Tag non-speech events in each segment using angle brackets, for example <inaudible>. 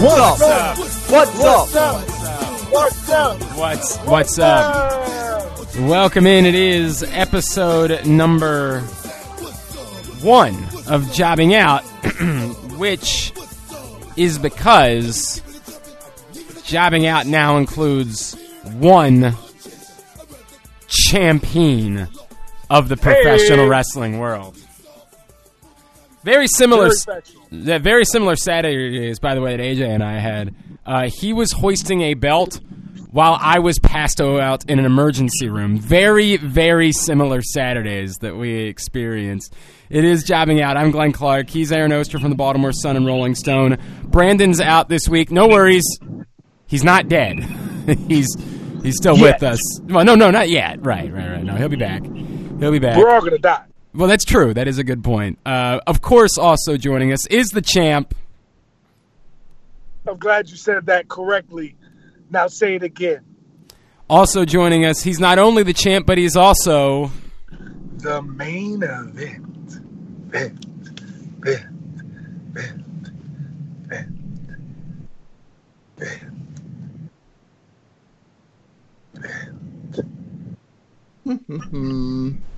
What's, up? What's, up? What's up? what's up? Welcome in. It is episode number one of Jobbing Out, <clears throat> which is because Jobbing Out now includes one champion of the professional wrestling world. Very similar. That very similar Saturdays, by the way, that AJ and I had. Uh, he was hoisting a belt while I was passed out in an emergency room. Very, very similar Saturdays that we experienced. It is jobbing out. I'm Glenn Clark. He's Aaron Oster from the Baltimore Sun and Rolling Stone. Brandon's out this week. No worries. He's not dead. <laughs> he's he's still with us. Well, no, no, not yet. Right, right, right. No, he'll be back. He'll be back. We're all gonna die. Well, that's true. That is a good point. Uh, of course, also joining us is the champ. I'm glad you said that correctly. Now say it again. Also joining us, he's not only the champ, but he's also The main event. Vent, vent, vent, vent, vent, <laughs>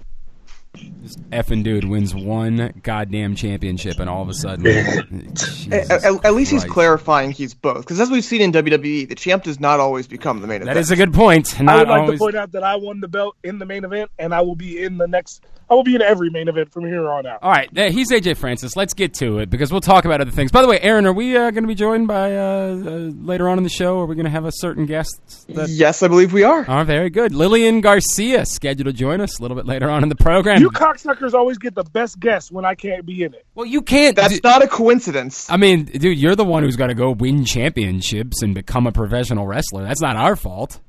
this effing dude wins one goddamn championship, and all of a sudden, <laughs> At, at- at least he's clarifying he's both. Because as we've seen in WWE, the champ does not always become the main event. That is a good point. I would like always. to point out that I won the belt in the main event, and I will be in the next. I will be in every main event from here on out. All right, he's AJ Francis. Let's get to it because we'll talk about other things. By the way, Aaron, are we uh, going to be joined by uh, uh, later on in the show? Are we going to have a certain guest? That- Yes, I believe we are. Oh, very good. Lillian Garcia scheduled to join us a little bit later on in the program. You cocksuckers always get the best guess when I can't be in it. well, you can't. That's do- not a coincidence. I mean, dude, you're the one who's got to go win championships and become a professional wrestler. That's not our fault.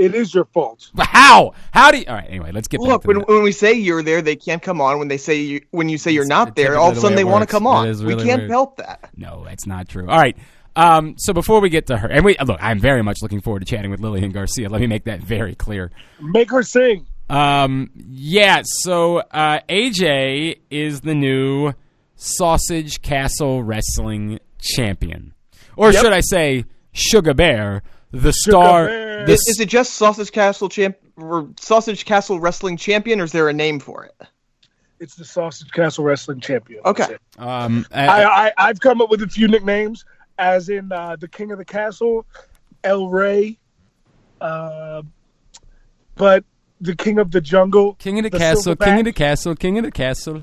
It is your fault. But how? How do you? All right. Anyway, let's get Look, back to when, that. when we say you're there, they can't come on. When they say you, when you say you're It's not there, all of a sudden they want to come on. is we can't weird. help that. No, that's not true. All right. Um, so before we get to her, and we look, I'm very much looking forward to chatting with Lillian Garcia. Let me make that very clear. Make her sing. Um, yeah. So uh, AJ is the new Sausage Castle Wrestling champion, or Yep. should I say, Sugar Bear, the star. Bear. the Is, is it just Sausage Castle champ or Sausage Castle Wrestling Champion, or is there a name for it? It's the Sausage Castle Wrestling Champion. Okay. That's it. Um, I, I, I've come up with a few nicknames, as in uh, the King of the Castle, El Rey, uh, but the King of the Jungle. King of the, the castle, Silverback. king of the castle, king of the castle.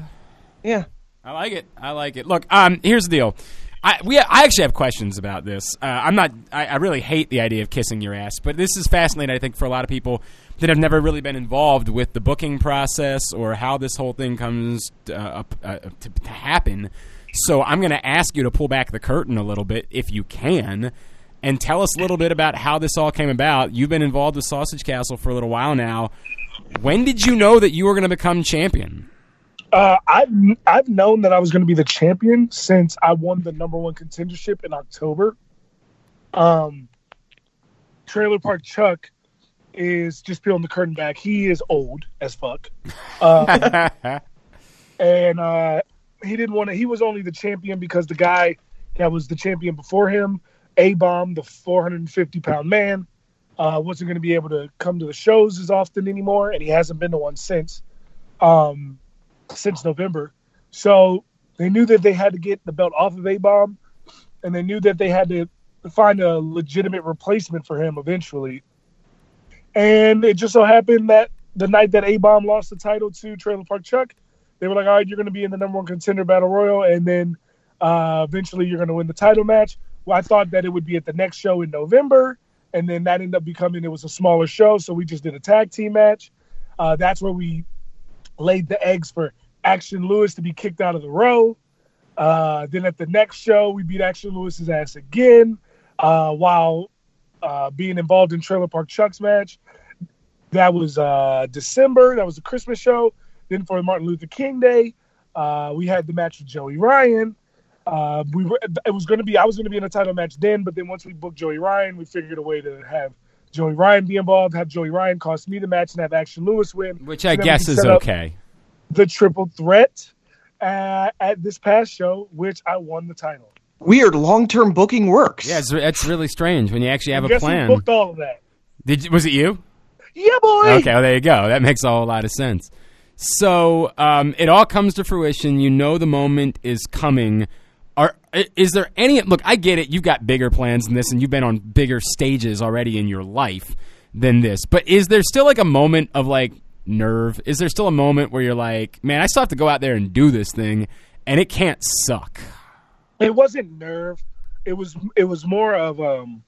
Yeah. I like it. I like it. Look, um, here's the deal. I we I actually have questions about this. Uh, I'm not. I, I really hate the idea of kissing your ass, but this is fascinating. I think for a lot of people that have never really been involved with the booking process or how this whole thing comes uh, up, uh, to, to happen. So I'm going to ask you to pull back the curtain a little bit, if you can, and tell us a little bit about how this all came about. You've been involved with Sausage Castle for a little while now. When did you know that you were going to become champion? Uh, I've I've known that I was going to be the champion since I won the number one contendership in October. Um, Trailer Park Chuck is just peeling the curtain back. He is old as fuck, um, <laughs> and uh, he didn't want to. He was only the champion because the guy that was the champion before him, A Bomb, the 450 pound man, uh, wasn't going to be able to come to the shows as often anymore, and he hasn't been to one since. Um, since November. So they knew that they had to get the belt off of A Bomb, and they knew that they had to find a legitimate replacement for him eventually. And it just so happened that the night that A Bomb lost the title to Trailer Park Chuck, they were like, "All right, you're going to be in the number one contender battle royal, and then uh, eventually you're going to win the title match." Well, I thought that it would be at the next show in November, and then that ended up becoming it was a smaller show, so we just did a tag team match. Uh, that's where we laid the eggs for Action Lewis to be kicked out of the row. Uh, then at the next show, we beat Action Lewis's ass again uh, while uh, being involved in Trailer Park Chuck's match. That was uh, December. That was the Christmas show. Then for Martin Luther King Day, uh, we had the match with Joey Ryan. Uh, we were, it was going to be I was going to be in a title match then, but then once we booked Joey Ryan, we figured a way to have Joey Ryan be involved, have Joey Ryan cost me the match, and have Action Lewis win. Which I So then we guess is okay. The triple threat uh, at this past show, which I won the title. Weird long-term booking works. Yeah, it's, it's really strange when you actually have a Guess plan. booked all of that? Did you- was it you? Yeah, boy. Okay, well, there you go. That makes a whole lot of sense. So um, it all comes to fruition. You know the moment is coming. Are is there any look? I get it. You've got bigger plans than this, and you've been on bigger stages already in your life than this. But is there still like a moment of like nerve? Is there still a moment where you're like, man, I still have to go out there and do this thing, and it can't suck. it wasn't nerve it was it was more of um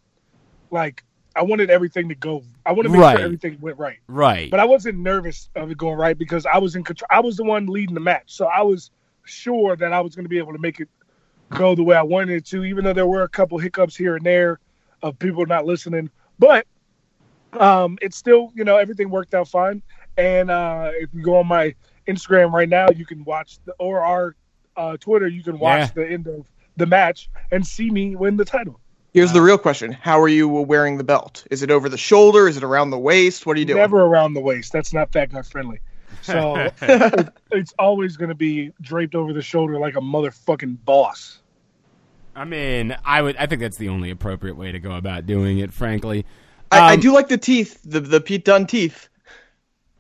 like i wanted everything to go i wanted to make Right. sure everything went right Right. but i wasn't nervous of it going right because i was in control i was the one leading the match so i was sure that i was going to be able to make it go the way i wanted it to even though there were a couple hiccups here and there of people not listening but um it's still you know everything worked out fine and uh if you go on my instagram right now you can watch the or our uh twitter you can watch Yeah. the end of the match and see me win the title Here's the real question: How are you wearing the belt? Is it over the shoulder? Is it around the waist? What are you doing? never around the waist that's not fat guy friendly so <laughs> it's always going to be draped over the shoulder like a motherfucking boss I mean, I would. I think that's the only appropriate way to go about doing it. Frankly, I, I Um, do like the teeth, the the Pete Dunne teeth.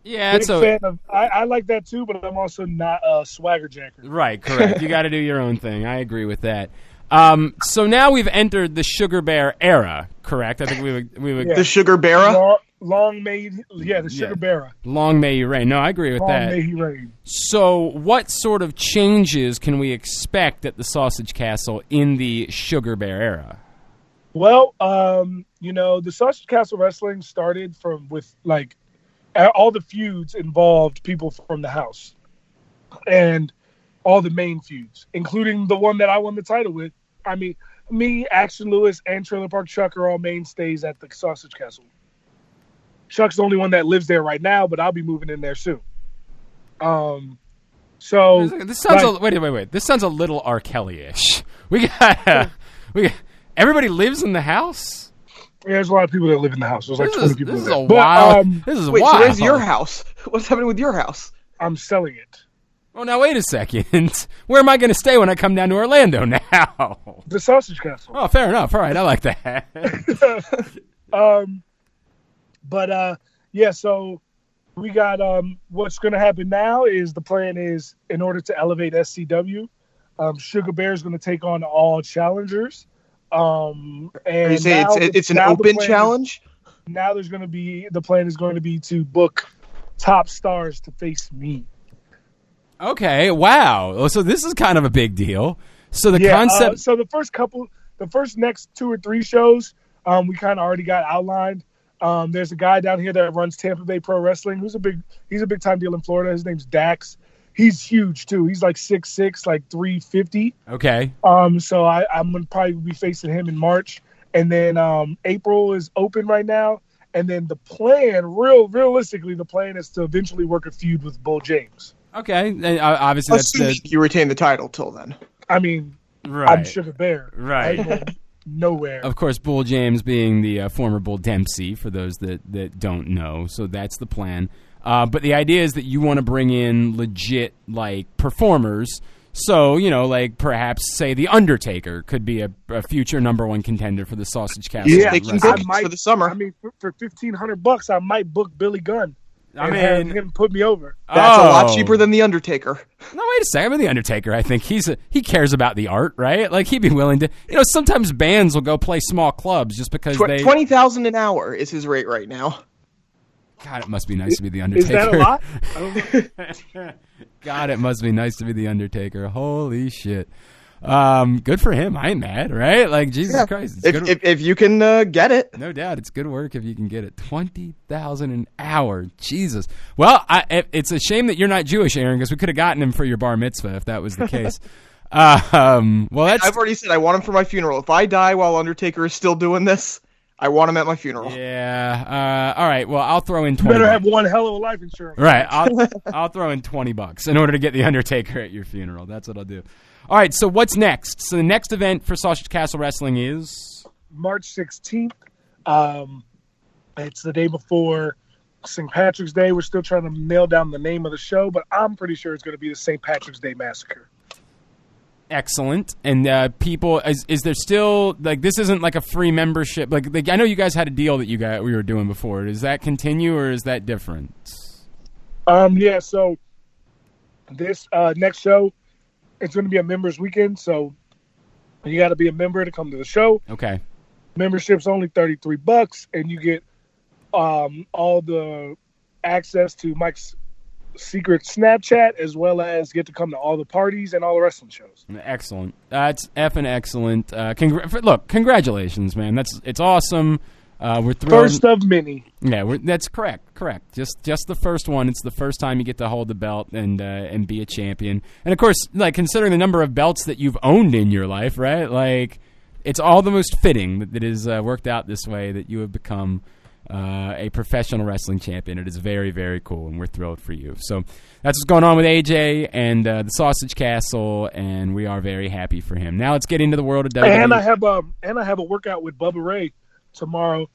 Yeah, Big it's a, fan of, I, I like that too but i'm also not a swagger jacker Right, correct. you <laughs> got to do your own thing. I agree with that. Um, so now we've entered the Sugar Bear era, correct? I think we would, we would Yeah. The Sugar Bearer. Long, long may yeah the sugar Yeah. bearer long may you reign. No, I agree with long that. may he reign So, what sort of changes can we expect at the Sausage Castle in the Sugar Bear era? Well, um, you know, the Sausage Castle Wrestling started from with like all the feuds involved people from the house, and all the main feuds, including the one that I won the title with. I mean, me, Action Lewis, and Trailer Park Chuck are all mainstays at the Sausage Castle. Chuck's the only one that lives there right now, but I'll be moving in there soon. Um, so This sounds like- a, wait, wait, wait. This sounds a little R. Kelly-ish. We got <laughs> we got, everybody lives in the house. yeah, there's a lot of people that live in the house. There's like This 20 is, people. this is there. a But, wild. um, this is Wait, wild. so where's your house? <laughs> What's happening with your house? I'm selling it. Oh, now wait a second. <laughs> Where am I going to stay when I come down to Orlando now? The Sausage Castle. Oh, fair enough. All right, I like that. Um, but uh, yeah. So we got um, what's going to happen now is the plan is in order to elevate SCW, um, Sugar Bear is going to take on all challengers. Um, and Are you saying now it's it's an now the open plan is- challenge? now there's going to be the plan is going to be to book top stars to face me. okay, wow. Oh, So this is kind of a big deal. So the yeah. concept. uh, so the first couple, the first next two or three shows, um, we kind of already got outlined. Um, there's a guy down here that runs Tampa Bay Pro Wrestling, who's a big, he's a big time deal in Florida. His name's Dax. He's huge too. He's like six six, like three fifty. okay. Um, so I, I'm gonna probably be facing him in March, and then um, April is open right now. And then the plan, real realistically, the plan is to eventually work a feud with Bull James. Okay. And, uh, obviously, that's the you retain the title till then. I mean, right. I'm Sugar Bear. Right. I ain't going nowhere. Of course, Bull James being the uh, former Bull Dempsey, for those that, that don't know. So that's the plan. Uh, but the idea is that you want to bring in legit, like, performers. So, you know, like perhaps, say, The Undertaker could be a, a future number one contender for the Sausage Castle. Yeah, taking Wrestling. I might- for the summer. I mean, for, for fifteen hundred bucks, I might book Billy Gunn. I and have mean, him put me over. That's a lot Oh. cheaper than the Undertaker. <laughs> No, wait a second. I'm the Undertaker. I think he's a, he cares about the art, right? Like he'd be willing to. You know, sometimes bands will go play small clubs just because Tw- they. Twenty thousand an hour is his rate right now. God, it must be nice to be the Undertaker. Is that a lot? I don't <laughs> know. <laughs> God, it must be nice to be the Undertaker. Holy shit. Um, good for him. I ain't mad, right? Like Jesus Yeah. Christ, it's If, good. if, if you can uh, get it, no doubt, it's good work if you can get it. Twenty thousand an hour, Jesus. Well, I, it, it's a shame that you're not Jewish, Aaron, because we could have gotten him for your bar mitzvah if that was the case. <laughs> um, well, that's I've already said I want him for my funeral. If I die while Undertaker is still doing this, I want him at my funeral. yeah. Uh, all right. Well, I'll throw in You twenty. better bucks. have one hell of a life insurance. Right. I'll <laughs> I'll throw in twenty bucks in order to get the Undertaker at your funeral. That's what I'll do. All right. So what's next? So the next event for Sausage Castle Wrestling is March 16th. Um, it's the day before St. Patrick's Day. We're still trying to nail down the name of the show, but I'm pretty sure it's going to be the St. Patrick's Day Massacre. excellent. And uh, people, is, is there still like this? Isn't like a free membership? Like, like I know you guys had a deal that you got we were doing before. Does that continue or is that different? Um, yeah, so this uh, next show, it's going to be a members weekend. So you got to be a member to come to the show. Okay. Membership's only 33 bucks, and you get um, all the access to Mike's secret Snapchat as well as get to come to all the parties and all the wrestling shows. Excellent. That's effing excellent. Uh, congr- look, congratulations, man. That's it's awesome. Uh, we're thrilled. First of many. Yeah, we're, that's correct. Correct. Just just the first one. It's the first time you get to hold the belt and uh, and be a champion. And of course, like considering the number of belts that you've owned in your life, right? Like, it's all the most fitting that it is uh, worked out this way that you have become uh, a professional wrestling champion. It is very very cool, and we're thrilled for you. So that's what's going on with AJ and uh, the Sausage Castle, and we are very happy for him. Now let's get into the world of WWE. And I have um and I have a workout with Bubba Ray tomorrow.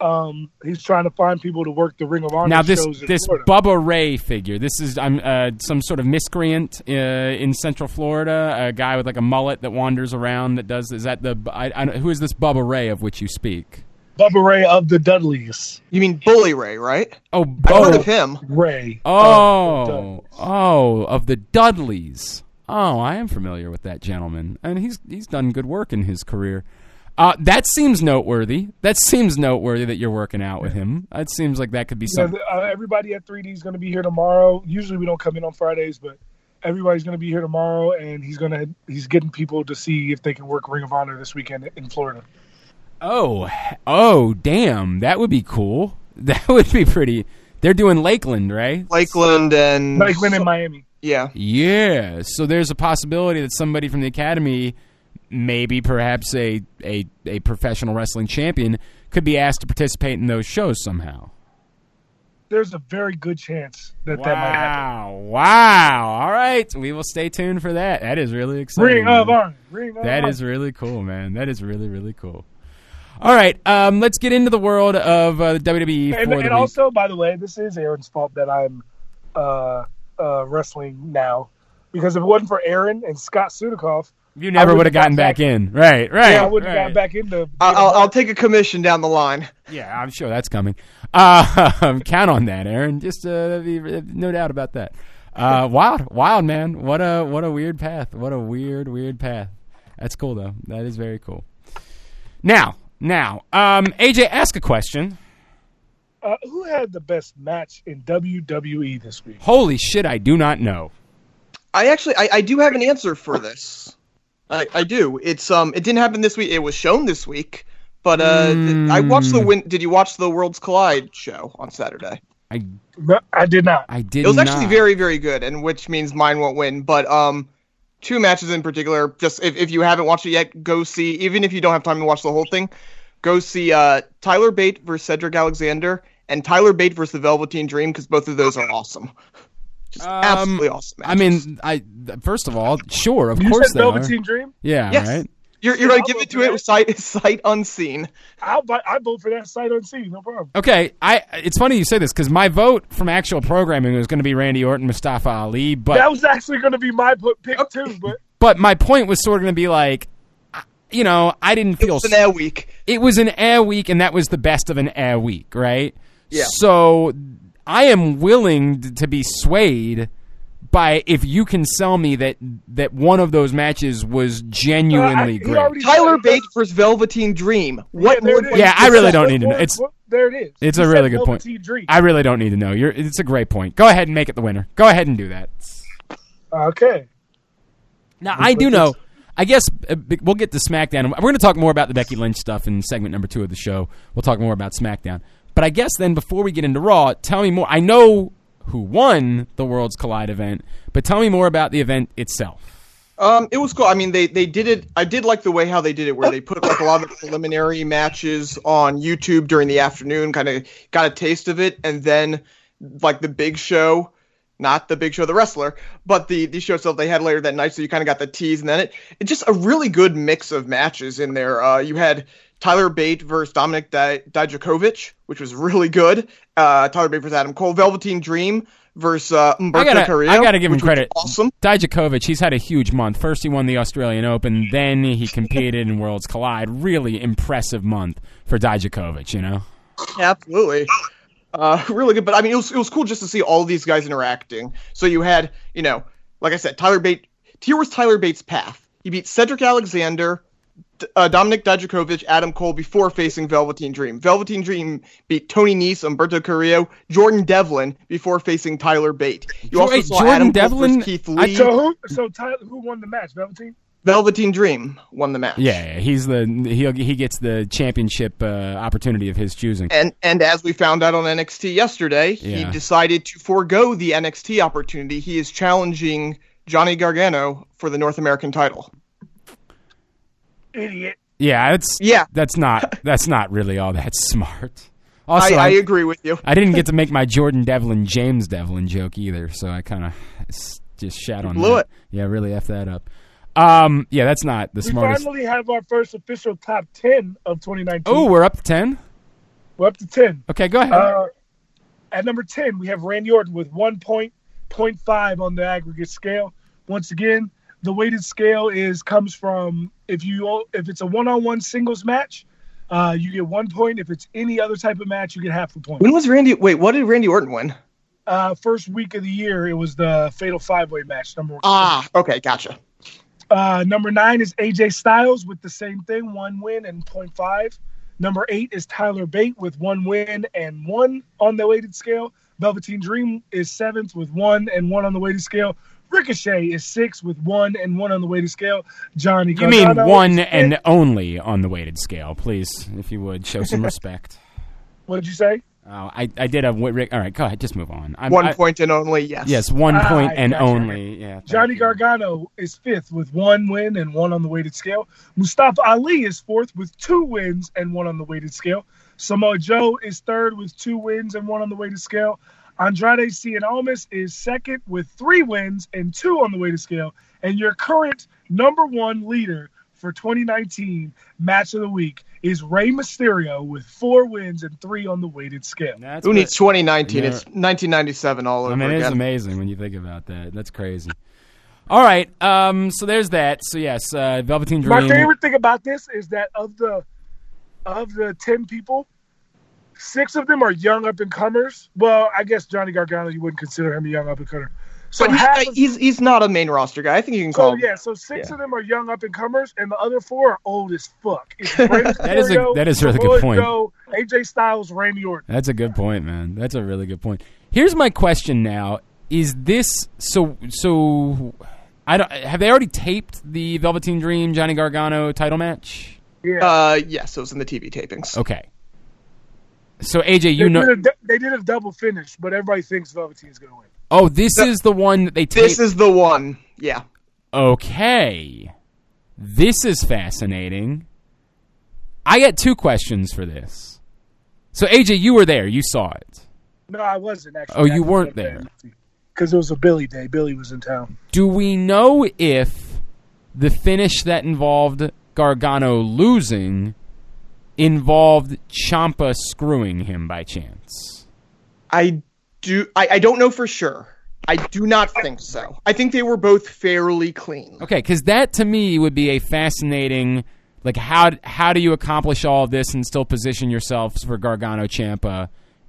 Um, he's trying to find people to work the Ring of Honor Now this shows in this Florida. Bubba Ray figure. This is I'm uh, some sort of miscreant uh, in Central Florida. A guy with like a mullet that wanders around. That does is that the I, I, who is this Bubba Ray of which you speak? Bubba Ray of the Dudleys. You mean Bully Ray, right? Oh I've heard of him. Ray. oh of the Dudleys. oh of the Dudleys. Oh, I am familiar with that gentleman, and he's he's done good work in his career. Uh, that seems noteworthy. That seems noteworthy that you're working out with him. That seems like that could be Yeah, something. the- uh, everybody at 3D is going to be here tomorrow. Usually we don't come in on Fridays, but everybody's going to be here tomorrow, and he's going to he's getting people to see if they can work Ring of Honor this weekend in Florida. Oh, oh, damn! That would be cool. <laughs> That would be pretty. They're doing Lakeland, right? Lakeland and Lakeland in Miami. yeah. Yeah. So there's a possibility that somebody from the academy, maybe perhaps a a, a professional wrestling champion, could be asked to participate in those shows somehow. There's a very good chance that that might happen. Wow! Wow! All right, we will stay tuned for that. That is really exciting. Ring of. Honor. Ring of That is really cool, man. That is really really cool. All right, um, let's get into the world of uh, the WWE and, and also, by the way, this is Aaron's fault that I'm uh, uh, wrestling now. Because if it wasn't for Aaron and Scott Sudikoff, You never would have gotten back back- in. Right, right. yeah, I would have right. gotten back into. I'll, I'll, I'll take a commission down the line. Yeah, I'm sure that's coming. Uh, <laughs> count on that, Aaron. Just uh, no doubt about that. Uh, <laughs> wild, wild man. What a what a weird path. What a weird, weird path. That's cool though. That is very cool. Now, now, um, AJ, ask a question. Uh, who had the best match in WWE this week? Holy shit, I do not know. I actually, I, I do have an answer for this. I, I do. It's um, it didn't happen this week. It was shown this week, but uh, th- I watched the win. Did you watch the Worlds Collide show on Saturday? I I did not. I did. It was actually not. very, very good, and which means mine won't win. But um, two matches in particular. Just if, if you haven't watched it yet, go see. Even if you don't have time to watch the whole thing, go see uh Tyler Bate versus Cedric Alexander and Tyler Bate versus the Velveteen Dream because both of those are awesome. Just Um, absolutely awesome. I mean, I first of all, sure, of You course said they are. Velveteen Dream. Yeah, yes, right. you're you're gonna I'll give it to for it that. sight sight unseen. I'll buy, I vote for that sight unseen. No problem. Okay, I. It's funny you say this because my vote from actual programming was going to be Randy Orton, Mustafa Ali, but that was actually going to be my put pick too, but but my point was sort of going to be like, you know, I didn't It feel was an air week. it was an air week, and that was the best of an air week, right? Yeah. So I am willing to be swayed by if you can sell me that that one of those matches was Uh, I- genuinely great. Tyler Bates versus Velveteen Dream. What Yeah, more? it do is. Yeah, I really don't need to know. It's- there it is. It's He a really good point. Dream. I really don't need to know. You're, it's a great point. Go ahead and make it the winner. Go ahead and do that. okay. Now I do know. I guess uh, we'll get to SmackDown. We're going to talk more about the Becky Lynch stuff in segment number two of the show. We'll talk more about SmackDown. But I guess then before we get into Raw, tell me more. I know who won the Worlds Collide event, but tell me more about the event itself. Um, it was cool. I mean, they they did it. I did like the way how they did it, where they put like a lot of preliminary matches on YouTube during the afternoon, kind of got a taste of it, and then like the big show, not the big show, the wrestler, but the the show itself they had later that night. So you kind of got the tease, and then it it's just a really good mix of matches in there. Uh, you had Tyler Bate versus Dominik Di- Dijakovic, which was really good. Uh, Tyler Bate versus Adam Cole. Velveteen Dream versus uh, I Humberto gotta, Carrillo. I gotta give him credit. Awesome. Dijakovic, he's had a huge month. First, he won the Australian Open, then he competed in Worlds Collide. Really impressive month for Dijakovic. You know. Absolutely. Uh, really good. But I mean, it was, it was cool just to see all these guys interacting. So you had, you know, like I said, Tyler Bate. Here was Tyler Bates' path. He beat Cedric Alexander, uh, Dominik Dijakovic, Adam Cole before facing Velveteen Dream. Velveteen Dream beat Tony Nese, Humberto Carrillo, Jordan Devlin before facing Tyler Bate. You also Wait, saw Jordan Adam Cole Devlin- versus Keith I Lee. So who? So Tyler, who won the match? Velveteen. Velveteen Dream won the match. Yeah, yeah, he's the he he gets the championship uh, opportunity of his choosing. And and as we found out on NXT yesterday, he decided to forego the NXT opportunity. He is challenging Johnny Gargano for the North American title. Idiot. Yeah, it's Yeah, that's not <laughs> that's not really all that smart. Also, I, I, I agree with you. I didn't get to make my Jordan Devlin James Devlin joke either, so I kind of just shat on blew that. it. Yeah, really f that up. Um, yeah, that's not the We smartest. We finally have our first official top ten of 2019. Oh, we're up to ten. we're up to ten. Okay, go ahead. Uh, at number 10, we have Randy Orton with 1.5 on the aggregate scale. Once again, the weighted scale is comes from if you if it's a one-on-one singles match, uh, you get one point. If it's any other type of match, you get half a point. When was Randy? Wait, what did Randy Orton win? Uh, first week of the year, it was the Fatal Five Way match. Number one. Ah, okay, gotcha. Uh, number nine is AJ Styles with the same thing, one win and 0.5. Number eight is Tyler Bate with one win and one on the weighted scale. Velveteen Dream is seventh with one and one on the weighted scale. Ricochet is six with one and one on the weighted scale. Johnny you mean one is fifth. and only on the weighted scale, please, if you would show some <laughs> respect. what did you say? Oh, I I did a Rick. All right, go ahead, just move on. I'm, One I- point and only yes. Yes, one Ah, point I and gotcha. only. Yeah, Johnny you. Gargano is fifth with one win and one on the weighted scale. Mustafa Ali is fourth with two wins and one on the weighted scale. Samoa Joe is third with two wins and one on the weighted scale. Andrade Cien Almas is second with three wins and two on the weighted scale. And your current number one leader for 2019 match of the week is Rey Mysterio with four wins and three on the weighted scale. That's Who needs 2019? Yeah. It's 1997 all over I mean, it is amazing when you think about that. That's crazy. All right, um, so there's that. So yes, uh, Velveteen Dream. My favorite thing about this is that of the of the ten people, six of them are young up and comers. Well, I guess Johnny Gargano, you wouldn't consider him a young up and comer. So But half he, of, he's he's not a main roster guy. I think you can so call. him. yeah, so six Yeah. of them are young up and comers, and the other four are old as fuck. <laughs> That is a- that is a really good point. Joe, AJ Styles, Randy Orton. That's a good point, man. That's a really good point. Here's my question now: Is this so? So, I don't. Have they already taped the Velveteen Dream Johnny Gargano title match? Yeah, Uh, yes, it was in the TV tapings. Okay. So AJ, you they, know. did a, they did a double finish, but everybody thinks Velveteen's gonna win. Oh, this is the one that they taped. This is the one. Yeah. Okay. This is fascinating. I got two questions for this. So AJ, you were there. You saw it. No, I wasn't actually. Oh, you weren't there. because it was a Billy day. Billy was in town. Do we know if the finish that involved Gargano losing involved Ciampa screwing him by chance? I do. I, I don't know for sure. I do not think so. I think they were both fairly clean. Okay, because that to me would be a fascinating. Like how how do you accomplish all of this and still position yourselves for Gargano Ciampa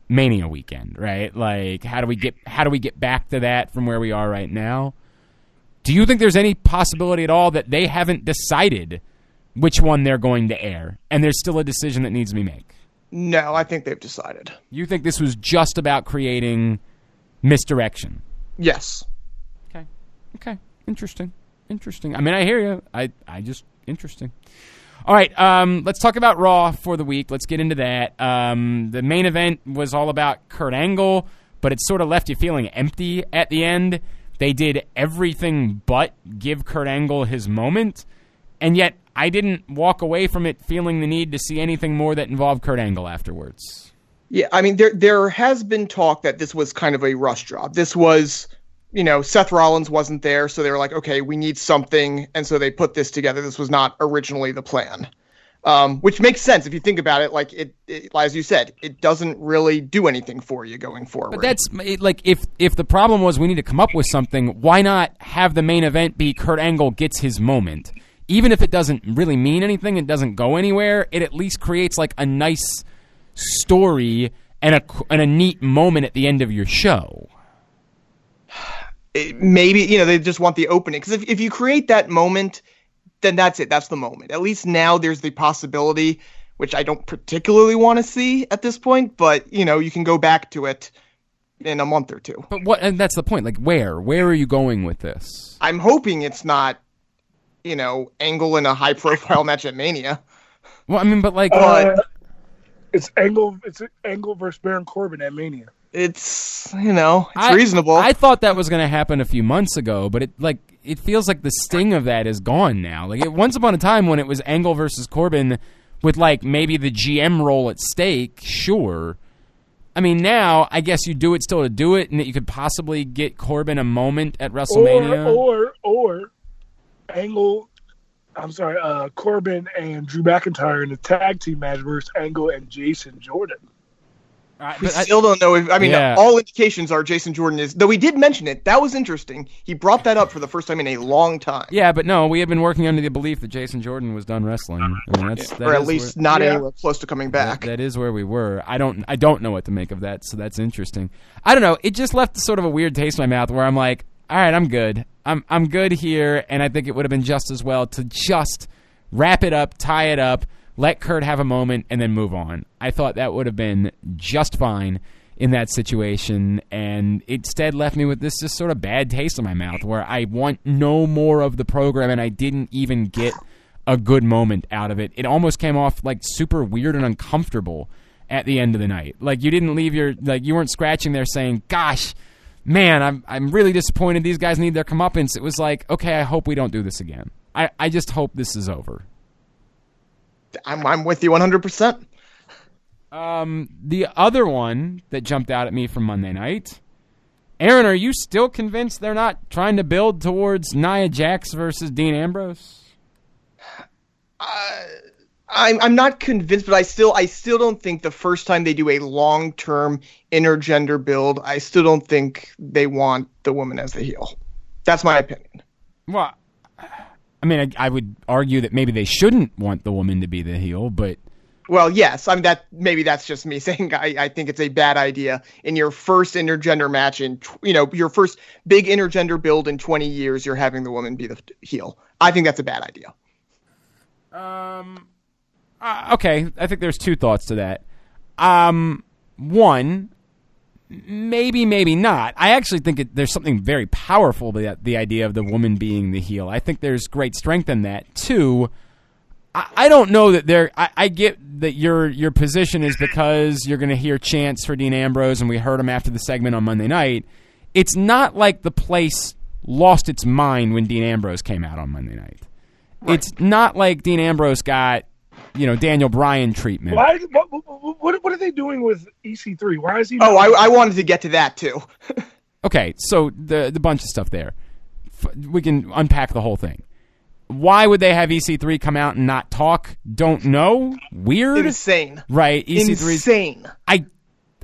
Mania weekend, right? Like how do we get how do we get back to that from where we are right now? Do you think there's any possibility at all that they haven't decided which one they're going to air, and there's still a decision that needs to be made? No, I think they've decided. You think this was just about creating misdirection? Yes. Okay. Okay. Interesting. Interesting. I mean, I hear you. I I just interesting. All right, um, let's talk about Raw for the week. Let's get into that. Um, the main event was all about Kurt Angle, but it sort of left you feeling empty at the end. They did everything but give Kurt Angle his moment, and yet I didn't walk away from it feeling the need to see anything more that involved Kurt Angle afterwards. Yeah, I mean there there has been talk that this was kind of a rush job. This was, you know, Seth Rollins wasn't there, so they were like, okay, we need something, and so they put this together. This was not originally the plan. Um, which makes sense if you think about it. Like it, it, as you said, it doesn't really do anything for you going forward. But that's like if if the problem was we need to come up with something, why not have the main event be Kurt Angle gets his moment? Even if it doesn't really mean anything, it doesn't go anywhere. It at least creates like a nice story and a and a neat moment at the end of your show. It, maybe you know they just want the opening because if if you create that moment, then that's it. That's the moment. At least now there's the possibility, which I don't particularly want to see at this point, but you know you can go back to it in a month or two. But what? And that's the point. Like, where? Where are you going with this? I'm hoping it's not, you know, Angle in a high <laughs> profile match at Mania. Well, I mean, but like, Uh, it's Angle. It's Angle versus Baron Corbin at Mania. It's you know it's I- reasonable. I thought that was going to happen a few months ago, but it like it feels like the sting of that is gone now. Like it, once upon a time when it was Angle versus Corbin with like maybe the GM role at stake, sure. I mean, now I guess you do it still to do it, and that you could possibly get Corbin a moment at WrestleMania. Or or or Angle. I'm sorry, uh, Corbin and Drew McIntyre in the tag team match versus Angle and Jason Jordan. Uh, we I- still don't know if I mean Yeah. all indications are Jason Jordan is though he did mention it. That was interesting. He brought that up for the first time in a long time. yeah, but no, we have been working under the belief that Jason Jordan was done wrestling. I mean, that's, that or at least where- not Yeah. anywhere close to coming back. That- that is where we were. I don't I don't know what to make of that, so that's interesting. I don't know. It just left sort of a weird taste in my mouth where I'm like, all right, I'm good. I'm I'm good here, and I think it would have been just as well to just wrap it up, tie it up, let Kurt have a moment, and then move on. I thought that would have been just fine in that situation, and instead left me with this just sort of bad taste in my mouth where I want no more of the program, and I didn't even get a good moment out of it. It almost came off like super weird and uncomfortable at the end of the night. Like you didn't leave your like you weren't scratching there saying, "Gosh, man, I'm I'm really disappointed. These guys need their comeuppance." It was like, "Okay, I hope we don't do this again. I I just hope this is over." I'm I'm with you 100. percent Um, the other one that jumped out at me from Monday night. Aaron, are you still convinced they're not trying to build towards Nia Jax versus Dean Ambrose? I'm I'm not convinced, but I still I still don't think the first time they do a long term intergender build, I still don't think they want the woman as the heel. That's my opinion. Well, I mean, I, I would argue that maybe they shouldn't want the woman to be the heel, but Well, yes, I mean that maybe that's just me <laughs> saying I, I think it's a bad idea in your first intergender match in tw- you know your first big intergender build in 20 years. You're having the woman be the heel. I think that's a bad idea. Um. Uh, okay, I think there's two thoughts to that. Um, one, maybe, maybe not. I actually think it, there's something very powerful to that, the idea of the woman being the heel. I think there's great strength in that. Two, I, I don't know that there. I, I get that your your position is because you're going to hear chants for Dean Ambrose, and we heard him after the segment on Monday night. It's not like the place lost its mind when Dean Ambrose came out on Monday night. It's not like Dean Ambrose got, you know, Daniel Bryan treatment. Why? What, what, what, what are they doing with EC3? Why is he? Oh, I, I wanted to get to that too. <laughs> Okay, so the the bunch of stuff there. We can unpack the whole thing. Why would they have EC3 come out and not talk? Don't know. Weird. Insane. right. EC3's Insane. I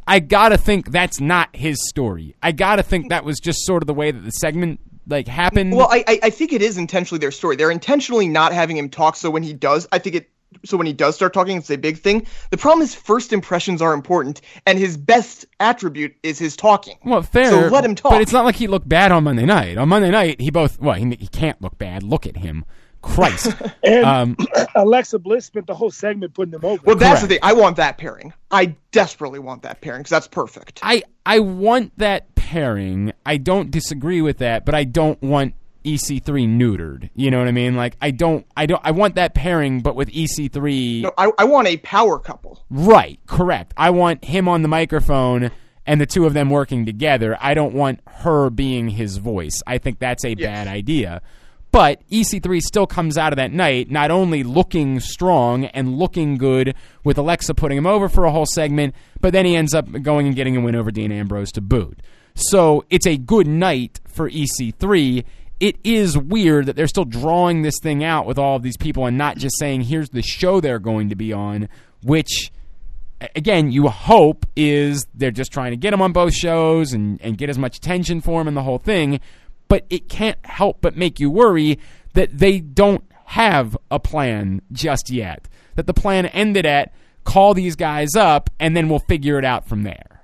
I gotta think that's not his story. I gotta think that was just sort of the way that the segment like happened. Well, I, I I think it is intentionally their story. They're intentionally not having him talk. So when he does, I think it. So when he does start talking, it's a big thing. The problem is first impressions are important, and his best attribute is his talking. Well, fair. So let him talk. But it's not like he looked bad on Monday night. On Monday night, he both well, he, he can't look bad. Look at him. Christ. <laughs> And Um, <clears throat> Alexa Bliss spent the whole segment putting them over. Well, that's the thing. I want that pairing. I desperately want that pairing because that's perfect. I I want that pairing. I don't disagree with that, but I don't want EC3 neutered. You know what I mean? Like I don't I don't I want that pairing, but with EC3 No, I, I want a power couple. Right, correct. I want him on the microphone and the two of them working together. I don't want her being his voice. I think that's a bad idea. But EC3 still comes out of that night not only looking strong and looking good with Alexa putting him over for a whole segment, but then he ends up going and getting a win over Dean Ambrose to boot. So it's a good night for EC3. It is weird that they're still drawing this thing out with all of these people and not just saying, here's the show they're going to be on, which again, you hope is they're just trying to get them on both shows and, and get as much attention for him and the whole thing. But it can't help but make you worry that they don't have a plan just yet. That the plan ended at call these guys up and then we'll figure it out from there.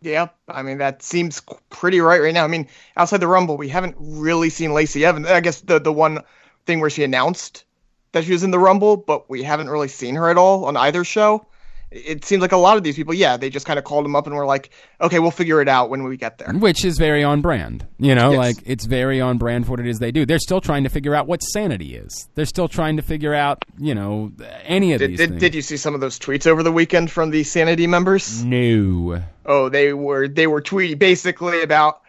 Yeah, I mean that seems pretty right right now. I mean, outside the Rumble, we haven't really seen Lacey Evans. I guess the the one thing where she announced that she was in the Rumble, but we haven't really seen her at all on either show. It seems like a lot of these people, yeah, they just kind of called them up and were like, "Okay, we'll figure it out when we get there." Which is very on brand. You know, Yes. like it's very on brand for what it is they do. They're still trying to figure out what sanity is. They're still trying to figure out, you know, any of Did, these did, things. did you see some of those tweets over the weekend from the Sanity members? no. Oh, they were they were tweeting basically about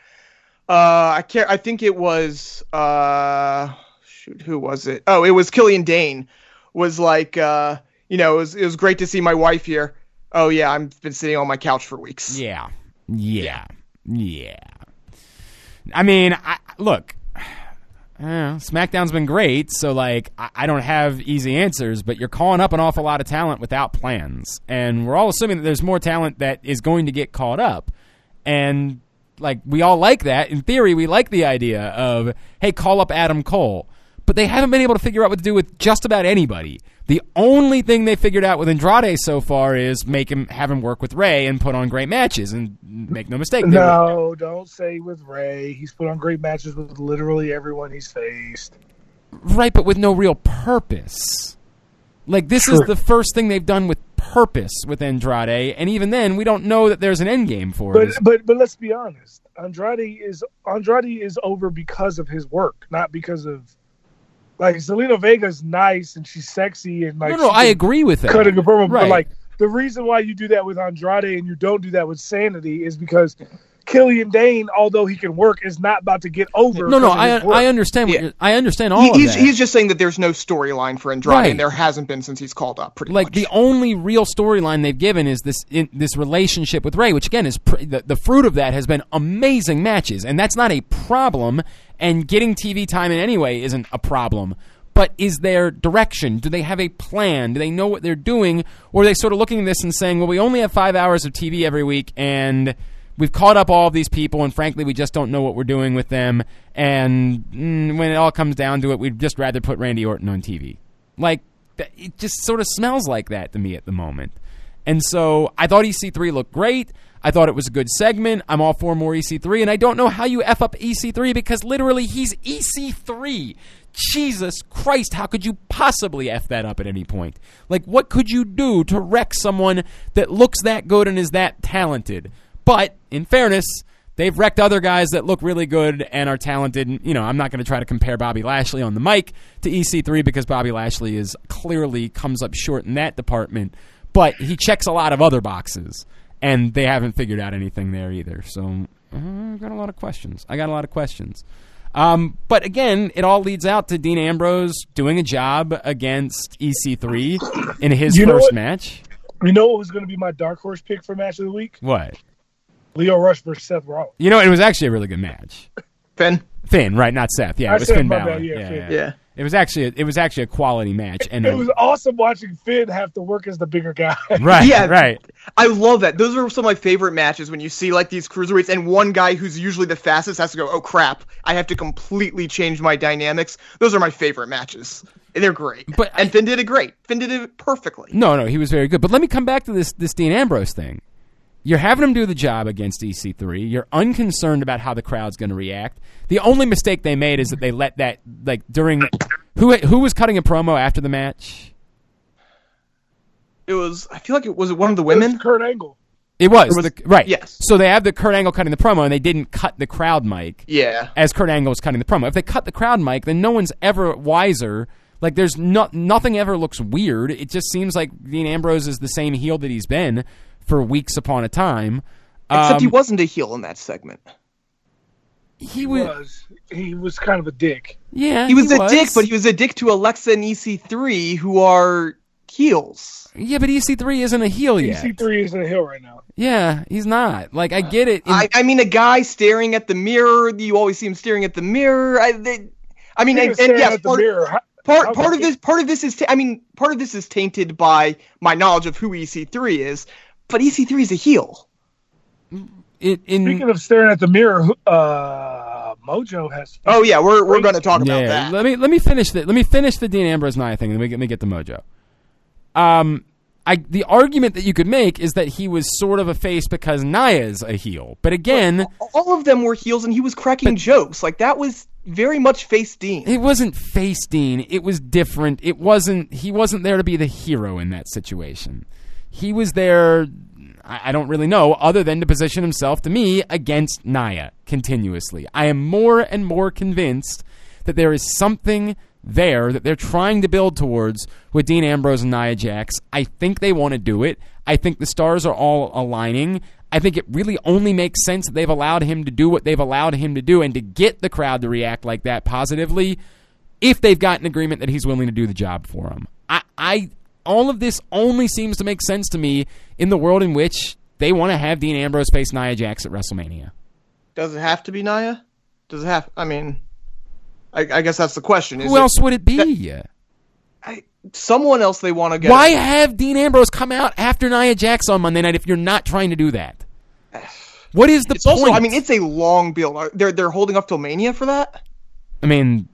uh I can't I think it was uh shoot who was it? Oh, it was Killian Dain was like uh you know, it was it was great to see my wife here. Oh yeah, I've been sitting on my couch for weeks. Yeah. Yeah. Yeah. I mean, I, look, uh, SmackDown's been great, so like I, I don't have easy answers, but you're calling up an awful lot of talent without plans, and we're all assuming that there's more talent that is going to get caught up, and like we all like that. In theory, we like the idea of hey, call up Adam Cole, but they haven't been able to figure out what to do with just about anybody. The only thing they figured out with Andrade so far is make him have him work with Rey and put on great matches. And make no mistake, No, don't say with Rey. He's put on great matches with literally everyone he's faced. right, but with no real purpose. Like this is the first thing they've done with purpose with Andrade, and even then, we don't know that there's an end game for But it. but but but let's be honest. Andrade is Andrade is over because of his work, not because of like Zelina Vega's nice and she's sexy and like no, no, I agree with that. cut a promo, Right. but like the reason why you do that with Andrade and you don't do that with Sanity is because Killian Dain, although he can work, is not about to get over. no, no, I. I understand. What Yeah. you're, I understand all He, of he's that. he's just saying that there's no storyline for Andrade, Right. and there hasn't been since he's called up. Pretty much. like much. the only real storyline they've given is this in, this relationship with Rey, which again is pr- the, the fruit of that has been amazing matches, and that's not a problem. And getting TV time in any way isn't a problem. But is there direction? Do they have a plan? Do they know what they're doing, or are they sort of looking at this and saying, "Well, we only have five hours of TV every week, and we've caught up all of these people, and frankly, we just don't know what we're doing with them. And mm, when it all comes down to it, we'd just rather put Randy Orton on TV." Like it just sort of smells like that to me at the moment. And so I thought EC3 looked great. I thought it was a good segment. I'm all for more EC3, and I don't know how you f up EC3 because literally he's EC3. Jesus Christ, how could you possibly f that up at any point? Like, what could you do to wreck someone that looks that good and is that talented? But in fairness, they've wrecked other guys that look really good and are talented. And, You know, I'm not going to try to compare Bobby Lashley on the mic to EC3 because Bobby Lashley is clearly comes up short in that department. But he checks a lot of other boxes, and they haven't figured out anything there either. So uh, I got a lot of questions. I got a lot of questions. Um, but again, it all leads out to Dean Ambrose doing a job against EC3 in his You first match. You know what was going to be my dark horse pick for match of the week? What? Lio Rush versus Seth Rollins. You know, it was actually a really good match. Finn. Finn, right? Not Seth. Yeah, I it was Finn Balor. bad, yeah, yeah, Finn. yeah. Yeah. It was actually a, it was actually a quality match, and It was awesome watching Finn have to work as the bigger guy. <laughs> right, Yeah. right. I love that. Those are some of my favorite matches when you see like these cruiserweights and one guy who's usually the fastest has to go, "Oh crap, I have to completely change my dynamics." Those are my favorite matches. They're great. But and Finn did it great. Finn did it perfectly. No, no, he was very good. But let me come back to this this Dean Ambrose thing. You're having him do the job against EC3. You're unconcerned about how the crowd's going to react. The only mistake they made is that they let that like during Who who was cutting a promo after the match? It was. I feel like it was one of the women. Kurt Angle. It was, was- the, right. yes. So they have the Kurt Angle cutting the promo, and they didn't cut the crowd mic Yeah. as Kurt Angle was cutting the promo. If they cut the crowd mic, then no one's ever wiser. Like there's no, nothing ever looks weird. It just seems like Dean Ambrose is the same heel that he's been for weeks upon a time. Except he Um, wasn't a heel in that segment. he He was, was. He was kind of a dick. yeah, He was a dick, but he was a dick to Alexa and EC3, who are heels. yeah, but EC3 isn't a heel yet. EC3 isn't a heel right now. Yeah, he's not. Like I get it. in- I, I mean, a guy staring at the mirror. You always see him staring at the mirror. I, they, I mean, and, and staring yes, part. How- part how part of this part of this is. Ta- I mean, part of this is tainted by my knowledge of who EC3 is. But EC3 is a heel. it, in Speaking of staring at the mirror, uh, Mojo has. Oh yeah, we're we're going to talk about yeah, that. let me let me finish the let me finish the Dean Ambrose Nia thing, let me get, let me get to Mojo. Um, I the argument that you could make is that he was sort of a face because Nia's a heel, but again, All of them were heels, and he was cracking jokes. Like that was very much face Dean. it wasn't face Dean. It was different. It wasn't. He wasn't there to be the hero in that situation. He was there. I don't really know, other than to position himself to me against Nia continuously. I am more and more convinced that there is something there that they're trying to build towards with Dean Ambrose and Nia Jax. I think they want to do it. I think the stars are all aligning. I think it really only makes sense that they've allowed him to do what they've allowed him to do and to get the crowd to react like that positively if they've got an agreement that he's willing to do the job for them. I, I all of this only seems to make sense to me in the world in which they want to have Dean Ambrose face Nia Jax at WrestleMania. Does it have to be Nia? Does it have? I mean, I, I guess that's the question. Is Who it- else would it be? I, someone else they want to get. Why have Dean Ambrose come out after Nia Jax on Monday night if you're not trying to do that? What is the It's point? also. I mean, it's a long build. They're they're holding up till Mania for that. I mean,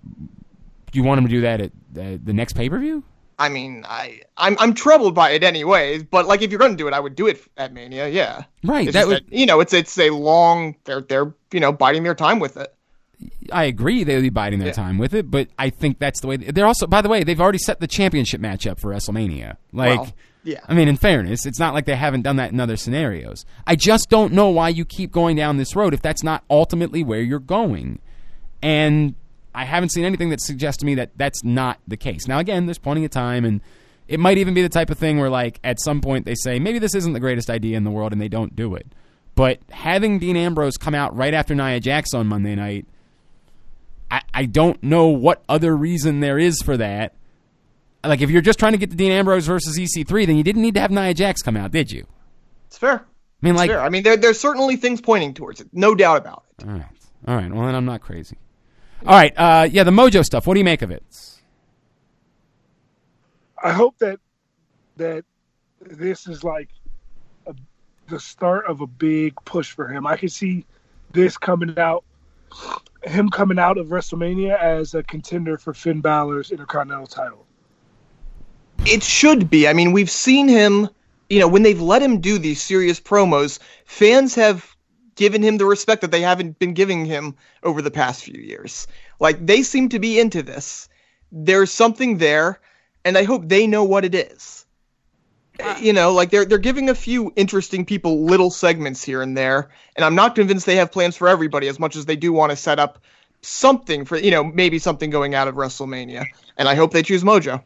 you want him to do that at uh, the next pay per view? I mean, I I'm I'm troubled by it anyways. But like, if you're gonna do it, I would do it at Mania. Yeah. Right. It's That would. that, you know, it's it's a long. They're they're you know biding their time with it. I agree they'll be biding their Yeah. time with it, but I think that's the way they're also. By the way, they've already set the championship match up for WrestleMania. Like, Well, yeah. I mean, in fairness, it's not like they haven't done that in other scenarios. I just don't know why you keep going down this road if that's not ultimately where you're going. And I haven't seen anything that suggests to me that that's not the case. Now, again, there's plenty of time, and it might even be the type of thing where, like, at some point they say maybe this isn't the greatest idea in the world, and they don't do it. But having Dean Ambrose come out right after Nia Jax on Monday night I, I don't know what other reason there is for that. Like, if you're just trying to get the Dean Ambrose versus EC3, then you didn't need to have Nia Jax come out, did you? It's fair. I mean, like, fair. I mean, there there's certainly things pointing towards it. No doubt about it. all right, all right. Well, then I'm not crazy. All right, uh, yeah, the Mojo stuff. What do you make of it? I hope that that this is like a, the start of a big push for him. I can see this coming out, him coming out of WrestleMania as a contender for Finn Balor's Intercontinental title. It should be. I mean, we've seen him. You know, when they've let him do these serious promos, fans have given him the respect that they haven't been giving him over the past few years. Like they seem to be into this. There's something there, and I hope they know what it is. you know, like they're they're giving a few interesting people little segments here and there, and I'm not convinced they have plans for everybody as much as they do want to set up something for you know maybe something going out of WrestleMania, and I hope they choose Mojo.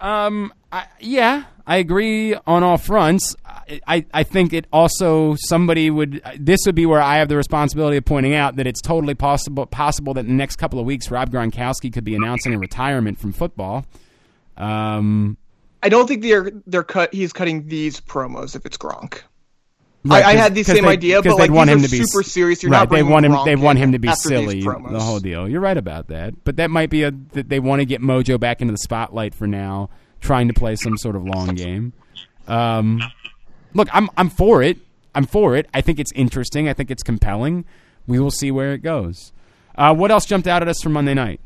Um, I, yeah, I agree on all fronts. I, I, I think it also somebody would. This would be where I have the responsibility of pointing out that it's totally possible possible that in the next couple of weeks Rob Gronkowski could be announcing a retirement from football. Um, I don't think they're they're cut. He's cutting these promos if it's Gronk. right, I, I had the same they- idea, but like want him to be super serious. You're right, not they want him. They want him to be silly. The whole deal. You're right about that. But that might be a that they want to get Mojo back into the spotlight for now, trying to play some sort of long game. Um, look, I'm I'm for it. I'm for it. I think it's interesting. I think it's compelling. We will see where it goes. Uh, what else jumped out at us from Monday night?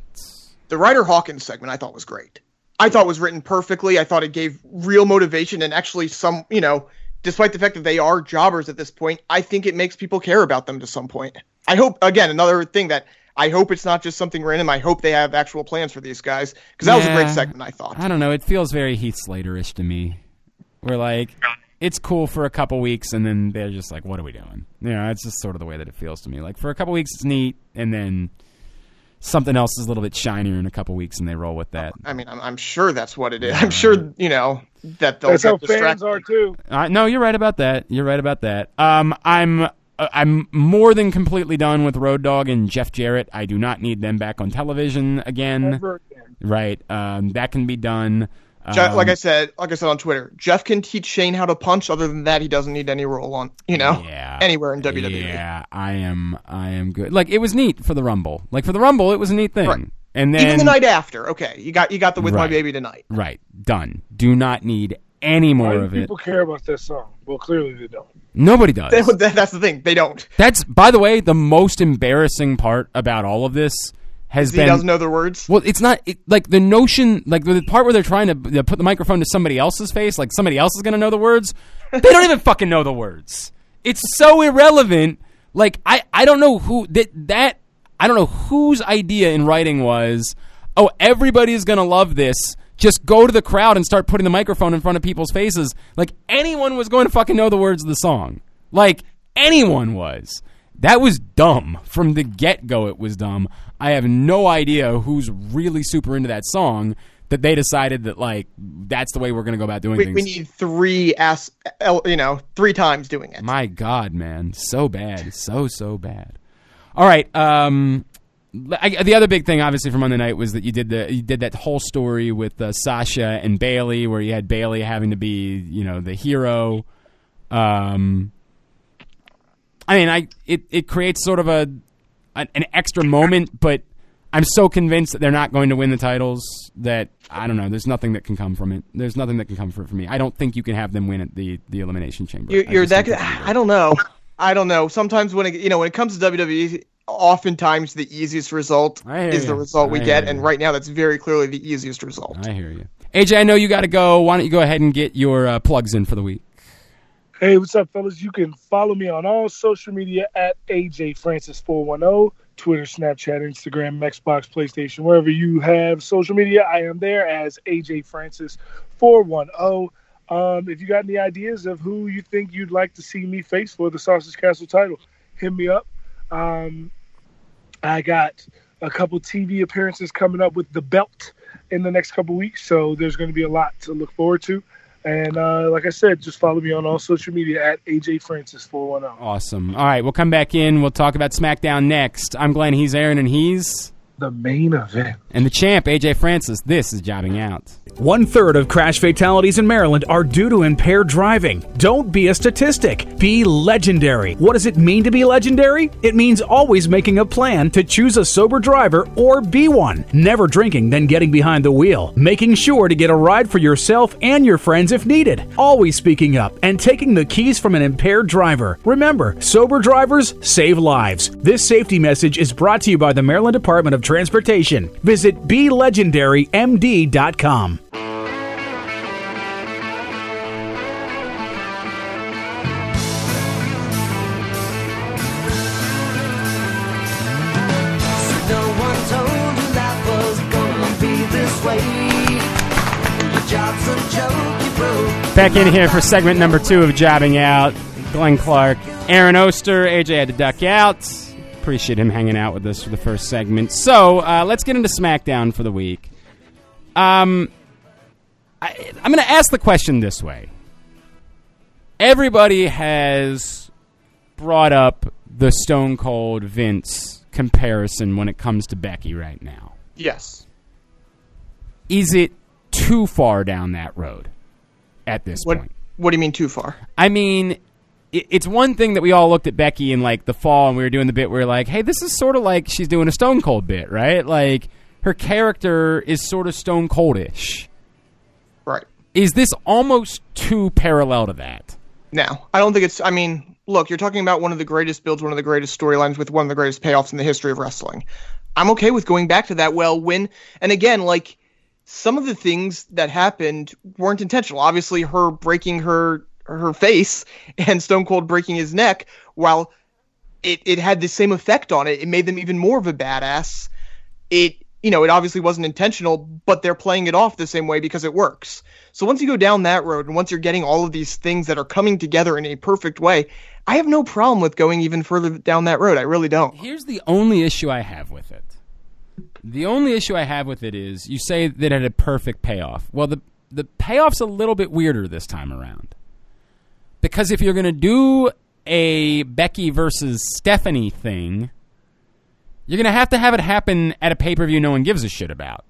the Ryder Hawkins segment I thought was great. I thought was written perfectly. I thought it gave real motivation and actually some, you know, despite the fact that they are jobbers at this point, I think it makes people care about them to some point. I hope again another thing that I hope it's not just something random. I hope they have actual plans for these guys because that was a great segment. I thought. I don't know. It feels very Heath Slater-ish to me. We're like, it's cool for a couple weeks, and then they're just like, "What are we doing?" You know, it's just sort of the way that it feels to me. Like for a couple weeks, it's neat, and then something else is a little bit shinier in a couple weeks, and they roll with that. I mean, I'm, I'm sure that's what it is. I'm sure you know that they'll That's how get fans are too. Uh, no, you're right about that. You're right about that. Um, I'm I'm more than completely done with Road Dog and Jeff Jarrett. I do not need them back on television again. Again. Right. Um, that can be done. Jeff, like Um, I said, like I said on Twitter, Jeff can teach Shane how to punch. Other than that, he doesn't need any role on you know yeah. anywhere in WWE. Yeah, I am. I am good. Like it was neat for the Rumble. Like for the Rumble, it was a neat thing. Right. And then Even the night after, okay, you got you got the with my baby tonight. right, done. Do not need any more do of it. people care about this song? Well, clearly they don't. Nobody <laughs> does. That- that's the thing; they don't. That's by the way, the most embarrassing part about all of this has He been doesn't know the words. Well, it's not it, like the notion, like the part where they're trying to put the microphone to somebody else's face, like somebody else is going to know the words. They don't even fucking know the words. It's so irrelevant. Like I, I don't know who that that I don't know whose idea in writing was. Oh, everybody's going to love this. Just go to the crowd and start putting the microphone in front of people's faces. Like anyone was going to fucking know the words of the song. Like anyone was. That was dumb. From the get go, it was dumb. I have no idea who's really super into that song that they decided that, like, that's the way we're going to go about doing We, things. we need three ass, you know, three times doing it. My God, man. So bad. So, so bad. All right. Um, I, the other big thing, obviously, from Monday night was that you did the you did that whole story with uh, Sasha and Bayley, where you had Bayley having to be, you know, the hero. Um, I mean, I it, it creates sort of a an, an extra moment, but I'm so convinced that they're not going to win the titles that I don't know. There's nothing that can come from it. There's nothing that can come from it for me. I don't think you can have them win at the the elimination chamber. You're, I you're that. I don't know. I don't know. Sometimes when it, you know when it comes to WWE, oftentimes the easiest result I hear is the you. result we get, hear and right now that's very clearly the easiest result. I hear you. AJ, I know you got to go. Why don't you go ahead and get your uh, plugs in for the week? Hey, what's up, fellas? You can follow me on all social media at AJ Francis 410, Twitter, Snapchat, Instagram, Xbox, PlayStation, wherever you have social media. I am there as AJ Francis 410. Um, if you got any ideas of who you think you'd like to see me face for the Sausage Castle title, hit me up. Um, I got a couple TV appearances coming up with the belt in the next couple weeks, so there's going to be a lot to look forward to. And uh, like I said, just follow me on all social media at AJ Francis 410. Awesome. All right, we'll come back in. We'll talk about SmackDown next. I'm Glenn. He's Aaron, and he's The main event. and the champ AJ Francis. This is jobbing out. One third of crash fatalities in Maryland are due to impaired driving. Don't be a statistic. Be legendary. What does it mean to be legendary? It means always making a plan to choose a sober driver or be one. Never drinking, then getting behind the wheel. Making sure to get a ride for yourself and your friends if needed. Always speaking up and taking the keys from an impaired driver. Remember, sober drivers save lives. This safety message is brought to you by the Maryland Department of Transportation. Visit BeLegendaryMD.com. No one told you life was gonna be this way. Your job's a joke you broke. Back in here for segment number two of jobbing out. Glenn Clark, Aaron Oster. AJ had to duck out. Appreciate him hanging out with us for the first segment. So uh, let's get into SmackDown for the week. Um, I, I'm going to ask the question this way. Everybody has brought up the Stone Cold Vince comparison when it comes to Becky right now. Yes. Is it too far down that road at this What point? What do you mean too far? I mean, it, it's one thing that we all looked at Becky in like the fall and we were doing the bit where like, hey, this is sort of like she's doing a Stone Cold bit, right? Like her character is sort of Stone Coldish. Right. Is this almost too parallel to that? No, I don't think it's. I mean, look, you're talking about one of the greatest builds, one of the greatest storylines with one of the greatest payoffs in the history of wrestling. I'm okay with going back to that. Well, when and again, like some of the things that happened weren't intentional. Obviously, her breaking her her face and Stone Cold breaking his neck, while it it had the same effect on it. It made them even more of a badass. It you know, it obviously wasn't intentional, but they're playing it off the same way because it works. So once you go down that road and once you're getting all of these things that are coming together in a perfect way, I have no problem with going even further down that road. I really don't. Here's the only issue I have with it. The only issue I have with it is you say that it had a perfect payoff. Well, the the payoff's a little bit weirder this time around. Because if you're going to do a Becky versus Stephanie thing, you're going to have to have it happen at a pay-per-view no one gives a shit about.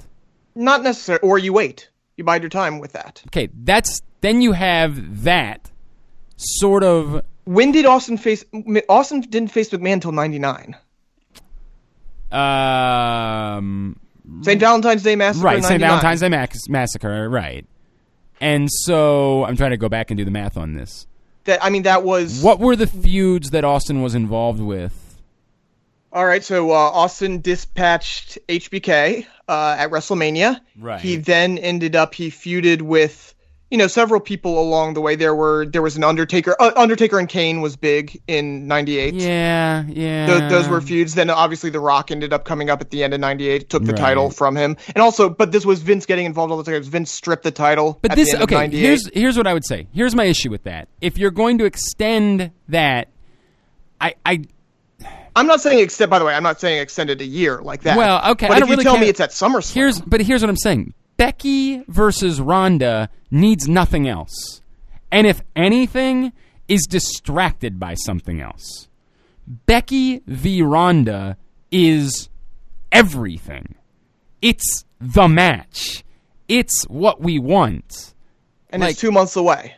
Not necessary or you wait. You bide your time with that. Okay, that's then you have that sort of When did Austin face Austin didn't face McMahon until 99. um St. Valentine's Day Massacre right, St. Valentine's Day Massacre, right. And so I'm trying to go back and do the math on this. That I mean that was What were the feuds that Austin was involved with? All right, so uh, Austin dispatched HBK uh, at WrestleMania. Right. He then ended up he feuded with you know several people along the way. There were there was an Undertaker. Uh, Undertaker and Kane was big in '98. Yeah, yeah. Those, those were feuds. Then obviously The Rock ended up coming up at the end of '98, took the Right. title from him, and also, but this was Vince getting involved all the time. Vince stripped the title. But at this the end okay, of '98. here's here's what I would say. Here's my issue with that. If you're going to extend that I I I'm not saying extend. By the way, I'm not saying extended a year like that. Well, okay, But I if don't you really tell care. me it's at SummerSlam, Here's but here's what I'm saying. Becky versus Ronda needs nothing else. And if anything is distracted by something else. Becky v Ronda is everything. It's the match. It's what we want. and like- it's two months away.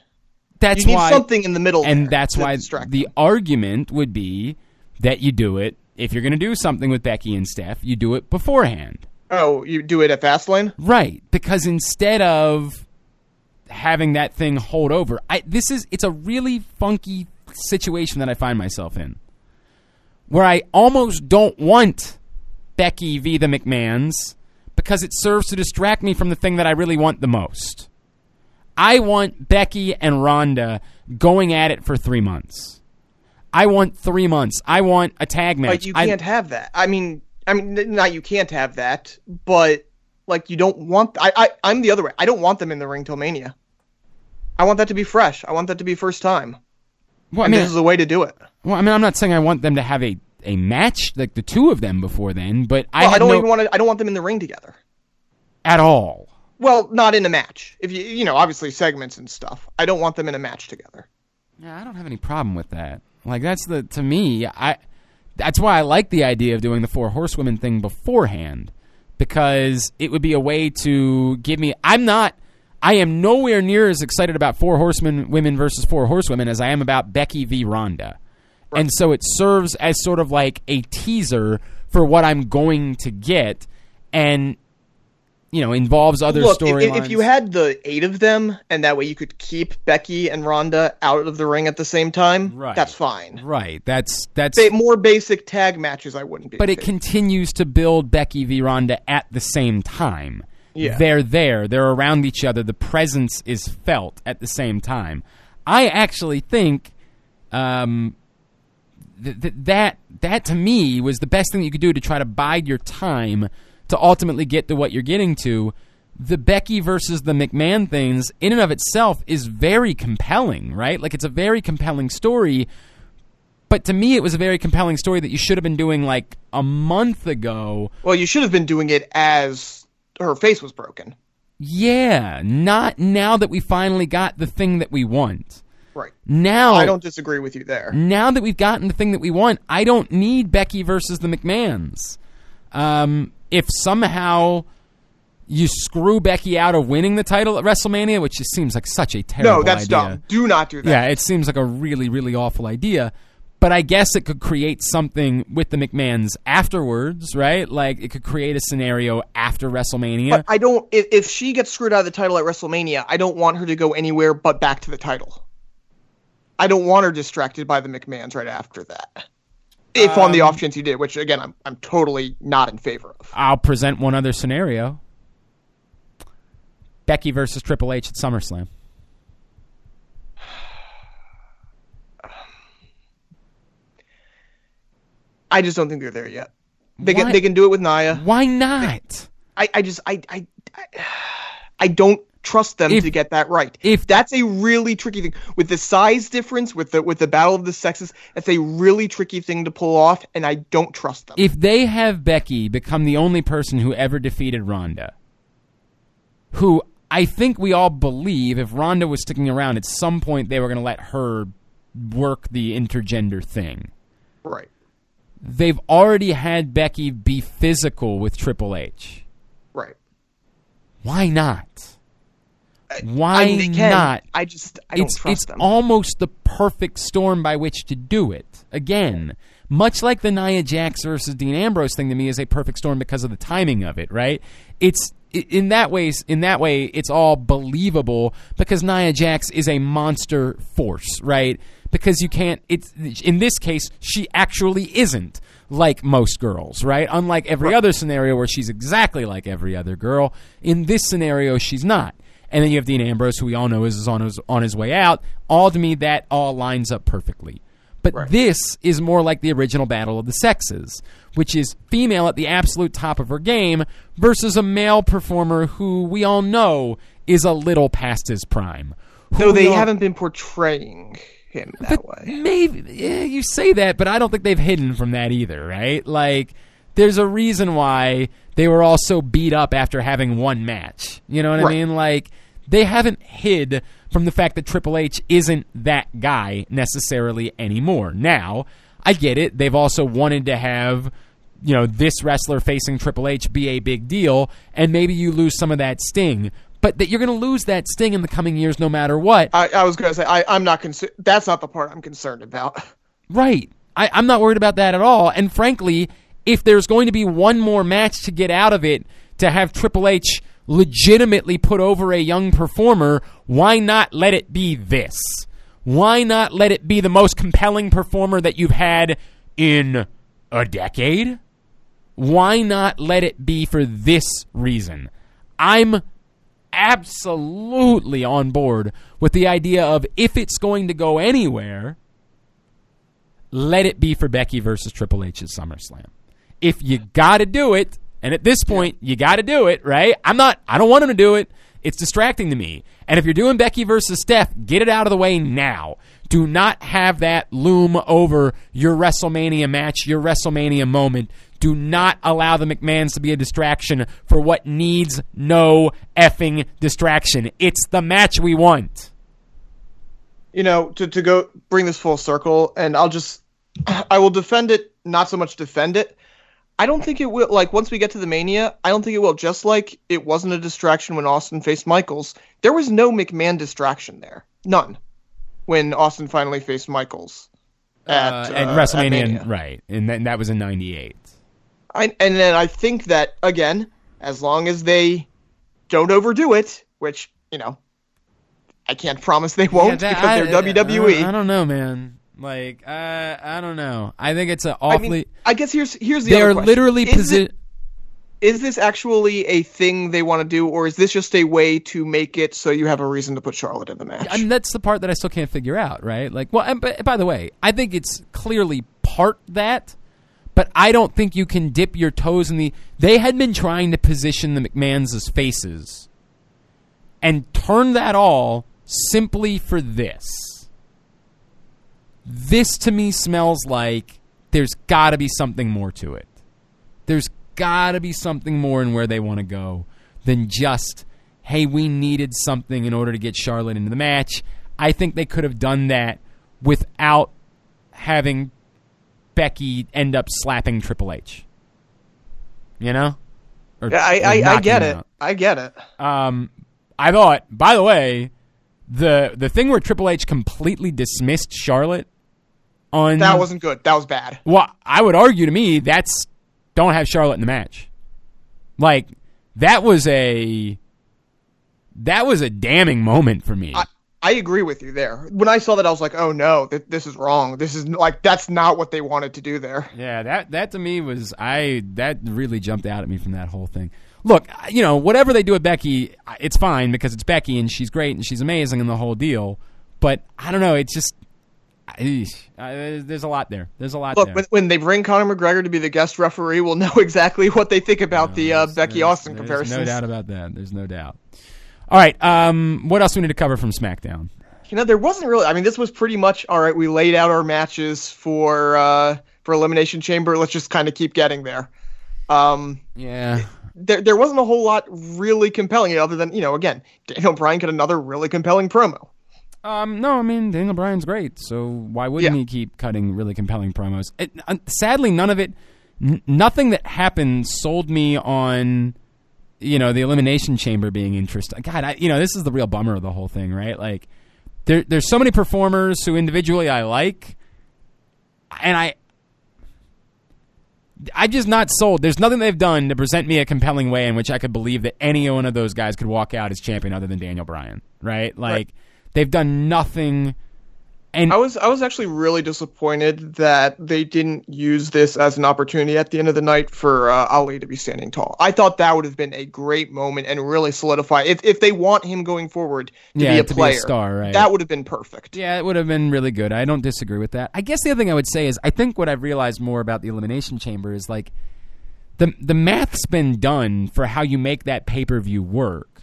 That's You need why something in the middle, and that's why the them. argument would be that you do it if you're going to do something with Becky and Steph, you do it beforehand. Oh, you do it at Fastlane? Right, because instead of having that thing hold over, I this is it's a really funky situation that I find myself in. Where I almost don't want Becky v the McMahons because it serves to distract me from the thing that I really want the most. I want Becky and Ronda going at it for 3 months. I want 3 months. I want a tag match. Like you I- can't have that. I mean, I mean, not you can't have that, but like you don't want. I, I I'm the other way. I don't want them in the ring till Mania. I want that to be fresh. I want that to be first time. well, I mean, this is the way to do it. Well, I mean, I'm not saying I want them to have a, a match like the two of them before then, but I, Well, I, don't no, even want to. I don't want them in the ring together. at all. Well, not in a match. If you you know, obviously segments and stuff. I don't want them in a match together. Yeah, I don't have any problem with that. Like that's the to me, I that's why I like the idea of doing the four horsewomen thing beforehand because it would be a way to give me. I'm not. I am nowhere near as excited about four horsemen women versus four horsewomen as I am about Becky v Ronda. And so it serves as sort of like a teaser for what I'm going to get and you know, involves other Look, if, storylines. if you had the eight of them, and that way you could keep Becky and Ronda out of the ring at the same time, Right. that's fine. Right. That's that's Ba- more basic tag matches, I wouldn't be. but it continues to build Becky v Ronda at the same time. Yeah. They're there, they're around each other, the presence is felt at the same time. I actually think um, th- th- that that to me was the best thing you could do to try to bide your time to ultimately get to what you're getting to. The Becky versus the McMahon things, in and of itself, is very compelling, right? Like it's a very compelling story. But to me, it was a very compelling story that you should have been doing like a month ago. Well, you should have been doing it as her face was broken. Yeah, not now that we finally got the thing that we want. Right. Now, I don't disagree with you there. now that we've gotten the thing that we want, I don't need Becky versus the McMahons. Um, if somehow you screw Becky out of winning the title at WrestleMania, which just seems like such a terrible idea. No, that's idea. dumb. Do not do that. Yeah, it seems like a really, really awful idea. But I guess it could create something with the McMahons afterwards, right? Like it could create a scenario after WrestleMania. But I don't. If, if she gets screwed out of the title at WrestleMania, I don't want her to go anywhere but back to the title. I don't want her distracted by the McMahons right after that. If on Um, the off chance you did, which again I'm I'm totally not in favor of. I'll present one other scenario. Becky versus Triple H at SummerSlam. <sighs> I just don't think they're there yet. They Why- can they can do it with Nia. Why not? I, I just I, I I I don't trust them If- to get that right. if- that's a really tricky thing with the size difference with the with the battle of the sexes, that's a really tricky thing to pull off, and I don't trust them. If they have Becky become the only person who ever defeated Ronda, who I think we all believe if Ronda was sticking around, at some point they were going to let her work the intergender thing. right, They've already had Becky be physical with Triple H. right. Why not? Why I can. not? I just I it's trust it's them. almost the perfect storm by which to do it. Again, much like the Nia Jax versus Dean Ambrose thing to me is a perfect storm because of the timing of it, right? It's in that ways in that way it's all believable because Nia Jax is a monster force, right? Because you can't it's in this case she actually isn't like most girls, right? Unlike every other scenario where she's exactly like every other girl, in this scenario she's not. And then you have Dean Ambrose, who we all know is, is on his on his way out. All to me, that all lines up perfectly. But this is more like the original battle of the sexes, which is female at the absolute top of her game versus a male performer who we all know is a little past his prime. Though they all- haven't been portraying him that but way. Maybe yeah, you say that, but I don't think they've hidden from that either, right? Like there's a reason why they were all so beat up after having one match. You know what I mean? Like they haven't hid from the fact that Triple H isn't that guy necessarily anymore. Now, I get it. They've also wanted to have you know this wrestler facing Triple H be a big deal, and maybe you lose some of that sting. But that you're going to lose that sting in the coming years, no matter what. I, I was gonna say I, I'm not concerned. That's not the part I'm concerned about. Right. I, I'm not worried about that at all. And frankly, if there's going to be one more match to get out of it to have Triple H legitimately put over a young performer, why not let it be this? Why not let it be the most compelling performer that you've had in a decade? Why not let it be for this reason? I'm absolutely on board with the idea of if it's going to go anywhere, let it be for Becky versus Triple H at SummerSlam. If you got to do it, and at this point you got to do it, right? I'm not. I don't want him to do it. It's distracting to me. And if you're doing Becky versus Steph, get it out of the way now. Do not have that loom over your WrestleMania match, your WrestleMania moment. Do not allow the McMahons to be a distraction for what needs no effing distraction. It's the match we want. you know, to, to go bring this full circle, and I'll just, I will defend it, not so much defend it. I don't think it will, like, once we get to the Mania, I don't think it will. Just like it wasn't a distraction when Austin faced Michaels, there was no McMahon distraction there. None. When Austin finally faced Michaels. At, Uh, uh, and at WrestleMania, Mania. right? And, then that was in '98. I, and then I think that again, as long as they don't overdo it, which you know, I can't promise they won't that- because they're I- WWE. I, I don't know, man. Like, uh, I don't know. I think it's an I awfully. mean, I guess here's here's the they're question. literally Is position. it- Is this actually a thing they want to do, or is this just a way to make it so you have a reason to put Charlotte in the match? I mean, that's the part that I still can't figure out, right? Like, well, and, but, by the way, I think it's clearly part that, but I don't think you can dip your toes in the. They had been trying to position the McMahons as faces, and turn that all simply for this. This to me smells like there's got to be something more to it. There's got to be something more in where they want to go than just, hey, we needed something in order to get Charlotte into the match. I think they could have done that without having Becky end up slapping Triple H. You know? Or- Yeah, I, I, I get it. out. I get it. Um, I thought, by the way, the the thing where Triple H completely dismissed Charlotte That wasn't good. That was bad. well, I would argue to me that's don't have Charlotte in the match. Like that was a that was a damning moment for me. I, I agree with you there. When I saw that, I was like, "Oh no, th- this is wrong. This is like that's not what they wanted to do there." yeah, that that to me was I that really jumped out at me from that whole thing. Look, you know, whatever they do with Becky, it's fine because it's Becky and she's great and she's amazing and the whole deal. But I don't know, it's just there's- there's a lot there. There's a lot Look, there. when, they bring Conor McGregor to be the guest referee, we'll know <laughs> exactly what they think about the uh, Becky Austin there's comparisons. No doubt about that. There's no doubt. All right. Um, what else we need to cover from SmackDown? You know, there wasn't really. I mean, this was pretty much all right. We laid out our matches for uh, for Elimination Chamber. Let's just kind of keep getting there. Um, Yeah. there there wasn't a whole lot really compelling, other than you know, again, Daniel Bryan got another really compelling promo. Um, no, I mean Daniel Bryan's great, so why wouldn't Yeah. he keep cutting really compelling promos? It, uh, sadly, none of it, n- nothing that happened sold me on, you know, the elimination chamber being interesting. God, I, you know, this is the real bummer of the whole thing, right? Like, there, there's so many performers who individually I like, and I. I'm just not sold. There's nothing they've done to present me a compelling way in which I could believe that any one of those guys could walk out as champion other than Daniel Bryan, right? Like they've done nothing. And I was I was actually really disappointed that they didn't use this as an opportunity at the end of the night for uh, Ali to be standing tall. I thought that would have been a great moment and really solidify if if they want him going forward to Yeah, be a to be a star, right. That would have been perfect. yeah, it would have been really good. I don't disagree with that. I guess the other thing I would say is I think what I've realized more about the elimination chamber is like the the math's been done for how you make that pay per view work.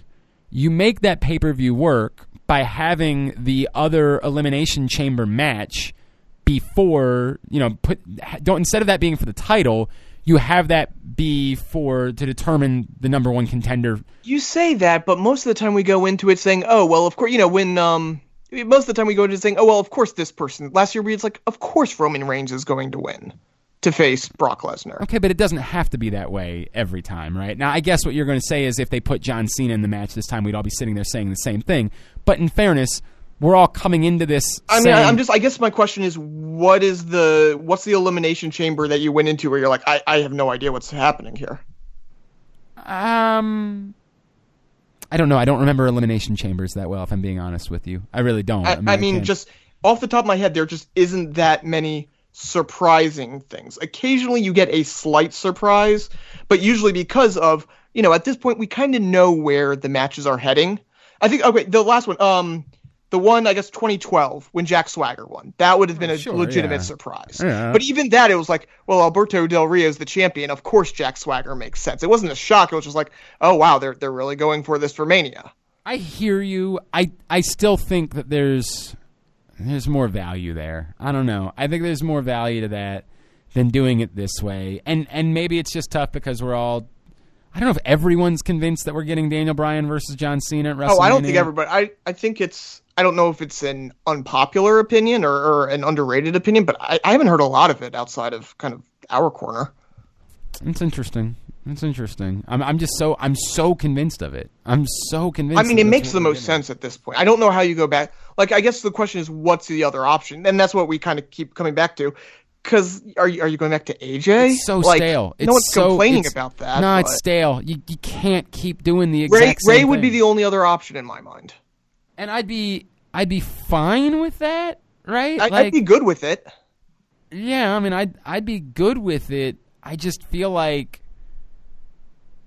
You make that pay per view work by having the other elimination chamber match before you know put don't instead of that being for the title you have that be for to determine the number one contender You say that, but most of the time we go into it saying, "Oh, well, of course, you know, when um most of the time we go into it saying, "Oh, well, of course this person." Last year we like, "Of course Roman Reigns is going to win to face Brock Lesnar." Okay, but it doesn't have to be that way every time, right? Now, I guess what you're going to say is if they put John Cena in the match this time, we'd all be sitting there saying the same thing. But in fairness, we're all coming into this. I mean, saying, I- I'm just. I guess my question is, what is the what's the elimination chamber that you went into where you're like, I, I have no idea what's happening here. Um, I don't know. I don't remember elimination chambers that well. If I'm being honest with you, I really don't. I, I mean, can't- just off the top of my head, there just isn't that many surprising things. Occasionally, you get a slight surprise, but usually because of you know, at this point, we kind of know where the matches are heading. I think. Okay, the last one. Um. The one, I guess, 2012, when Jack Swagger won. That would have been a Sure, legitimate yeah. surprise. Yeah. But even that, it was like, well, Alberto Del Rio is the champion. Of course, Jack Swagger makes sense. It wasn't a shock. It was just like, oh, wow, they're, they're really going for this for Mania. I hear you. I I still think that there's there's more value there. I don't know. I think there's more value to that than doing it this way. And and maybe it's just tough because we're all I don't know if everyone's convinced that we're getting Daniel Bryan versus John Cena at WrestleMania. Oh, I don't think everybody. I, I think it's. I don't know if it's an unpopular opinion or, or an underrated opinion, but I, I haven't heard a lot of it outside of kind of our corner. It's interesting. It's interesting. I'm I'm just so I'm so convinced of it. I'm so convinced. I mean, it makes the most sense at this point. I don't know how you go back. Like, I guess the question is, what's the other option? And that's what we kind of keep coming back to. Because are you are you going back to AJ? It's so Like, stale. It's no one's so, complaining about that. No, it's stale. You you can't keep doing the exact Rey same Rey would be the only other option in my mind. and I'd be I'd be fine with that, right? I, like, I'd be good with it. yeah, I mean, I'd I'd be good with it. I just feel like,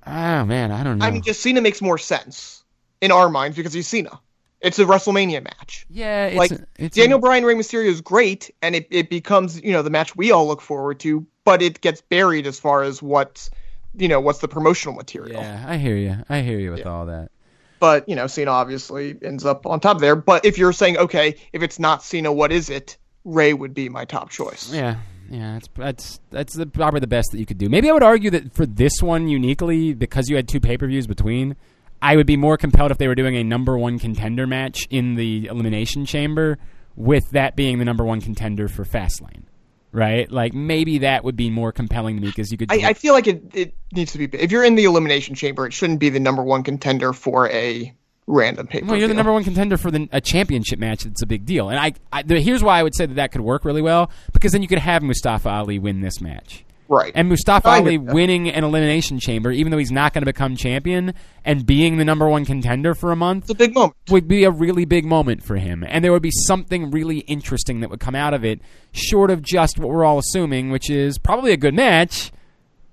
ah, man, I don't know. I mean, just Cena makes more sense in our minds because he's Cena. It's a WrestleMania match. yeah, it's, like it's Daniel Bryan Rey Mysterio is great, and it, it becomes you know the match we all look forward to, but it gets buried as far as what you know what's the promotional material. Yeah, I hear you. I hear you with all that. But you know Cena obviously ends up on top there. But if you're saying okay, if it's not Cena, what is it? Rey would be my top choice. Yeah, yeah, that's that's that's the, probably the best that you could do. Maybe I would argue that for this one uniquely, because you had two pay per views between, I would be more compelled if they were doing a number one contender match in the elimination chamber, with that being the number one contender for Fastlane, right? Like maybe that would be more compelling to me because you could. I, I feel like it, it needs to be. If you're in the elimination chamber, it shouldn't be the number one contender for a random pay Well, you're the number one contender for the, a championship match. It's a big deal, and I, I the, here's why I would say that that could work really well because then you could have Mustafa Ali win this match. Right. And Mustafa I Ali winning an elimination chamber, even though he's not going to become champion, and being the number one contender for a month it's a big moment. would be a really big moment for him. And there would be something really interesting that would come out of it, short of just what we're all assuming, which is probably a good match,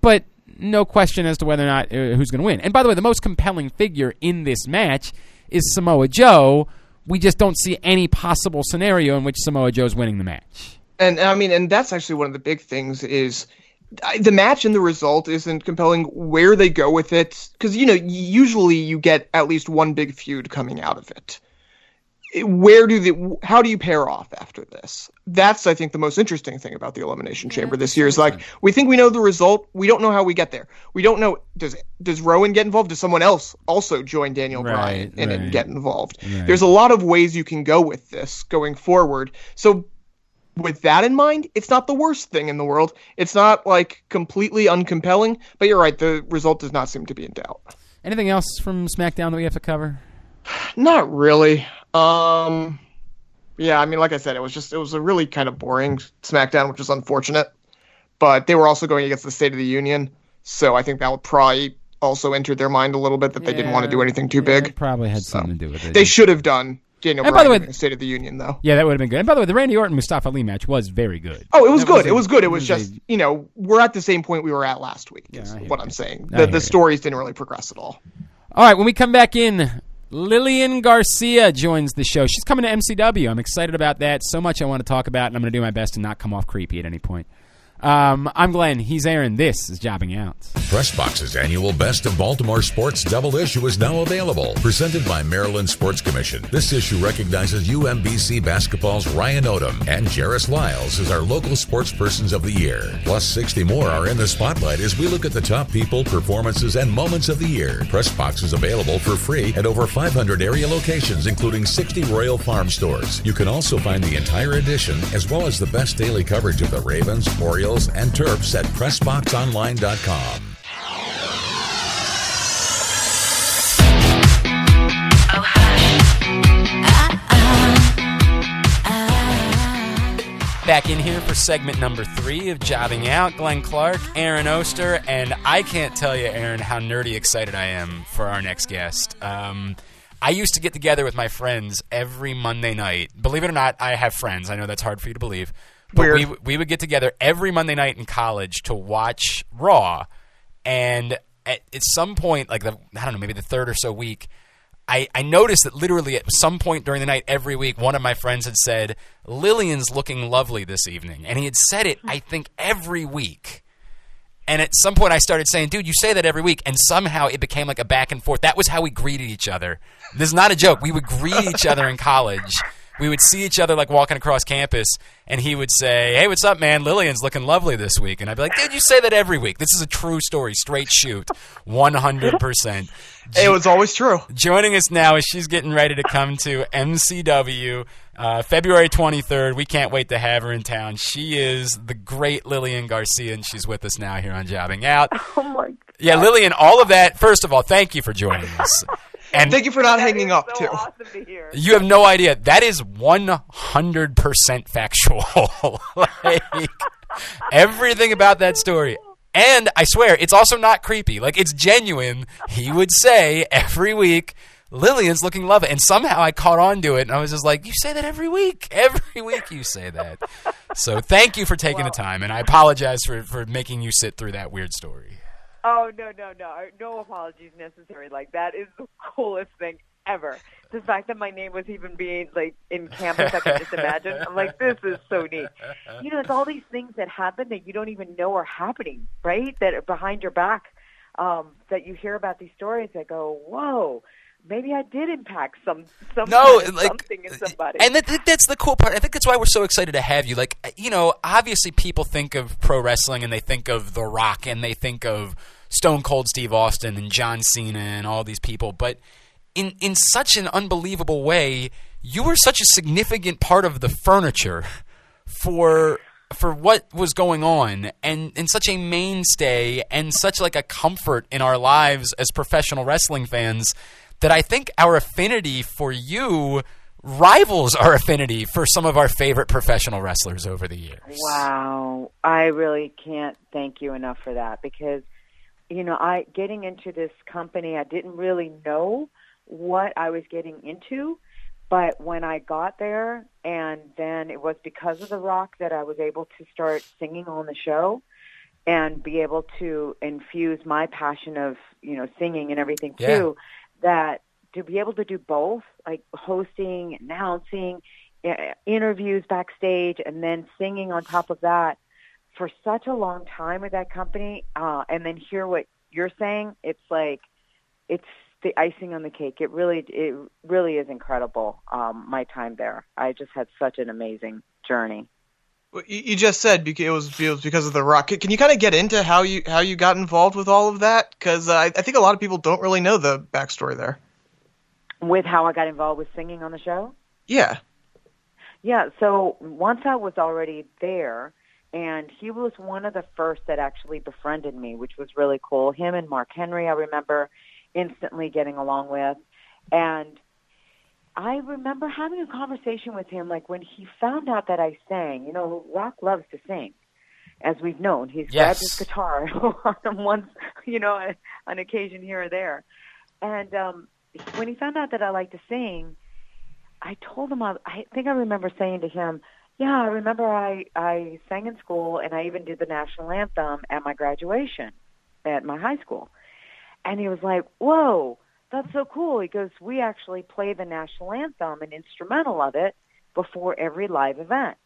but no question as to whether or not uh, who's going to win. And by the way, the most compelling figure in this match is Samoa Joe, we just don't see any possible scenario in which Samoa Joe's winning the match. And I mean, and that's actually one of the big things is the match and the result isn't compelling. Where they go with it, because you know, usually you get at least one big feud coming out of it. Where do the how do you pair off after this? That's I think the most interesting thing about the elimination chamber this year is like we think we know the result, we don't know how we get there. We don't know does does Rowan get involved? Does someone else also join Daniel Right, Bryan and, right. and get involved? Right. There's a lot of ways you can go with this going forward. So with that in mind, it's not the worst thing in the world. It's not like completely uncompelling, but you're right, the result does not seem to be in doubt. Anything else from SmackDown that we have to cover? Not really. Um yeah, I mean like I said, it was just it was a really kind of boring SmackDown, which is unfortunate. But they were also going against the State of the Union, so I think that would probably also entered their mind a little bit that they didn't want to do anything too Yeah, big. probably had something to do with it. They should have done Daniel And by Bryan the way- the State of the Union though. yeah, that would have been good. And by the way, the Randy Orton Mustafa Ali match was very good. Oh, it was That good. a- it was good. It was a- just you know we're at the same point we were at last week. Is what you. I'm saying. I The the stories didn't really progress at all. All right, when we come back in, Lillian Garcia joins the show. She's coming to MCW. I'm excited about that. So much I want to talk about, and I'm going to do my best to not come off creepy at any point. Um, I'm Glenn. He's Aaron. This is Jobbing Out. Pressbox's annual Best of Baltimore Sports double issue is now available. Presented by Maryland Sports Commission. This issue recognizes UMBC basketball's Ryan Odom and Jairus Lyles as our local sports persons of the year. Plus, 60 more are in the spotlight as we look at the top people, performances, and moments of the year. Pressbox is available for free at over 500 area locations, including 60 Royal Farm stores. You can also find the entire edition, as well as the best daily coverage of the Ravens, Orioles, and Terps at PressBoxOnline.com. Back in here for segment number three of Jobbing Out. Glenn Clark, Aaron Oster, and I can't tell you, Aaron, how nerdy excited I am for our next guest. Um, I used to get together with my friends every Monday night. Believe it or not, I have friends. I know that's hard for you to believe. But Weird. we, we would get together every Monday night in college to watch Raw. And at, at some point, like the, I don't know, maybe the third or so week, I, I noticed that literally at some point during the night every week, one of my friends had said, Lillian's looking lovely this evening. And he had said it, I think, every week. And at some point, I started saying, dude, you say that every week. And somehow it became like a back and forth. That was how we greeted each other. This is not a joke. We would greet each other in college. We would see each other like walking across campus, and he would say, Hey, what's up, man? Lillian's looking lovely this week. And I'd be like, Dude, you say that every week. This is a true story, straight shoot, 100%. <laughs> It was always true. Joining us now is she's getting ready to come to MCW uh, February 23rd. We can't wait to have her in town. She is the great Lillian Garcia, and she's with us now here on Jobbing Out. <laughs> Oh my god. Yeah, Lillian, all of that. First of all, thank you for joining us. <laughs> And Thank you for not hanging up so too. awesome to hear. you have no idea. That is 100% factual. <laughs> like, everything about that story. And I swear, it's also not creepy. Like, it's genuine. He would say every week, Lillian's looking lovely. And somehow I caught on to it, and I was just like, you say that every week. <laughs> Every week you say that. So thank you for taking the time, and I apologize for, for making you sit through that weird story. Oh no no no no apologies necessary. Like that is the <laughs> coolest thing ever. The fact that my name was even being like in campus, I can just imagine. I'm like, this is so neat. You know, it's all these things that happen that you don't even know are happening, right? That are behind your back. Um, that you hear about these stories that go, whoa. Maybe I did impact some some no, like, something in somebody. and that, that's the cool part. I think that's why we're so excited to have you. Like, you know, obviously people think of pro wrestling and they think of The Rock and they think of Stone Cold Steve Austin and John Cena and all these people, but in in such an unbelievable way, you were such a significant part of the furniture for for what was going on and and such a mainstay and such like a comfort in our lives as professional wrestling fans that I think our affinity for you rivals our affinity for some of our favorite professional wrestlers over the years. Wow. I really can't thank you enough for that because you know, I getting into this company, I didn't really know what I was getting into, but when I got there and then it was because of the rock that I was able to start singing on the show and be able to infuse my passion of, you know, singing and everything Yeah. too, that to be able to do both like hosting, announcing, interviews backstage, and then singing on top of that for such a long time with that company, uh, and then hear what you're saying, it's like it's the icing on the cake. It really, it really is incredible. Um, my time there, I just had such an amazing journey. Well, You you just said beca- it was, it was because of the rock. Can you kind of get into how you how you got involved with all of that? Because uh, I, I think a lot of people don't really know the backstory there. With how I got involved with singing on the show. Yeah. Yeah, so once I was already there, and he was one of the first that actually befriended me, which was really cool. Him and Mark Henry, I remember instantly getting along with. And I remember having a conversation with him, like when he found out that I sang. You know, Rock loves to sing, as we've known. He's grabbed his guitar <laughs> on once, you know, on, on occasion here or there. And um, when he found out that I like to sing, I told him I, I think I remember saying to him, "Yeah, I remember I I sang in school and I even did the national anthem at my graduation at my high school." And he was like, "Whoa, that's so cool." He goes, "We actually play the national anthem, an instrumental of it, before every live event."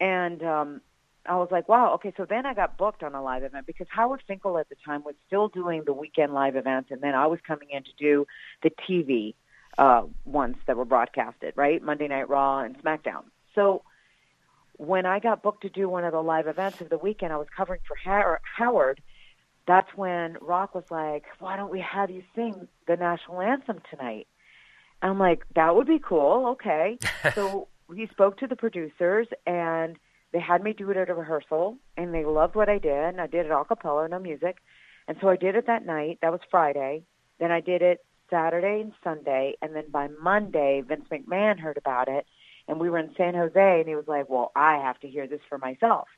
And um I was like, "Wow, okay." So then I got booked on a live event because Howard Finkel at the time was still doing the weekend live events, and then I was coming in to do the TV uh, ones that were broadcasted, right? Monday Night Raw and SmackDown. So when I got booked to do one of the live events of the weekend, I was covering for Howard. That's when Rock was like, "Why don't we have you sing the national anthem tonight?" I'm like, "That would be cool." Okay. <laughs> so he spoke to the producers and they had me do it at a rehearsal and they loved what I did and I did it a cappella, no music. And so I did it that night. That was Friday. Then I did it Saturday and Sunday. And then by Monday, Vince McMahon heard about it. And we were in San Jose. And he was like, well, I have to hear this for myself.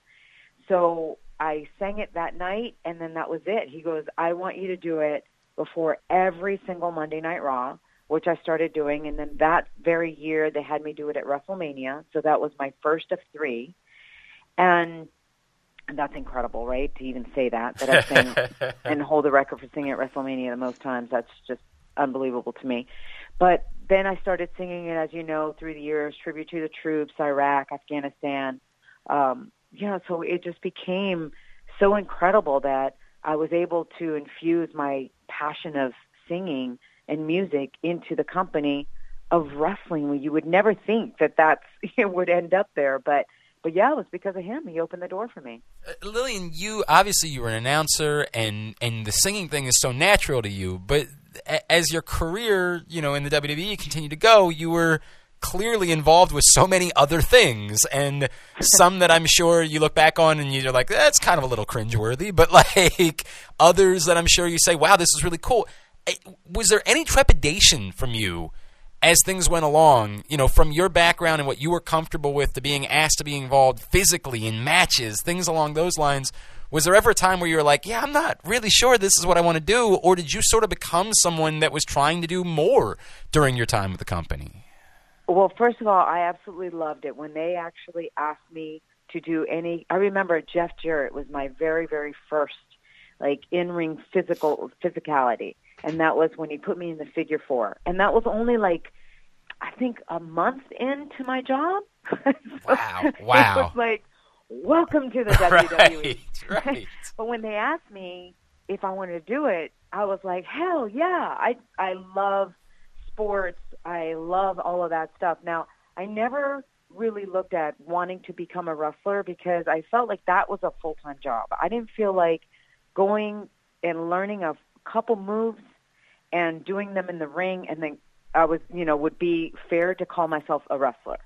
So I sang it that night. And then that was it. He goes, I want you to do it before every single Monday Night Raw, which I started doing. And then that very year, they had me do it at WrestleMania. So that was my first of three. And that's incredible, right? To even say that that I sang <laughs> and hold the record for singing at WrestleMania the most times. That's just unbelievable to me. But then I started singing it, as you know, through the years, tribute to the troops, Iraq, Afghanistan. Um, you know, so it just became so incredible that I was able to infuse my passion of singing and music into the company of wrestling. You would never think that that's <laughs> it would end up there, but but yeah, it was because of him. He opened the door for me. Uh, Lillian, you obviously you were an announcer, and and the singing thing is so natural to you. But a- as your career, you know, in the WWE continued to go, you were clearly involved with so many other things, and <laughs> some that I'm sure you look back on and you're like, that's kind of a little cringeworthy. But <laughs> like others that I'm sure you say, wow, this is really cool. Eh, Was there any trepidation from you? As things went along, you know, from your background and what you were comfortable with to being asked to be involved physically in matches, things along those lines, was there ever a time where you were like, yeah, I'm not really sure this is what I want to do? Or did you sort of become someone that was trying to do more during your time with the company? Well, first of all, I absolutely loved it when they actually asked me to do any. I remember Jeff Jarrett was my very, very first like in ring physical physicality, and that was when he put me in the figure four, and that was only like I think a month into my job. <laughs> Wow, Wow! it was like, welcome to the <laughs> WWE. Right, right. but when they asked me if I wanted to do it, I was like, hell yeah! I I love sports. I love all of that stuff. Now, I never really looked at wanting to become a wrestler because I felt like that was a full time job. I didn't feel like going and learning a couple moves and doing them in the ring and then I was, you know, would be fair to call myself a wrestler.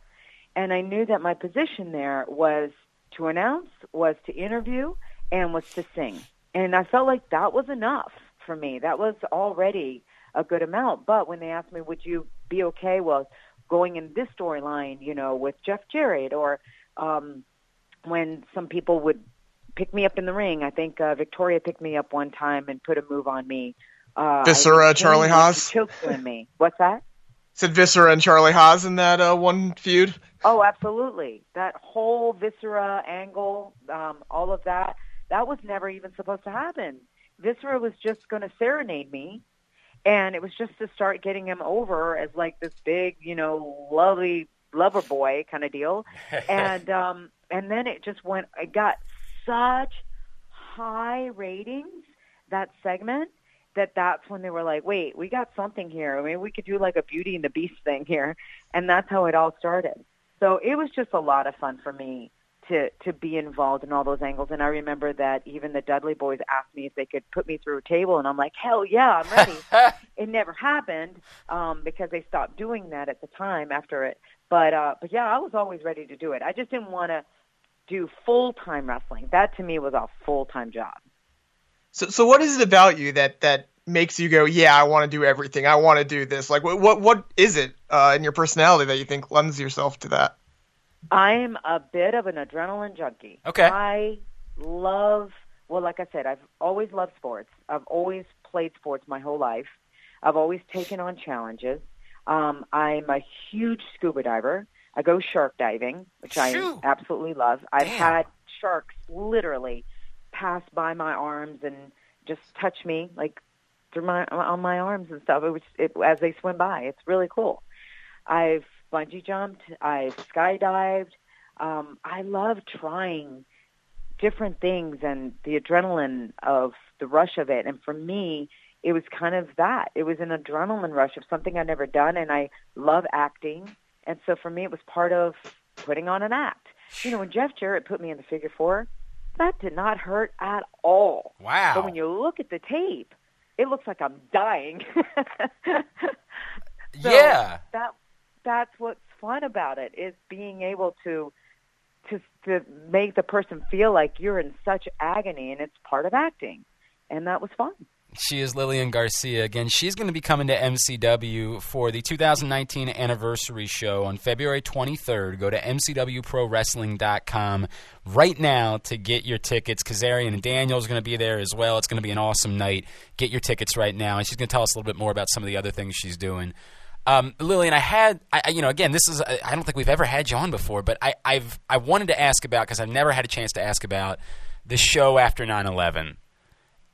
And I knew that my position there was to announce, was to interview, and was to sing. And I felt like that was enough for me. That was already a good amount. But when they asked me, would you be okay with going in this storyline, you know, with Jeff Jarrett, or um, when some people would pick me up in the ring, I think uh, Victoria picked me up one time and put a move on me. Uh, Viscera, I was Charlie Haas? she Choke me. What's that? Said Viscera and Charlie Haas in that uh, one feud. Oh, absolutely. That whole viscera angle, um, all of that, that was never even supposed to happen. Viscera was just going to serenade me, and it was just to start getting him over as like this big, you know, lovely lover boy kind of deal, <laughs> and um, and then it just went. It got such high ratings that segment that that's when they were like, wait, we got something here. I mean, we could do like a Beauty and the Beast thing here, and that's how it all started. So it was just a lot of fun for me to to be involved in all those angles. And I remember that even the Dudley boys asked me if they could put me through a table, and I'm like, hell yeah, I'm ready. <laughs> it never happened um, because they stopped doing that at the time after it. But uh, but yeah, I was always ready to do it. I just didn't want to do full time wrestling. That to me was a full time job. So, so what is it about you that that makes you go, yeah, I want to do everything. I want to do this. Like, what what what is it uh, in your personality that you think lends yourself to that? I'm a bit of an adrenaline junkie. Okay. I love, well, like I said, I've always loved sports. I've always played sports my whole life. I've always taken on challenges. Um, I'm a huge scuba diver. I go shark diving, which Shoo. I absolutely love. I've Damn. had sharks literally pass by my arms and just touch me like through my on my arms and stuff. It was it, as they swim by. It's really cool. I've bungee jumped. I've skydived. Um, I love trying different things and the adrenaline of the rush of it. And for me, it was kind of that. It was an adrenaline rush of something I'd never done, and I love acting. And so for me, it was part of putting on an act. You know, when Jeff Jarrett put me in the figure four, that did not hurt at all. Wow. But when you look at the tape, it looks like I'm dying. <laughs> So yeah. that that's what's fun about it is being able to to to make the person feel like you're in such agony and it's part of acting. And that was fun. She is Lillian Garcia. Again, she's going to be coming to MCW for the 2019 anniversary show on February 23rd. Go to MCWProWrestling.com right now to get your tickets. Kazarian and Daniels going to be there as well. It's going to be an awesome night. Get your tickets right now. And she's going to tell us a little bit more about some of the other things she's doing. Um, Lillian, I had, I, you know, again, this is, I don't think we've ever had you on before, but I, I've, I wanted to ask about because I've never had a chance to ask about the show after 9/11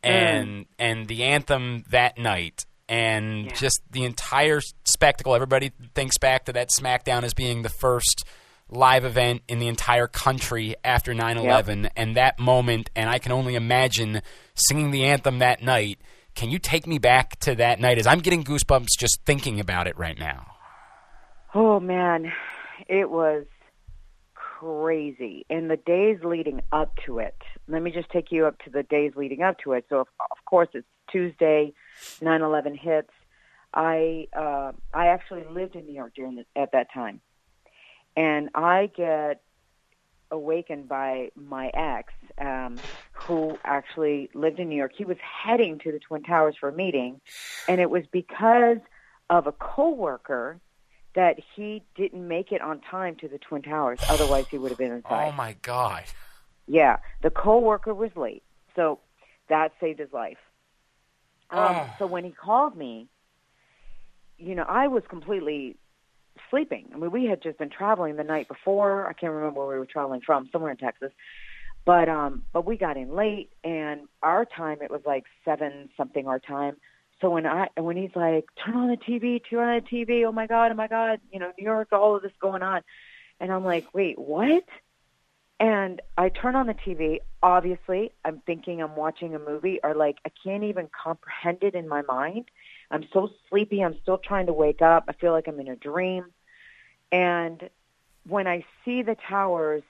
Mm. and and the anthem that night and Yeah. just the entire spectacle. Everybody thinks back to that SmackDown as being the first live event in the entire country after 9/11 and that moment and I can only imagine singing the anthem that night. Can you take me back to that night as I'm getting goosebumps just thinking about it right now? Oh man, it was crazy. In the days leading up to it, let me just take you up to the days leading up to it. So, of, of course, it's Tuesday, 9/11 hits. I uh, I actually lived in New York during the, at that time, and I get awakened by my ex, um, who actually lived in New York. He was heading to the Twin Towers for a meeting, and it was because of a coworker that he didn't make it on time to the Twin Towers. Otherwise, he would have been inside. Oh my god. Yeah, the coworker was late, so that saved his life. Um, Oh. So when he called me, you know, I was completely sleeping. I mean, we had just been traveling the night before. I can't remember where we were traveling from, somewhere in Texas. But um, but we got in late, and our time it was like seven something our time. So when I when he's like, turn on the TV, turn on the TV. Oh my god, oh my god, you know, New York, all of this going on, and I'm like, wait, what? And I turn on the TV. Obviously, I'm thinking I'm watching a movie, or like I can't even comprehend it in my mind. I'm so sleepy. I'm still trying to wake up. I feel like I'm in a dream. And when I see the towers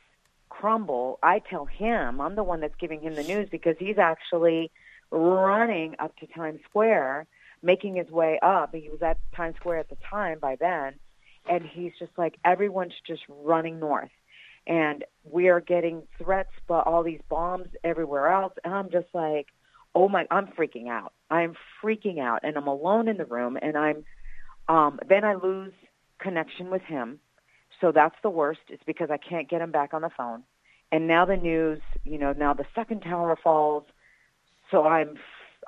crumble, I tell him, I'm the one that's giving him the news because he's actually running up to Times Square, making his way up. He was at Times Square at the time by then. And he's just like, everyone's just running north. And we are getting threats, but all these bombs everywhere else. And I'm just like, oh my, I'm freaking out. I'm freaking out. And I'm alone in the room. And I'm, um, then I lose connection with him. So that's the worst. It's because I can't get him back on the phone. And now the news, you know, now the second tower falls. So I'm,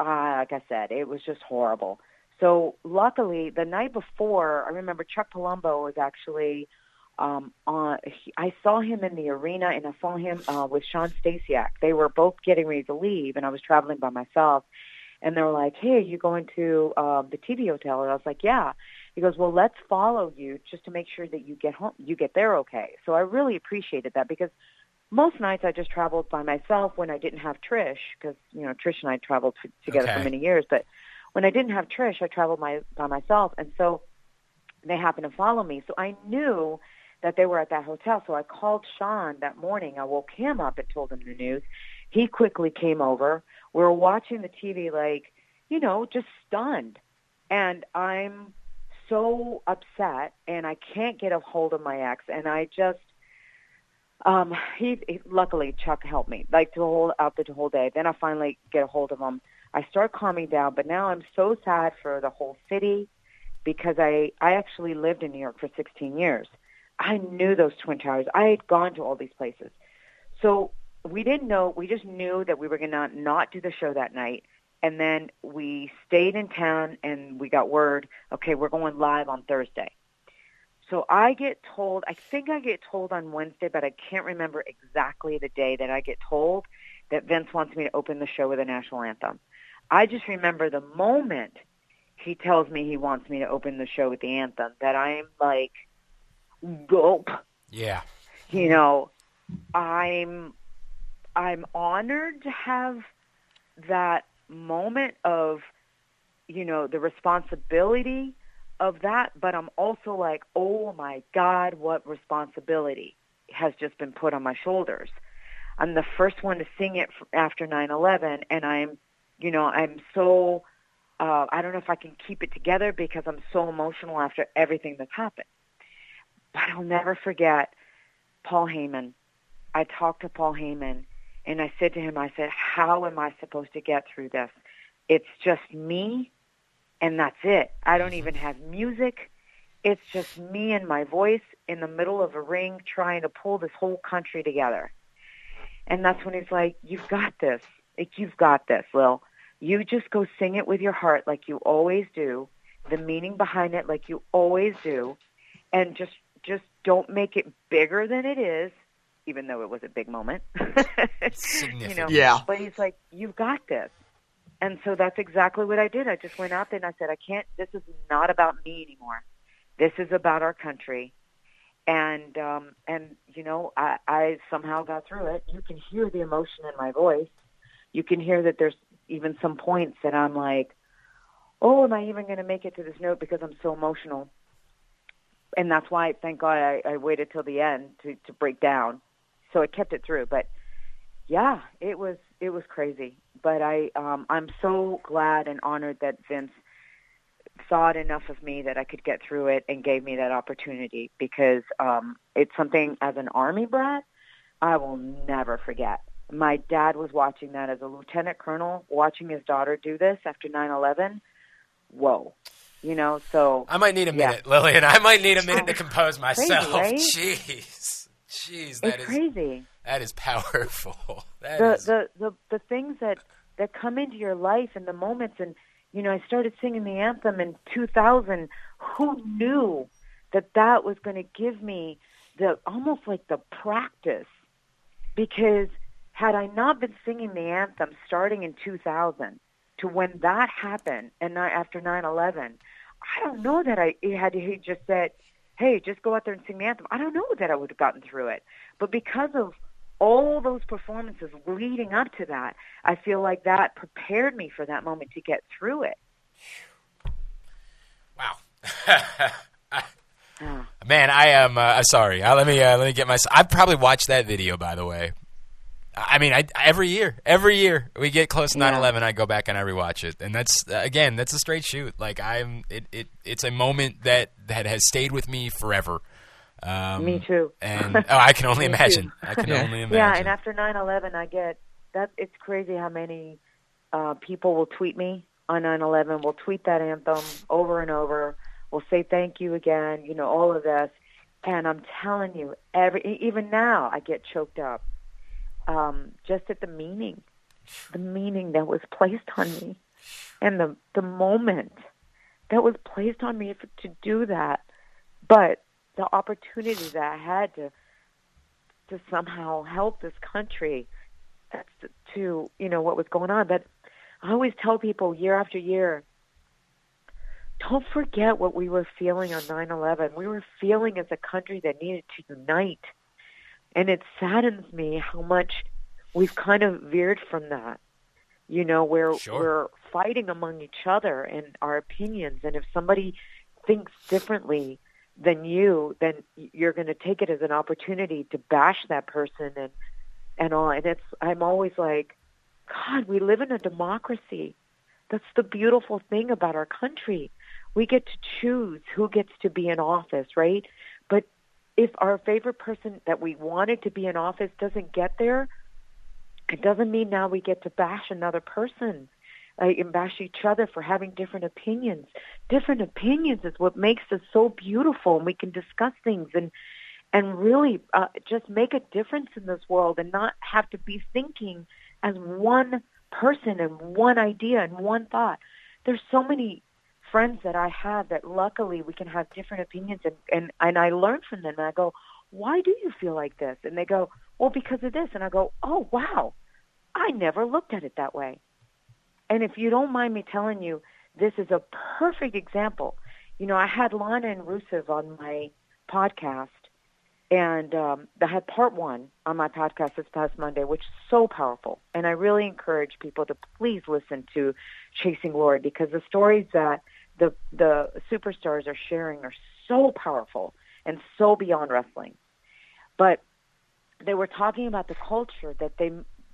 uh, like I said, it was just horrible. So luckily, the night before, I remember Chuck Palumbo was actually um, on. He, I saw him in the arena, and I saw him uh, with Shawn Stasiak. They were both getting ready to leave, and I was traveling by myself. and they were like, "Hey, are you going to um, the TV hotel?" And I was like, "Yeah." He goes, "Well, let's follow you just to make sure that you get home, you get there okay." So I really appreciated that because most nights I just traveled by myself when I didn't have Trish because you know Trish and I traveled t- together Okay. for many years, but when I didn't have Trish, I traveled my by myself, and so they happened to follow me. So I knew that they were at that hotel. So I called Shawn that morning. I woke him up and told him the news. He quickly came over. We were watching the TV like, you know, just stunned. And I'm so upset and I can't get a hold of my ex and I just um he, he luckily Chuck helped me like to hold out the whole day. Then I finally get a hold of him. I start calming down, but now I'm so sad for the whole city because I I actually lived in New York for 16 years. I knew those twin towers. I had gone to all these places. So we didn't know, we just knew that we were going to not do the show that night. And then we stayed in town and we got word, okay, we're going live on Thursday. So I get told, I think I get told on Wednesday, but I can't remember exactly the day that I get told that Vince wants me to open the show with a national anthem. I just remember the moment he tells me he wants me to open the show with the anthem that I'm like, gulp Yeah. you know i'm i'm honored to have that moment of you know the responsibility of that but i'm also like oh my god what responsibility has just been put on my shoulders i'm the first one to sing it after 9/11 and i'm you know i'm so uh i don't know if i can keep it together because i'm so emotional after everything that's happened but I'll never forget Paul Heyman. I talked to Paul Heyman and I said to him, I said, how am I supposed to get through this? It's just me and that's it. I don't mm-hmm. even have music. It's just me and my voice in the middle of a ring trying to pull this whole country together. And that's when he's like, you've got this. Like, you've got this, Lil. You just go sing it with your heart like you always do, the meaning behind it like you always do, and just just don't make it bigger than it is, even though it was a big moment. <laughs> you know. Yeah. But he's like, You've got this. And so that's exactly what I did. I just went out there and I said, I can't this is not about me anymore. This is about our country. And um and you know, I, I somehow got through it. You can hear the emotion in my voice. You can hear that there's even some points that I'm like, Oh, am I even gonna make it to this note because I'm so emotional? and that's why thank God I, I waited till the end to to break down. So I kept it through. But yeah, it was it was crazy. But I um I'm so glad and honored that Vince thought enough of me that I could get through it and gave me that opportunity because um it's something as an army brat I will never forget. My dad was watching that as a lieutenant colonel watching his daughter do this after 9/11. Whoa. You know, so I might need a Yeah. minute, Lillian. I might need a minute to compose Crazy, myself. right? Jeez. Jeez, that it's is crazy. that is powerful. <laughs> That the, is- the the the things that that come into your life and the moments. And you know I started singing the anthem in 2000 who knew that that was going to give me the almost like the practice? Because had I not been singing the anthem starting in 2000 to when that happened and after 9/11 I don't know that I had he just said hey just go out there and sing the anthem. I don't know that I would have gotten through it. But because of all those performances leading up to that, I feel like that prepared me for that moment to get through it. wow. <laughs> <laughs> Man, I am uh, sorry. Uh, let me uh, let me get my. I've probably watched that video, by the way. I mean, I, every year, every year we get close to Yeah. 9/11, I go back and I rewatch it, and that's uh, again, that's a straight shoot. Like I'm, it, it, it's a moment that that has stayed with me forever. Um, Me too. And oh, I can <laughs> only imagine. too. I can Yeah. only imagine. Yeah, and after 9/11, I get that. It's crazy how many uh, people will tweet me on 9/11. Will tweet that anthem over and over. Will say thank you again. You know all of this, and I'm telling you, every e- even now I get choked up um, just at the meaning, the meaning that was placed on me, and the the moment that was placed on me f- to do that, but the opportunity that I had to to somehow help this country to, to you know what was going on. But I always tell people year after year, don't forget what we were feeling on 9/11. We were feeling as a country that needed to unite, and it saddens me how much we've kind of veered from that. You know, where Sure. we're fighting among each other and our opinions, and if somebody thinks differently than you, then you're going to take it as an opportunity to bash that person and and all. And it's I'm always like, God, we live in a democracy. That's the beautiful thing about our country. We get to choose who gets to be in office, right? But if our favorite person that we wanted to be in office doesn't get there, it doesn't mean now we get to bash another person uh, and bash each other for having different opinions. Different opinions is what makes us so beautiful, and we can discuss things and and really uh, just make a difference in this world, and not have to be thinking as one person and one idea and one thought. There's so many friends that I have that luckily we can have different opinions, and and and I learn from them. And I go, why do you feel like this? And they go, well, because of this. And I go, oh wow, I never looked at it that way. And if you don't mind me telling you, this is a perfect example. You know, I had Lana and Rusev on my podcast, and um, I had part one on my podcast this past Monday, which is so powerful. And I really encourage people to please listen to Chasing Glory because the stories that the the superstars are sharing are so powerful and so beyond wrestling. But they were talking about the culture that they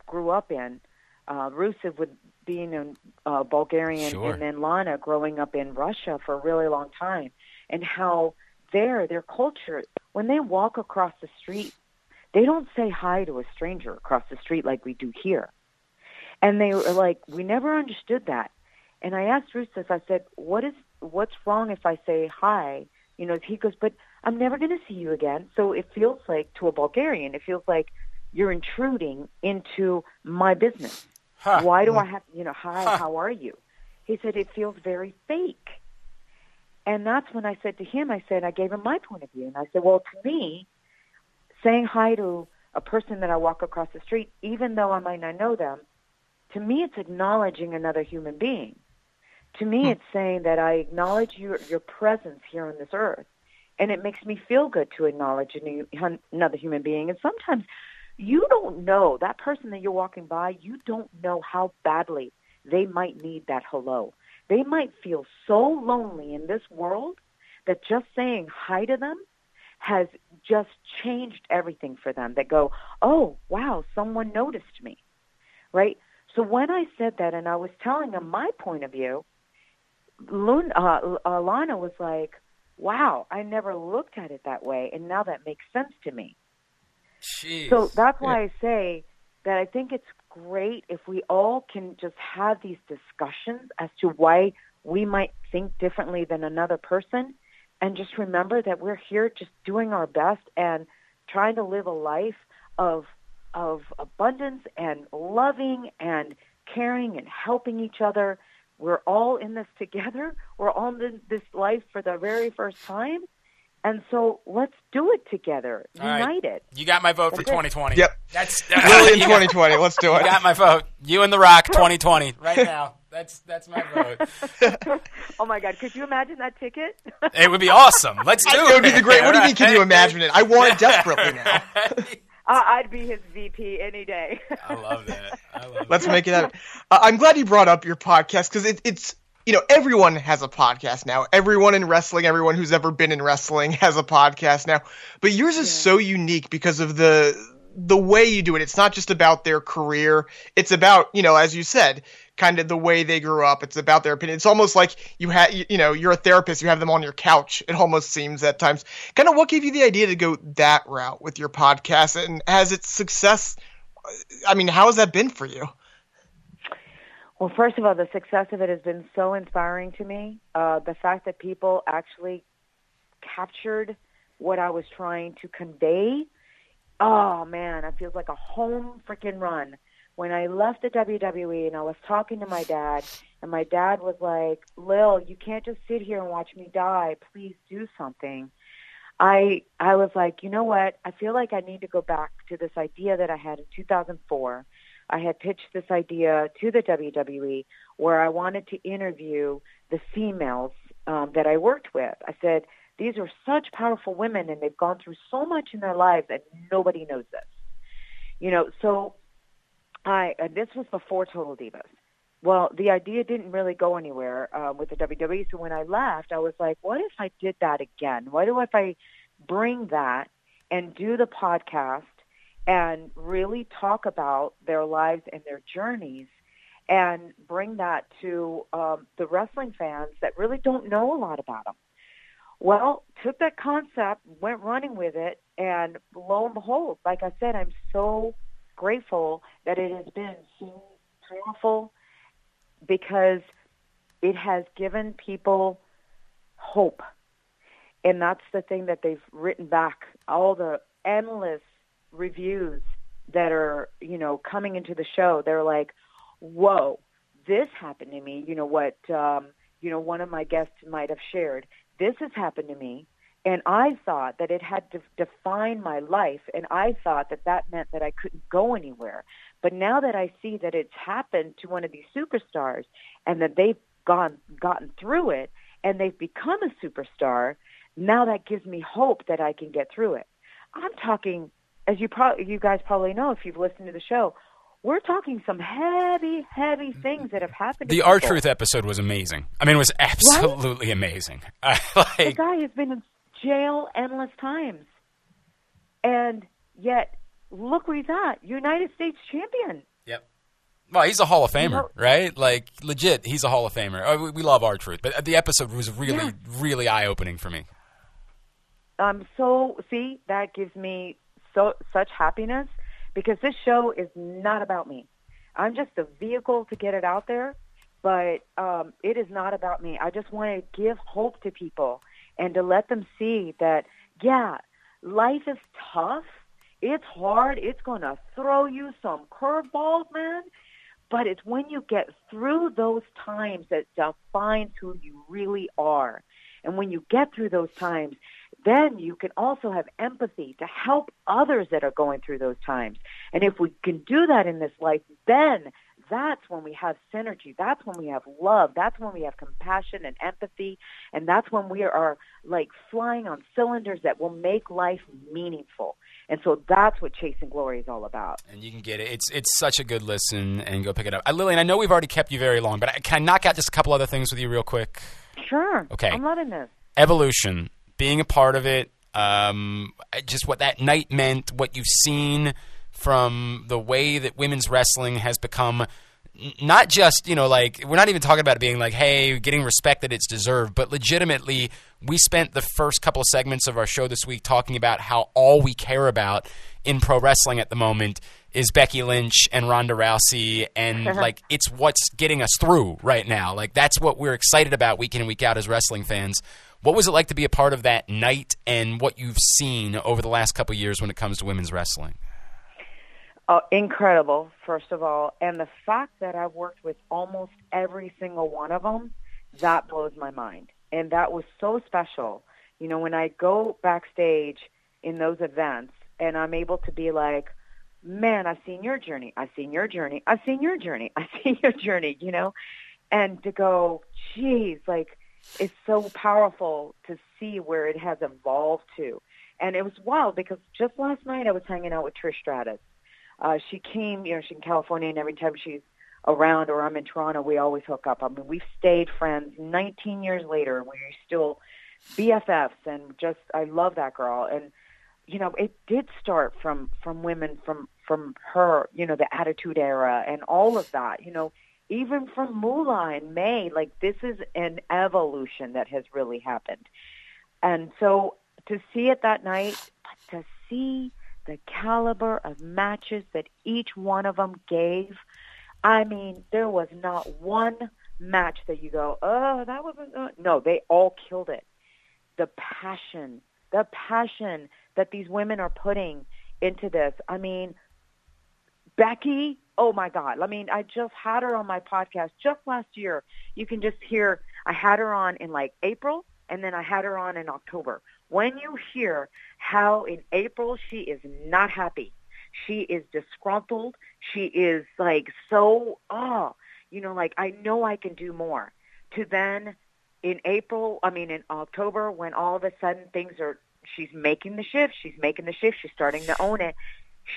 grew up in. Uh, Rusev with being a uh, Bulgarian, Sure. and then Lana growing up in Russia for a really long time, and how there their culture when they walk across the street, they don't say hi to a stranger across the street like we do here. And they were like, we never understood that. And I asked Rusev, I said, what is what's wrong if I say hi? You know, he goes, but I'm never going to see you again. So it feels like to a Bulgarian, it feels like you're intruding into my business. Huh. Why do I mm. have, you know, hi, how are you? He said it feels very fake. And that's when I said to him, I said, I gave him my point of view. And I said, well, to me, saying hi to a person that I walk across the street, even though I might not know them, to me, it's acknowledging another human being. To me, hmm. it's saying that I acknowledge your, your presence here on this earth. And it makes me feel good to acknowledge a new, another human being. And sometimes you don't know that person that you're walking by, you don't know how badly they might need that hello. They might feel so lonely in this world that just saying hi to them has just changed everything for them. That go, oh, wow, someone noticed me, right? So when I said that and I was telling them my point of view, Lun, uh, uh, Lana was like, wow, I never looked at it that way. And now that makes sense to me. Jeez. So that's why I say that I think it's great if we all can just have these discussions as to why we might think differently than another person and just remember that we're here just doing our best and trying to live a life of of abundance and loving and caring and helping each other. We're all in this together. <laughs> We're all in this life for the very first time. And so let's do it together, All right. united. You got my vote for it. 2020. Yep. That's <laughs> Really <laughs> in 2020. Let's do <laughs> You it. got my vote. You and The Rock 2020 right now. That's that's my vote. Oh my God! Could you imagine that ticket? It would be awesome. Let's do It it. would be the great. What do you mean? Can you imagine it? I want it desperately now. I- I'd be his VP any day. I love that. I love Let's that. make it happen. Uh, I'm glad you brought up your podcast because it, it's you know everyone has a podcast now. Everyone in wrestling, everyone who's ever been in wrestling <laughs> has a podcast now. But yours is so unique because of the the way you do it. It's not just about their career. It's about you know as you said, kind of the way they grew up. It's about their opinion. It's almost like you had you, you know you're a therapist. You have them on your couch. It almost seems at times. Kind of what gave you the idea to go that route with your podcast and has its success? I mean, how has that been for you? Well, first of all, the success of it has been so inspiring to me. Uh, the fact that people actually captured what I was trying to convey. Oh man, it feels like a home freaking run. When I left the WWE and I was talking to my dad, and my dad was like, "Lil, you can't just sit here and watch me die. Please do something." I I was like, you know what? I feel like I need to go back to this idea that I had in 2004 I had pitched this idea to the WWE where I wanted to interview the females um, that I worked with. I said, these are such powerful women and they've gone through so much in their lives and nobody knows this. You know, so I, and this was before Total Divas. Well, the idea didn't really go anywhere uh, with the WWE. So when I left, I was like, what if I did that again? What if I bring that and do the podcast and really talk about their lives and their journeys and bring that to um, the wrestling fans that really don't know a lot about them. Well, took that concept, went running with it, and lo and behold, like I said, I'm so grateful that it has been so powerful because it has given people hope. And that's the thing that they've written back, all the endless reviews that are, you know, coming into the show. They're like, whoa, this happened to me. You know what, um, you know, one of my guests might have shared. This has happened to me. And I thought that it had to define my life, and I thought that that meant that I couldn't go anywhere. But now that I see that it's happened to one of these superstars, and that they've gone gotten through it, and they've become a superstar, now that gives me hope that I can get through it. I'm talking, as you probably you guys probably know if you've listened to the show, we're talking some heavy, heavy things that have happened. The R. Truth episode was amazing. I mean, it was absolutely amazing. <laughs> I, the guy has been in jail endless times, and yet look where he's at, United States champion. Yep. Well, he's a Hall of Famer, know- right? Like legit, he's a Hall of Famer. Uh, we, we love R. Truth, but the episode was really, Yeah. really eye opening for me. Um, so see, that gives me so such happiness because this show is not about me. I'm just a vehicle to get it out there, but um, it is not about me. I just want to give hope to people and to let them see that yeah, life is tough. It's hard. It's going to throw you some curveballs, man. But it's when you get through those times that defines who you really are. And when you get through those times, then you can also have empathy to help others that are going through those times. And if we can do that in this life, then that's when we have synergy. That's when we have love. That's when we have compassion and empathy. And that's when we are like flying on cylinders that will make life meaningful. And so that's what Chasing Glory is all about. And you can get it. It's it's such a good listen, and go pick it up. Uh, Lillian, I know we've already kept you very long, but I, can I knock out just a couple other things with you real quick? Sure. Okay. I'm loving this. Evolution, being a part of it, um, just what that night meant, what you've seen from the way that women's wrestling has become not just, you know, like, we're not even talking about it being like, hey, getting respect that it's deserved, but legitimately, we spent the first couple of segments of our show this week talking about how all we care about in pro wrestling at the moment is Becky Lynch and Ronda Rousey, and like, it's what's getting us through right now. Like, that's what we're excited about week in and week out as wrestling fans. What was it like to be a part of that night and what you've seen over the last couple years when it comes to women's wrestling? Uh, incredible, first of all. And the fact that I've worked with almost every single one of them, that blows my mind. And that was so special. You know, when I go backstage in those events and I'm able to be like, man, I've seen your journey. I've seen your journey. I've seen your journey. <laughs> I've seen your journey, you know? And to go, geez, like, it's so powerful to see where it has evolved to. And it was wild because just last night I was hanging out with Trish Stratus. Uh, she came, you know, she's in California, and every time she's around or I'm in Toronto, we always hook up. I mean, we've stayed friends. 19 years later, and we're still BFFs, and just I love that girl. And you know, it did start from from women from from her, you know, the Attitude Era and all of that. You know, even from Moolah and Mae, like this is an evolution that has really happened. And so to see it that night, but to see the caliber of matches that each one of them gave, I mean, there was not one match that you go, oh, that was uh, no. They all killed it. The passion, the passion that these women are putting into this. I mean, Becky, oh my God. I mean, I just had her on my podcast just last year. You can just hear, I had her on in like April and then I had her on in October. When you hear how in April she is not happy, She is disgruntled. She is like so, oh, you know, like I know I can do more. To then in April, I mean in October, when all of a sudden things are, she's making the shift. She's making the shift. She's starting to own it.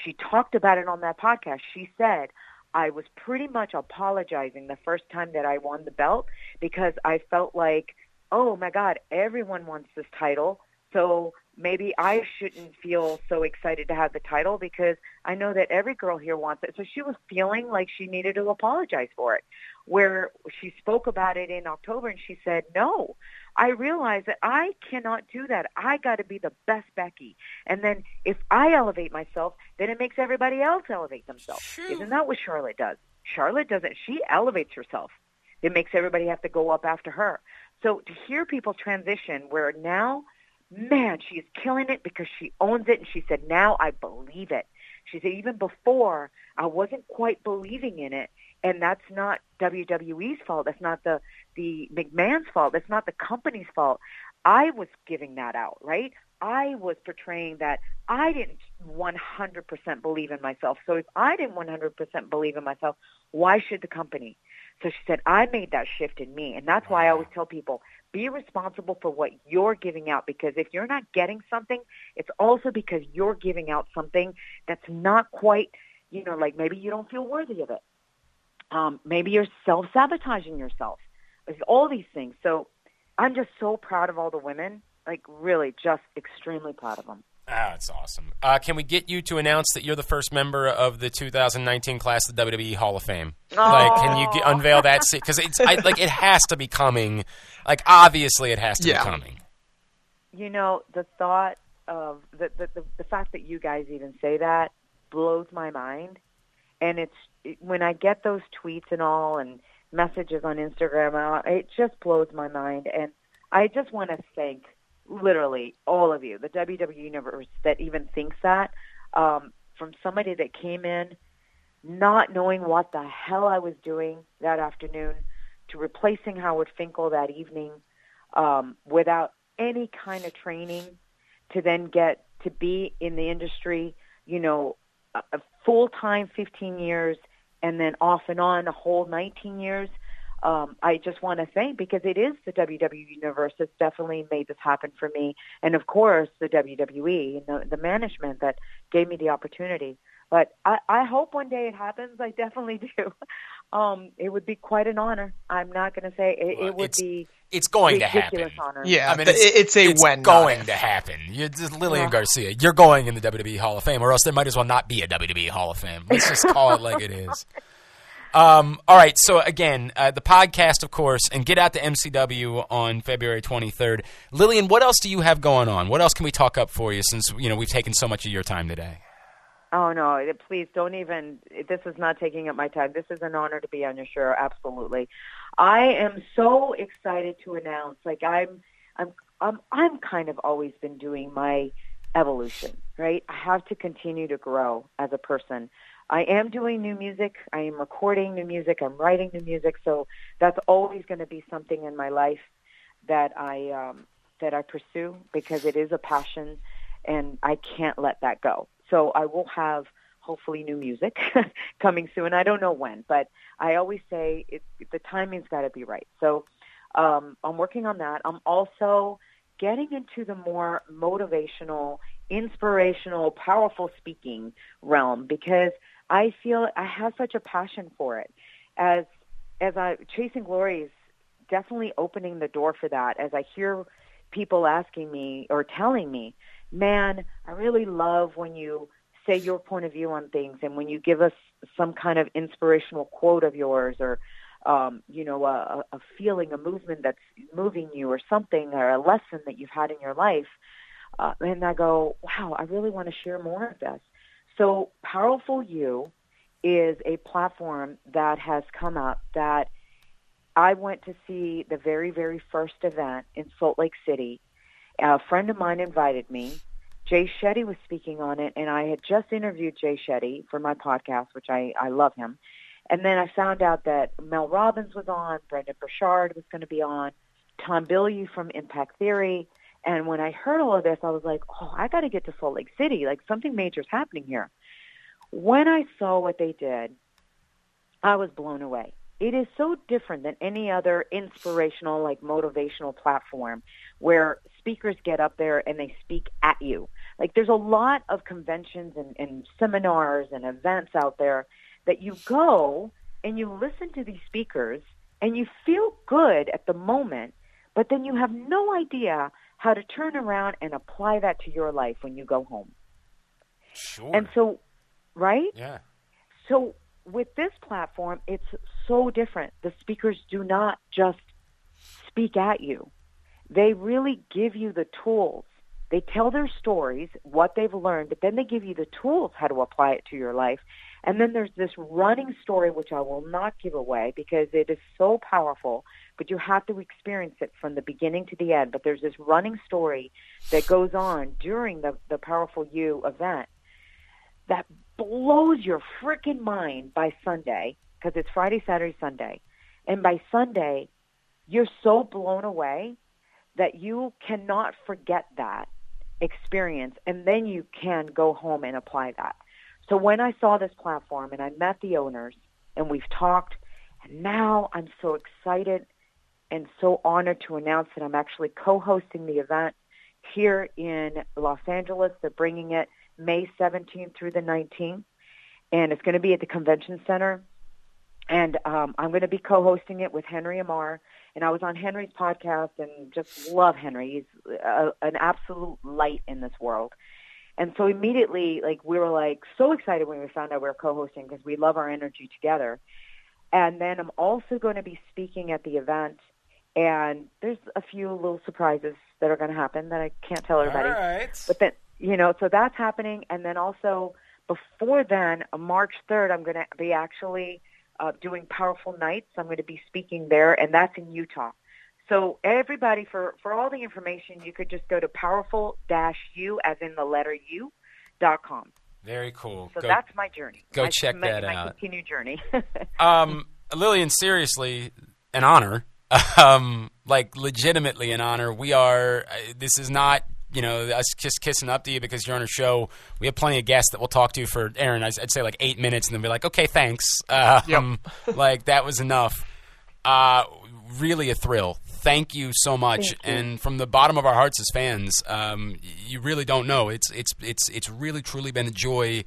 She talked about it on that podcast. She said, I was pretty much apologizing the first time that I won the belt because I felt like, oh my God, everyone wants this title. So maybe I shouldn't feel so excited to have the title because I know that every girl here wants it. So she was feeling like she needed to apologize for it. Where she spoke about it in October and she said, no, I realized that I cannot do that. I got to be the best Becky. And then if I elevate myself, then it makes everybody else elevate themselves. Isn't that what Charlotte does? Charlotte doesn't. She elevates herself. It makes everybody have to go up after her. So to hear people transition where now, man, she is killing it because she owns it. And she said, now I believe it. She said, even before, I wasn't quite believing in it. And that's not WWE's fault. That's not the, the McMahon's fault. That's not the company's fault. I was giving that out, right? I was portraying that I didn't 100% believe in myself. So if I didn't 100% believe in myself, why should the company? So she said, I made that shift in me. And that's why I always tell people, be responsible for what you're giving out because if you're not getting something, it's also because you're giving out something that's not quite, you know, like maybe you don't feel worthy of it. Um, maybe you're self-sabotaging yourself. It's all these things. So I'm just so proud of all the women, like really just extremely proud of them. Ah, that's awesome. Uh, can we get you to announce that you're the first member of the 2019 class of the WWE Hall of Fame? Like, can you get, unveil that? Because it's I, like it has to be coming. Like, obviously, it has to Yeah. be coming. You know, the thought of the, the the the fact that you guys even say that blows my mind. And it's when I get those tweets and all and messages on Instagram, uh, it just blows my mind. And I just want to thank literally all of you, the WWE universe that even thinks that. Um, from somebody that came in not knowing what the hell I was doing that afternoon to replacing Howard Finkel that evening um, without any kind of training to then get to be in the industry, you know, full time 15 years and then off and on a whole 19 years. Um, I just want to thank because it is the WWE universe that's definitely made this happen for me, and of course the WWE and the, the management that gave me the opportunity. But I, I hope one day it happens. I definitely <laughs> do. Um, it would be quite an honor. I'm not going to say it, Well, it would it's- be It's going to happen. honor. Yeah, I mean, th- it's, it's, a when, not going if. to happen. You're just Lillian Yeah. Garcia. You're going in the WWE Hall of Fame, or else there might as well not be a WWE Hall of Fame. Let's just call it like it <laughs> is. Um, all right. So again, uh, the podcast, of course, and get out to MCW on February 23rd. Lillian, what else do you have going on? What else can we talk up for you? Since you know we've taken so much of your time today. Oh no! Please don't even. This is not taking up my time. This is an honor to be on your show. Absolutely, I am so excited to announce. Like I'm, I'm, I'm, I'm kind of always been doing my evolution. Right? I have to continue to grow as a person. I am doing new music. I am recording new music. I'm writing new music. So that's always going to be something in my life that I um, that I pursue because it is a passion, and I can't let that go. So I will have hopefully new music <laughs> coming soon. I don't know when, but I always say it, the timing's got to be right. So um, I'm working on that. I'm also getting into the more motivational, inspirational, powerful speaking realm because I feel I have such a passion for it. As as I chasing glory is definitely opening the door for that. As I hear people asking me or telling me, "Man, I really love when you say your point of view on things and when you give us some kind of inspirational quote of yours or um, you know, a, a feeling, a movement that's moving you or something or a lesson that you've had in your life. Uh, and I go, wow, I really want to share more of this. So Powerful You is a platform that has come up that I went to see the very, very first event in Salt Lake City. A friend of mine invited me. Jay Shetty was speaking on it, and I had just interviewed Jay Shetty for my podcast, which I, I love him. And then I found out that Mel Robbins was on, Brendon Burchard was going to be on, Tom Bilyeu from Impact Theory. And when I heard all of this, I was like, oh, I got to get to Salt Lake City. Like something major is happening here. When I saw what they did, I was blown away. It is so different than any other inspirational, like motivational platform where speakers get up there and they speak at you. Like there's a lot of conventions and, and seminars and events out there that you go and you listen to these speakers and you feel good at the moment, but then you have no idea how to turn around and apply that to your life when you go home. Sure. And so, right? yeah. So with this platform, it's so different. The speakers do not just speak at you. They really give you the tools. They tell their stories, what they've learned, but then they give you the tools how to apply it to your life. And then there's this running story, which I will not give away because it is so powerful, but you have to experience it from the beginning to the end. But there's this running story that goes on during the, the Powerful You event that blows your freaking mind by Sunday because it's Friday, Saturday, Sunday. And by Sunday, you're so blown away that you cannot forget that experience and then you can go home and apply that. So when I saw this platform and I met the owners and we've talked and now I'm so excited and so honored to announce that I'm actually co-hosting the event here in Los Angeles. They're bringing it May 17th through the 19th and it's going to be at the convention center. And um, I'm going to be co-hosting it with Henry Amar. And I was on Henry's podcast and just love Henry. He's a, an absolute light in this world. And so immediately, like we were like so excited when we found out we were co-hosting because we love our energy together. And then I'm also going to be speaking at the event, and there's a few little surprises that are going to happen that I can't tell everybody. All right. But then, you know, so that's happening. And then also before then, March 3rd, I'm going to be actually uh, doing Powerful Nights. I'm going to be speaking there, and that's in Utah. So everybody, for, for all the information, you could just go to powerful-u, as in the letter U, dot com. Very cool. So Go- that's my journey. go my, check my, that my out. continued journey. <laughs> um, Lillian, seriously, an honor. <laughs> Um, like legitimately an honor. We are. uh, This is not. You know, us just kissing up to you because you're on a show. We have plenty of guests that will talk to you for Aaron. I'd I'd say like eight minutes, and then be like, "Okay, thanks." Um, like that was enough. Uh, really a thrill. Thank you so much, you. and from the bottom of our hearts as fans, um, you really don't know. It's it's it's it's really truly been a joy.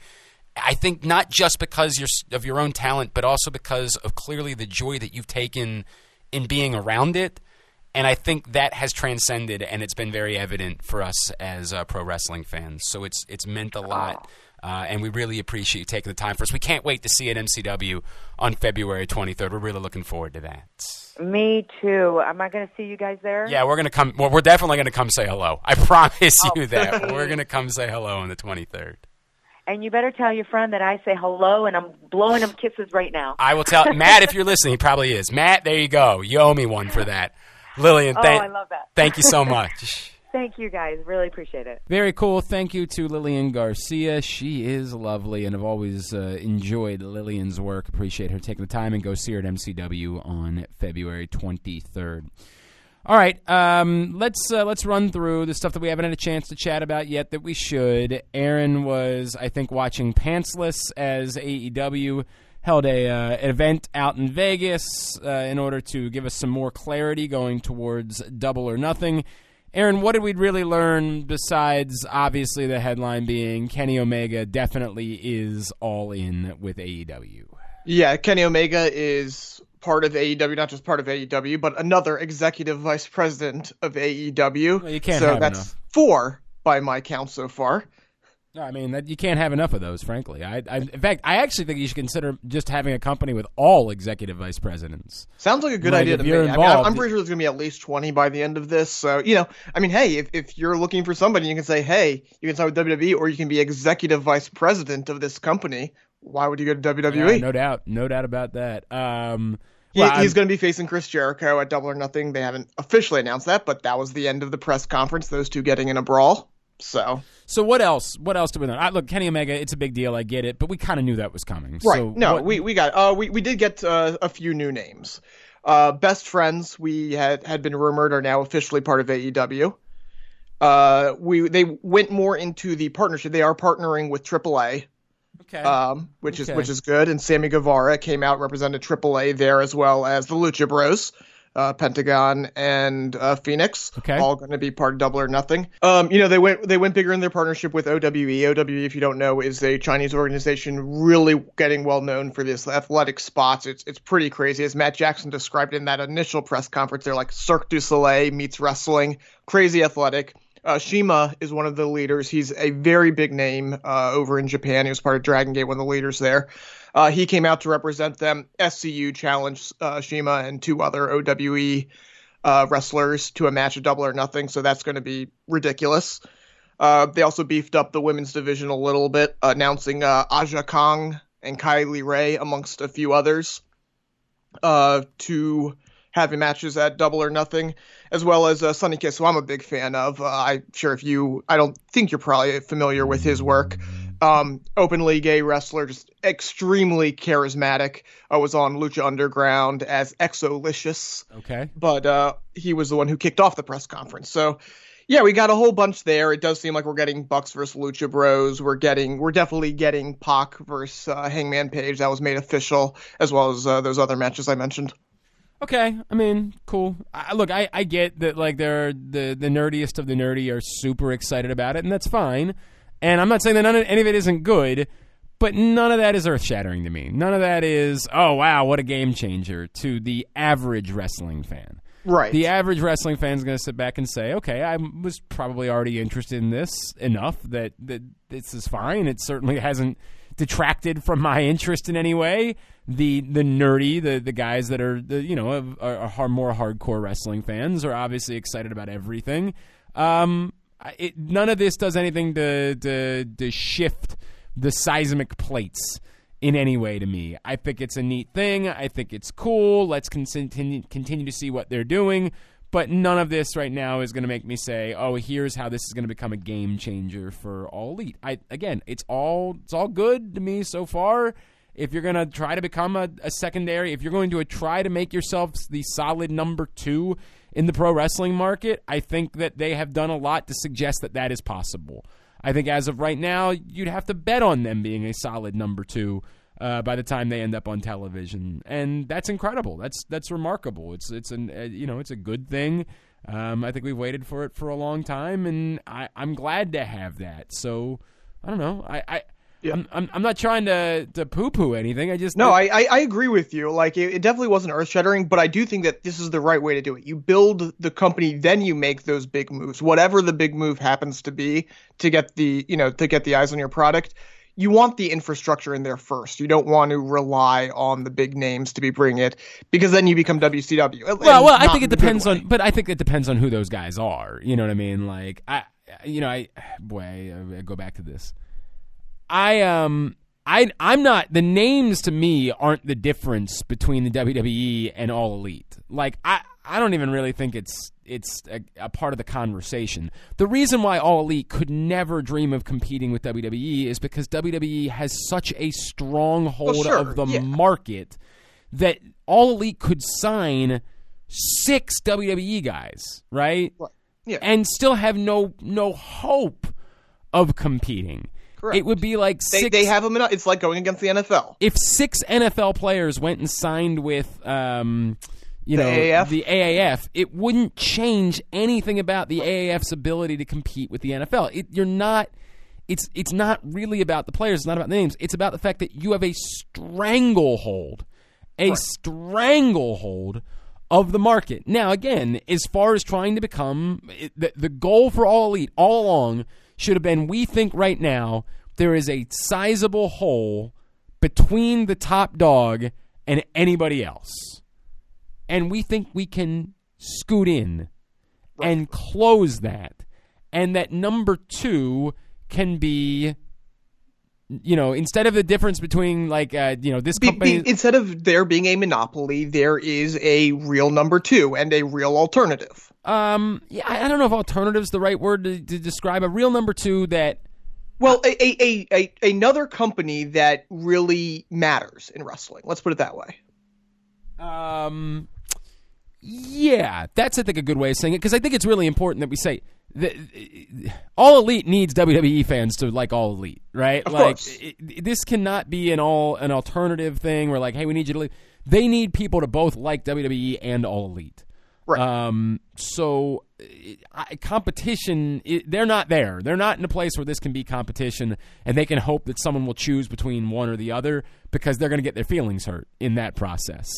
I think not just because you're, of your own talent, but also because of clearly the joy that you've taken in being around it. And I think that has transcended, and it's been very evident for us as uh, pro wrestling fans. So it's it's meant a lot, uh, and we really appreciate you taking the time for us. We can't wait to see you at MCW on February 23rd. We're really looking forward to that. Me too. Am I going to see you guys there? Yeah, we're gonna come. Well, we're definitely gonna come say hello. I <laughs> promise Oh, you that please. we're gonna come say hello on the 23rd. And you better tell your friend that I say hello and I'm blowing him kisses right now. I will tell Matt if you're listening. He probably is. Matt, there you go. You owe me one for that. Lillian, Oh, thank, I love that. thank you so <laughs> much. Thank you guys. Really appreciate it. Very cool. Thank you to Lillian Garcia. She is lovely, and I've always uh, enjoyed Lillian's work. Appreciate her taking the time and go see her at MCW on February 23rd. All right, um, let's uh, let's run through the stuff that we haven't had a chance to chat about yet that we should. Aaron was, I think, watching Pantsless as AEW held a uh, an event out in Vegas uh, in order to give us some more clarity going towards Double or Nothing. Aaron, what did we really learn besides obviously the headline being Kenny Omega definitely is all in with AEW? Yeah, Kenny Omega is part of AEW, not just part of AEW, but another executive vice president of AEW. Well, you can't so that's enough. four by my count so far. No, I mean that you can't have enough of those. Frankly, I, I, in fact, I actually think you should consider just having a company with all executive vice presidents. Sounds like a good Like, idea to me. you're I mean, I'm, pretty sure there's gonna be at least 20 by the end of this. So you know, I mean, hey, if, if you're looking for somebody, you can say, hey, you can sign with WWE, or you can be executive vice president of this company. Why would you go to WWE? Yeah, no doubt, no doubt about that. Um, He, well, he's going to be facing Chris Jericho at Double or Nothing. They haven't officially announced that, but that was the end of the press conference. Those two getting in a brawl. So So what else? What else do we know? I, look, Kenny Omega, it's a big deal. I get it, but we kind of knew that was coming. right, So no, what- we we got uh we we did get uh, a few new names. Uh, best friends we had had been rumored are now officially part of AEW. Uh, we they went more into the partnership. They are partnering with AAA, Okay. um, which is which is good. And Sammy Guevara came out represented AAA there as well as the Lucha Bros. Uh, Pentagon and uh, Fenix, Okay. all going to be part of Double or Nothing. Um, you know they went they went bigger in their partnership with OWE. OWE, if you don't know, is a Chinese organization really getting well known for this athletic spots. It's it's pretty crazy, as Matt Jackson described in that initial press conference. They're like Cirque du Soleil meets wrestling, crazy athletic. Uh, CIMA is one of the leaders. He's a very big name uh, over in Japan. He was part of Dragon Gate, one of the leaders there. Uh, he came out to represent them. SCU challenged uh, CIMA and two other OWE uh, wrestlers to a match of double or nothing, so that's going to be ridiculous. Uh, they also beefed up the women's division a little bit, announcing uh, Aja Kong and Kylie Rae, amongst a few others, uh, to have matches at Double or Nothing, as well as uh, Sonny Kiss, who I'm a big fan of. Uh, I'm sure if you, I don't think you're probably familiar with his work. Um, openly gay wrestler, just extremely charismatic. I was on Lucha Underground as XO Lishus Okay. but uh, he was the one who kicked off the press conference. So, yeah, we got a whole bunch there. It does seem like we're getting Bucks versus Lucha Bros. We're getting, we're definitely getting Pac versus uh, Hangman Page. That was made official, as well as uh, those other matches I mentioned. Okay, I mean, cool. I, look, I, I get that like they're the the nerdiest of the nerdy are super excited about it, and that's fine. And I'm not saying that none of, any of it isn't good, but none of that is earth shattering to me. None of that is oh wow, what a game changer to the average wrestling fan. Right. The average wrestling fan is going to sit back and say, okay, I was probably already interested in this enough that, that this is fine. It certainly hasn't detracted from my interest in any way. The the nerdy, the the guys that are the you know are, are more hardcore wrestling fans are obviously excited about everything. Um, it, none of this does anything to, to to shift the seismic plates in any way to me. I think it's a neat thing. I think it's cool. Let's continue continue to see what they're doing. But none of this right now is going to make me say, "Oh, here's how this is going to become a game changer for all elite." I again, it's all it's all good to me so far. If you're going to try to become a, a secondary, if you're going to try to make yourself the solid number two in the pro wrestling market, I think that they have done a lot to suggest that that is possible. I think as of right now, you'd have to bet on them being a solid number two uh, by the time they end up on television, and that's incredible. That's that's remarkable. It's it's an uh, you know it's a good thing. Um, I think we've waited for it for a long time, and I, I'm glad to have that. So I don't know. I. I I'm, I'm, I'm not trying to, to poo poo anything. I just No, I, I, I agree with you. Like it, it definitely wasn't earth shattering, but I do think that this is the right way to do it. You build the company, then you make those big moves. Whatever the big move happens to be to get the you know to get the eyes on your product. You want the infrastructure in there first. You don't want to rely on the big names to be bringing it because then you become WCW. Well, well, I think it in a good depends on, but I think it depends on who those guys are. You know what I mean? Like I, you know, I <sighs> boy, I, I go back to this. I um. I, I'm not the names to me aren't the difference between the WWE and All Elite. Like I, I don't even really think it's it's a, a part of the conversation. The reason why All Elite could never dream of competing with WWE is because WWE has such a strong hold sure, of the yeah. market that All Elite could sign six WWE guys, right? Yeah. And still have no no hope of competing. Correct. It would be like They, six, they have them. In, it's like going against the NFL. if six NFL players went and signed with, um, you The know, AAF? the AAF, it wouldn't change anything about the AAF's ability to compete with the NFL. It, you're not. It's it's not really about the players. It's not about the names. It's about the fact that you have a stranglehold, a stranglehold of the market. Now, again, as far as trying to become the, the goal for all elite all along should have been we think right now there is a sizable hole between the top dog and anybody else. And we think we can scoot in and close that. And that number two can be, you know, instead of the difference between, like, uh, you know, this Be, company. be, instead of there being a monopoly, there is a real number two and a real alternative. um, yeah, I I don't know if alternative is the right word to, to describe a real number two that. Well, a, a, a, a another company that really matters in wrestling. Let's put it that way. Um, yeah, that's I think a good way of saying it because I think it's really important that we say the, all elite needs WWE fans to like all elite, right? Of like it, this cannot be an all an alternative thing where like, hey, we need you to leave. They need people to both like WWE and all elite. Right. Um, so competition, it, they're not there. They're not in a place where this can be competition, and they can hope that someone will choose between one or the other because they're going to get their feelings hurt in that process.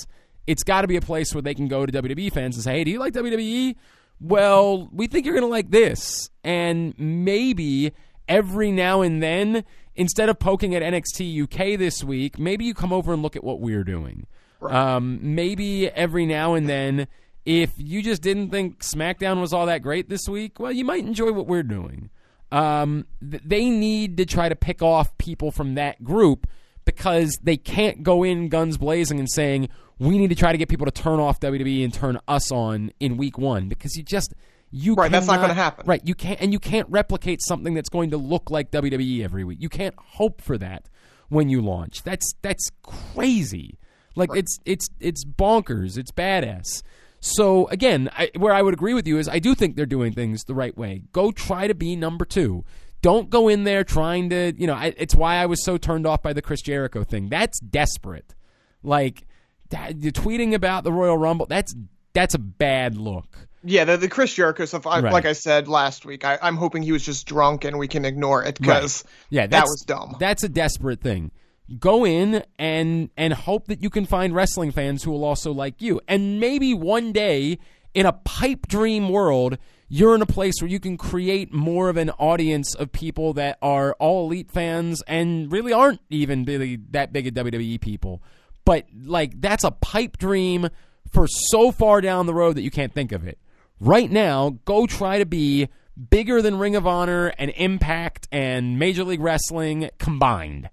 It's got to be a place where they can go to WWE fans and say, "Hey, do you like WWE? Well, we think you're going to like this." And maybe every now and then, instead of poking at NXT UK this week, maybe you come over and look at what we're doing. Um, maybe every now and then, if you just didn't think SmackDown was all that great this week, well, you might enjoy what we're doing. Um, th- they need to try to pick off people from that group because they can't go in guns blazing and saying we need to try to get people to turn off WWE and turn us on in week one because you just you Right, that's not gonna happen. Right, you can't and you can't replicate something that's going to look like WWE every week. You can't hope for that when you launch. That's that's crazy. Like it's it's it's bonkers. It's badass. So again, I, where I would agree with you is I do think they're doing things the right way. Go try to be number two. Don't go in there trying to, you know. I, it's why I was so turned off by the Chris Jericho thing. That's desperate. Like you're tweeting about the Royal Rumble. That's that's a bad look. Yeah, the, the Chris Jericho stuff. I, Right. Like I said last week, I, I'm hoping he was just drunk and we can ignore it because Yeah, that was dumb. That's a desperate thing. Go in and and hope that you can find wrestling fans who will also like you. And maybe one day in a pipe dream world, you're in a place where you can create more of an audience of people that are all elite fans and really aren't even really that big of WWE people. But like that's a pipe dream for so far down the road that you can't think of it. Right now, go try to be bigger than Ring of Honor and Impact and Major League Wrestling combined.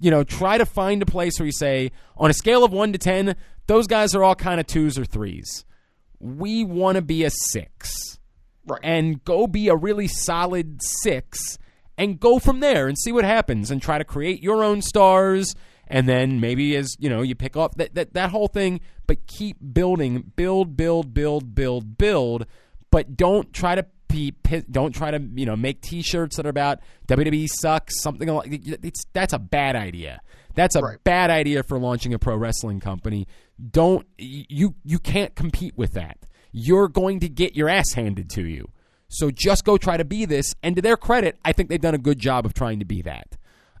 You know, try to find a place where you say, on a scale of one to 10, those guys are all kind of twos or threes. We want to be a six. Right. And go be a really solid six and go from there and see what happens and try to create your own stars. And then maybe as you know, you pick up that, that, that whole thing, but keep building, build, build, build, build, build. But don't try to be, don't try to you know make T-shirts that are about WWE sucks, something like it's that's a bad idea. That's a Right. bad idea for launching a pro wrestling company. Don't you you can't compete with that. You're going to get your ass handed to you. So just go try to be this. And to their credit, I think they've done a good job of trying to be that.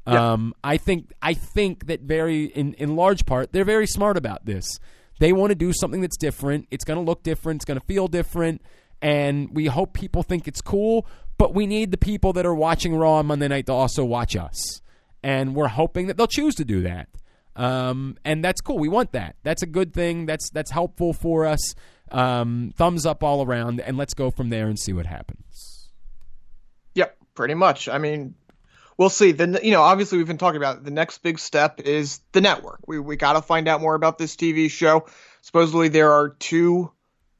Um, I think I think that very in, in large part they're very smart about this. They want to do something that's different. It's going to look different. It's going to feel different, and we hope people think it's cool. But we need the people that are watching Raw on Monday night to also watch us, and we're hoping that they'll choose to do that. Um, and that's cool. We want that. That's a good thing. That's that's helpful for us. Um, thumbs up all around, and let's go from there and see what happens. Yep, pretty much. I mean, we'll see. Then you know, obviously we've been talking about it. the next big step is the network. We we got to find out more about this TV show. Supposedly there are two,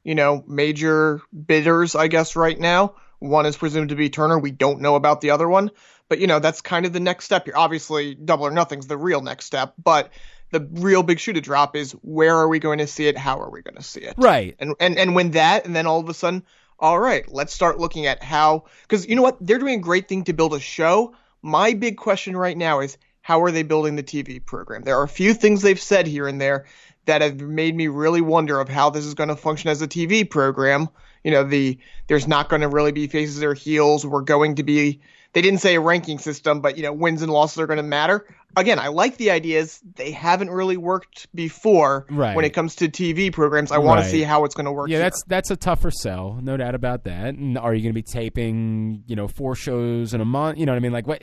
you know, major bidders, I guess, right now. One is presumed to be Turner. We don't know about the other one, but you know, that's kind of the next step here. Obviously, Double or Nothing's the real next step, but the real big shoe to drop is where are we going to see it? How are we going to see it? Right. and and and when that and then all of a sudden all right let's start looking at how because you know what they're doing a great thing to build a show my big question right now is how are they building the tv program? There are a few things they've said here and there that have made me really wonder of how this is going to function as a tv program. You know the there's not going to really be faces or heels. We're going to be they didn't say a ranking system but you know wins and losses are going to matter again i like the ideas they haven't really worked before Right. when it comes to tv programs i want Right. to see how it's going to work Yeah, here. that's that's a tougher sell, no doubt about that. And are you going to be taping, you know, four shows in a month? You know what I mean? Like, what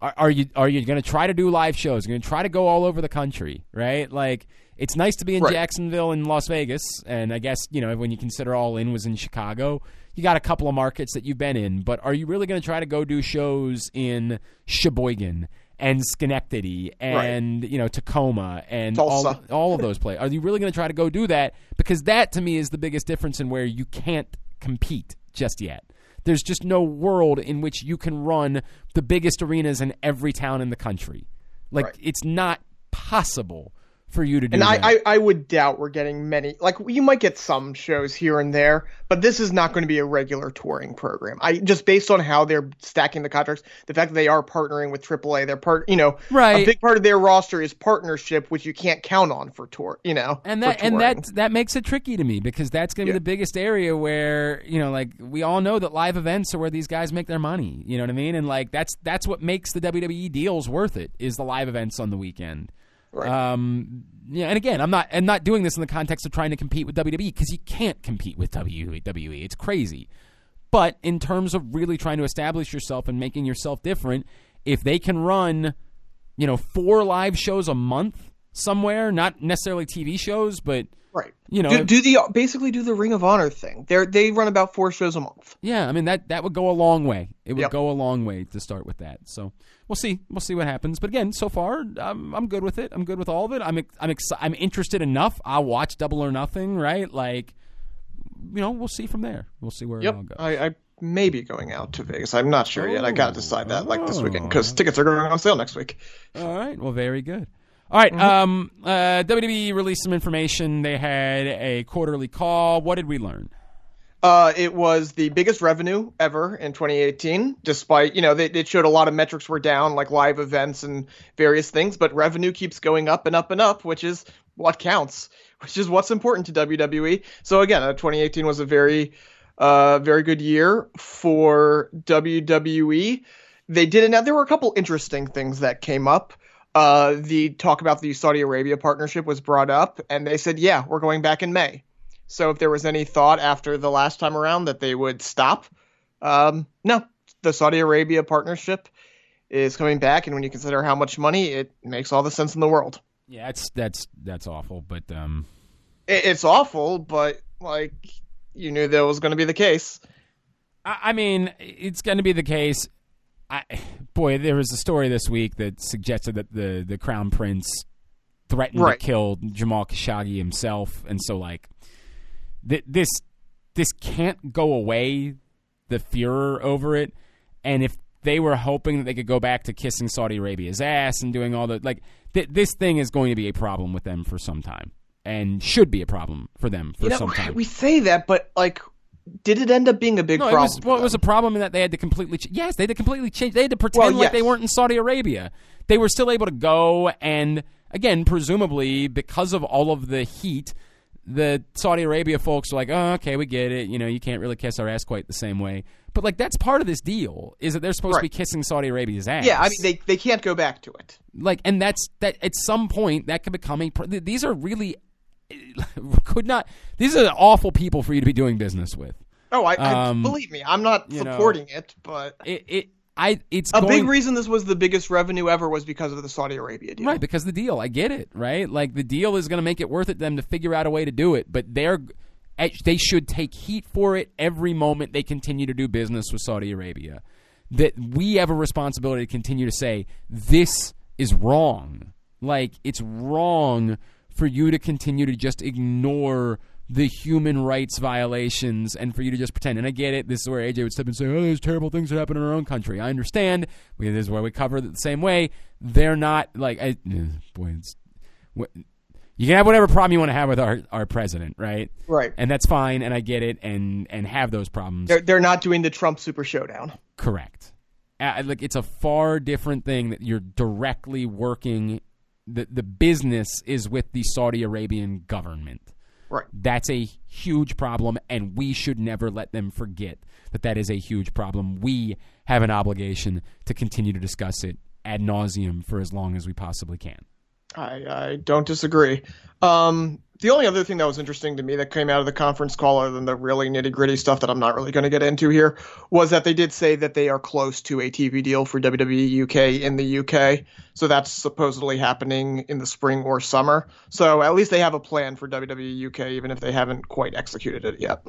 are, are you are you going to try to do live shows? You're going to try to go all over the country, right? Like, it's nice to be in Right. Jacksonville and Las Vegas, and I guess you know when you consider All In was in Chicago. You got a couple of markets that you've been in, but are you really going to try to go do shows in Sheboygan and Schenectady and you know Tacoma and all Tulsa. all of those places? Are you really going to try to go do that? Because that to me is the biggest difference in where you can't compete just yet. There's just no world in which you can run the biggest arenas in every town in the country. Like Right. it's not possible for you to do And I, that. I, I would doubt we're getting many. Like you might get some shows here and there, but this is not going to be a regular touring program. I just based on how they're stacking the contracts, the fact that they are partnering with AAA, they're part. You know, Right. A big part of their roster is partnership, which you can't count on for tour. You know, and that and that that makes it tricky to me because that's going to Yeah. be the biggest area where you know like we all know that live events are where these guys make their money you know what i mean and like that's that's what makes the wwe deals worth it is the live events on the weekend Right. um yeah and again i'm not i'm not doing this in the context of trying to compete with wwe because you can't compete with wwe it's crazy but in terms of really trying to establish yourself and making yourself different if they can run you know four live shows a month somewhere not necessarily tv shows but right. you know do, do the basically do the Ring of Honor thing. They they run about four shows a month. yeah i mean that that would go a long way it would Yep. go a long way to start with that so we'll see we'll see what happens but again so far i'm, I'm good with it i'm good with all of it i'm i'm i'm interested enough i'll watch double or nothing right like you know we'll see from there we'll see where it all Yep. goes I, I may be going out to Vegas. I'm not sure yet. I got to decide that like this weekend Oh. because tickets are going on sale next week. All right. Well, very good. All right, Um, uh, WWE released some information. They had a quarterly call. What did we learn? Uh, it was the biggest revenue ever in 2018, despite, you know, they, it showed a lot of metrics were down, like live events and various things, but revenue keeps going up and up and up, which is what counts, which is what's important to WWE. So again, uh, 2018 was a very, uh, very good year for WWE. They did it. Now, there were a couple interesting things that came up. Uh, the talk about the Saudi Arabia partnership was brought up, and they said, yeah, we're going back in May. So if there was any thought after the last time around that they would stop, um, no, the Saudi Arabia partnership is coming back, and when you consider how much money, it makes all the sense in the world. Yeah, that's that's that's awful. But um, It, it's awful, but like you knew that was going to be the case. I, I mean, it's going to be the case. I, boy, there was a story this week that suggested that the the crown prince threatened Right. to kill Jamal Khashoggi himself, and so like th- this this can't go away. The furor over it, and if they were hoping that they could go back to kissing Saudi Arabia's ass and doing all the like, th- this thing is going to be a problem with them for some time, and should be a problem for them for You know, some time. we say that, but like, did it end up being a big No, it problem? was well, it was a problem in that they had to completely. Ch- yes, they had to completely change. They had to pretend Well, like they weren't in Saudi Arabia. They were still able to go, and again, presumably because of all of the heat, the Saudi Arabia folks were like, "Oh, okay, we get it. You know, you can't really kiss our ass quite the same way." But like, that's part of this deal is that they're supposed to be kissing Saudi Arabia's ass. yeah, I mean, they they can't go back to it. like, and that's that. At some point, that could become a. pr- These are really <laughs> could not. These are awful people for you to be doing business with. Oh, I, I Um, believe me, I'm not you know, supporting it, but It. it I. It's a going, big reason this was the biggest revenue ever was because of the Saudi Arabia deal. Right, because the deal, I get it, right? Like the deal is going to make it worth it them to figure out a way to do it, but they're eh, they should take heat for it every moment they continue to do business with Saudi Arabia. That we have a responsibility to continue to say this is wrong. Like it's wrong for you to continue to just ignore the human rights violations and for you to just pretend. And I get it. This is where AJ would step in and say, "Oh, there's terrible things that happen in our own country." I understand. We, this is why we cover it the same way. They're not like, I, eh, boy, it's, wh- you can have whatever problem you want to have with our, our president, right? Right. And that's fine, and I get it, and and have those problems. They're they're not doing the Trump Super Showdown. Correct. Uh, like it's a far different thing that you're directly working. The the business is with the Saudi Arabian government. Right. That's a huge problem, and we should never let them forget that that is a huge problem. We have an obligation to continue to discuss it ad nauseum for as long as we possibly can. I, I don't disagree. Um, the only other thing that was interesting to me that came out of the conference call, other than the really nitty gritty stuff that I'm not really going to get into here, was that they did say that they are close to a TV deal for WWE UK in the UK. So that's supposedly happening in the spring or summer. So at least they have a plan for WWE UK, even if they haven't quite executed it yet.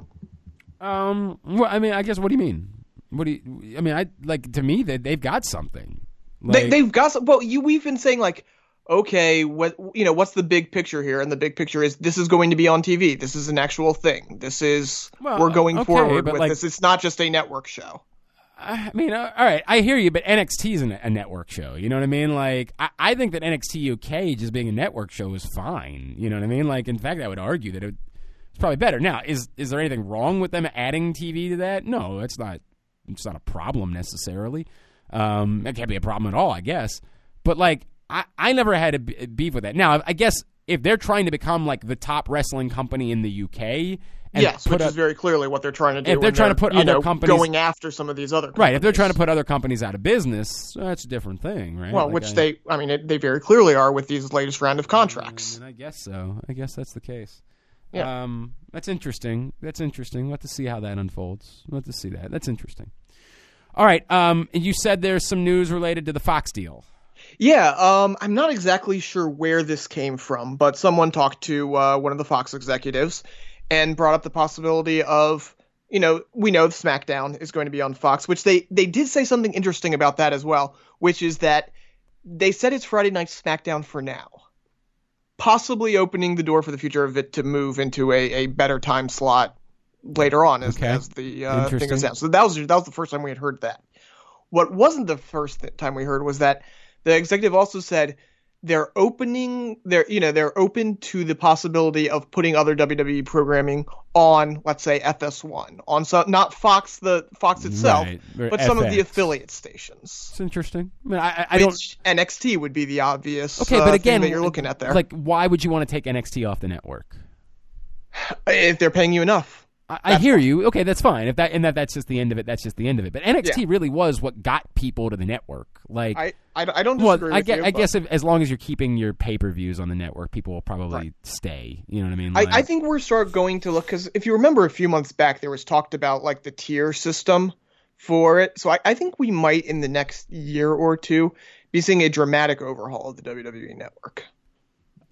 Um. Well, I mean, I guess. What do you mean? What do you? I mean, I like to me that they've got something. they, Like- they've got some. Well, you we've been saying like, okay, what you know, what's the big picture here? And the big picture is this is going to be on TV. This is an actual thing. This is Well, we're going okay, forward with like- this. It's not just a network show. I mean, uh, all right, I hear you, but NXT is a, network show. You know what I mean? Like, I, I think that NXT UK just being a network show is fine. You know what I mean? Like, in fact, I would argue that it, it's probably better. Now, is is there anything wrong with them adding TV to that? No, it's not. It's not a problem necessarily. Um, it can't be a problem at all, I guess. But like, I, I never had a beef with that. Now, I guess if they're trying to become like the top wrestling company in the UK, and yes, which up- is very clearly what they're trying to do. If they're trying to put other know, companies- going after some of these other right, if they're trying to put other companies out of business, that's a different thing, right? well, Like, which I- they, I mean, it, they very clearly are with these latest round of contracts. And I guess so. I guess that's the case. Yeah. Um, that's interesting. That's interesting. We'll have to see how that unfolds. We'll have to see that. That's interesting. All right. Um, you said there's some news related to the Fox deal. Yeah, um, I'm not exactly sure where this came from, but someone talked to uh, one of the Fox executives and brought up the possibility of, you know, we know SmackDown is going to be on Fox, which they they did say something interesting about that as well, which is that they said it's Friday Night SmackDown for now, possibly opening the door for the future of it to move into a, a better time slot later on as, Okay. as the uh, thing goes down. So that was that was the first time we had heard that. What wasn't the first th- time we heard was that the executive also said they're opening they're you know they're open to the possibility of putting other WWE programming on let's say FS1 on so not Fox the Fox itself Right, or but some of the affiliate stations. It's interesting. I mean, I, I- I don't. NXT would be the obvious Okay, uh, but thing again, that you're looking at there. Like, why would you want to take NXT off the network? if they're paying you enough. I, I hear you. Okay, that's fine. If that and that that's just the end of it. That's just the end of it. But NXT Yeah. really was what got people to the network. Like, I I, I don't well, I, with guess, you. I guess if, as long as you're keeping your pay per views on the network, people will probably stay. You know what I mean? I, I think we're start going to look because if you remember a few months back, there was talked about like the tier system for it. So I, I think we might in the next year or two be seeing a dramatic overhaul of the WWE network.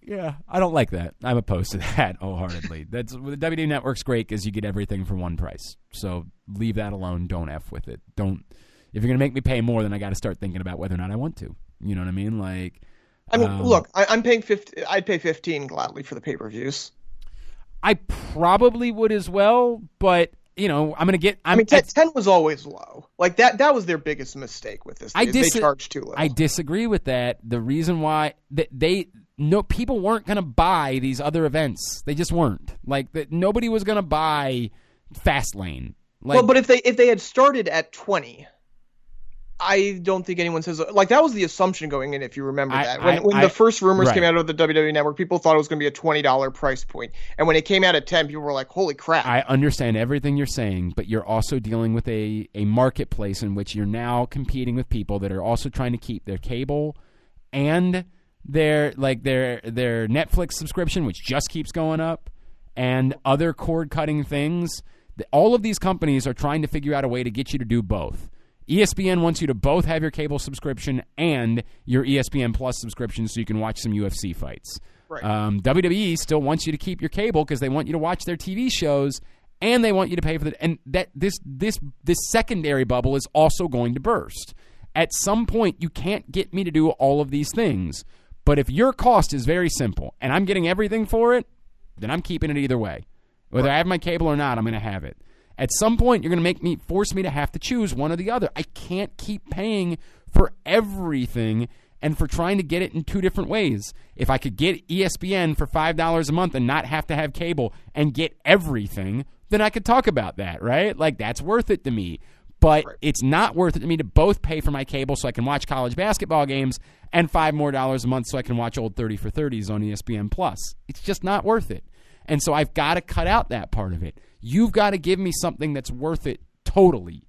Yeah, I don't like that. I'm opposed to <laughs> that wholeheartedly. That's the WWE Network's great because you get everything for one price. So leave that alone. Don't f with it. Don't. If you're gonna make me pay more, then I got to start thinking about whether or not I want to. You know what I mean? Like, I mean, um, look, I, I'm paying 50, I'd pay fifteen gladly for the pay per views. I probably would as well, but you know, I'm gonna get. I'm, I mean, 10, 10 was always low. Like that, that was their biggest mistake with this. I They, dis- they charged too low. I disagree with that. The reason why that they no people weren't going to buy these other events. They just weren't. Like that nobody was going to buy Fastlane. Like well, but if they if they had started at twenty, I don't think anyone says like that was the assumption going in. If you remember I- that when, I- when I- the first rumors right. came out of the WWE Network, people thought it was going to be a twenty dollar price point, and when it came out at ten, people were like, "Holy crap!" I understand everything you're saying, but you're also dealing with a, a marketplace in which you're now competing with people that are also trying to keep their cable and their like their their Netflix subscription, which just keeps going up, and other cord cutting things. All of these companies are trying to figure out a way to get you to do both. ESPN wants you to both have your cable subscription and your ESPN Plus subscription so you can watch some UFC fights. Right. Um, WWE still wants you to keep your cable because they want you to watch their TV shows and they want you to pay for the and that this this this secondary bubble is also going to burst. At some point, you can't get me to do all of these things. But if your cost is very simple and I'm getting everything for it, then I'm keeping it either way. Whether I have my cable or not, I'm going to have it. At some point, you're going to make me force me to have to choose one or the other. I can't keep paying for everything and for trying to get it in two different ways. If I could get ESPN for $5 a month and not have to have cable and get everything, then I could talk about that, right? Like that's worth it to me. But it's not worth it to me to both pay for my cable so I can watch college basketball games and five more dollars a month so I can watch old 30 for 30s on ESPN Plus. It's just not worth it. And so I've got to cut out that part of it. You've got to give me something that's worth it totally.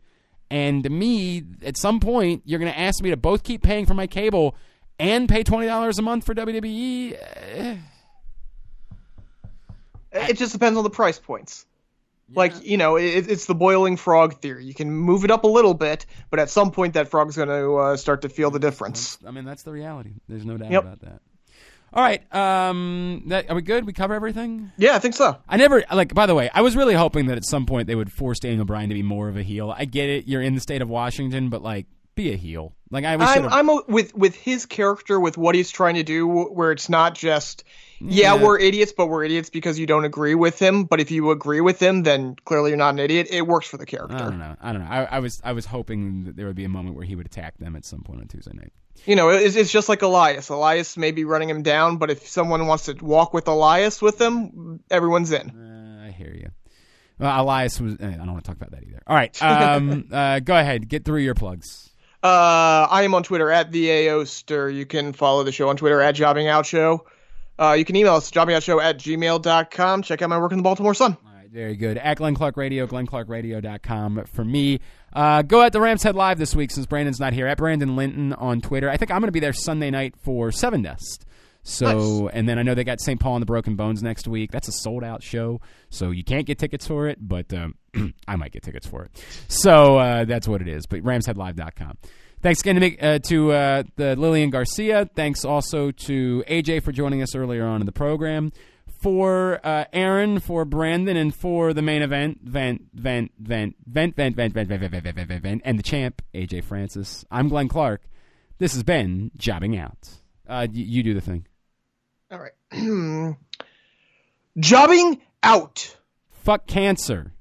And to me, at some point, you're going to ask me to both keep paying for my cable and pay $20 a month for WWE. Eh, it just depends on the price points. Like you know, it, it's the boiling frog theory. You can move it up a little bit, but at some point that frog's going to uh, start to feel the difference. I mean, that's the reality. There's no doubt Yep. about that. All right. Um, that, are we good? We cover everything? Yeah, I think so. I never like. By the way, I was really hoping that at some point they would force Daniel Bryan to be more of a heel. I get it. You're in the state of Washington, but like, be a heel. Like I, I'm, I'm a, with with his character, with what he's trying to do, where it's not just Yeah, Yeah. we're idiots, but we're idiots because you don't agree with him. But if you agree with him, then clearly you're not an idiot. It works for the character. I don't know. I don't know. I, I was I was hoping that there would be a moment where he would attack them at some point on Tuesday night. You know, it's, it's just like Elias. Elias may be running him down, but if someone wants to walk with Elias with him, everyone's in. Uh, I hear you. Well, Elias was. eh, I don't want to talk about that either. All right. <laughs> Um, uh, go ahead. Get through your plugs. Uh, I am on Twitter at the Aoster. You can follow the show on Twitter at Jobbing Out Show. Uh, you can email us jobbingoutshow at gmail.com. Check out my work in the Baltimore Sun. All right, very good. At Glenn Clark Radio, glennclarkradio.com for me. Uh, go at the Rams Head Live this week since Brandon's not here. At Brandon Linton on Twitter. I think I'm going to be there Sunday night for Sevendust. So, and then I know they got St. Paul and the Broken Bones next week. That's a sold out show, so you can't get tickets for it, but um, <clears throat> I might get tickets for it. So uh, that's what it is. But RamsHeadLive.com. Thanks again to, uh, to uh, the Lillian Garcia. Thanks also to AJ for joining us earlier on in the program. For uh, Aaron, for Brandon, and for the main event, vent, vent, vent, vent, vent, vent, vent, vent, vent, vent, vent, vent, vent, vent, and the champ, AJ Francis. I'm Glenn Clark. This has been Jobbing Out. Uh, y- you do the thing. All right. Jobbing out. Fuck cancer.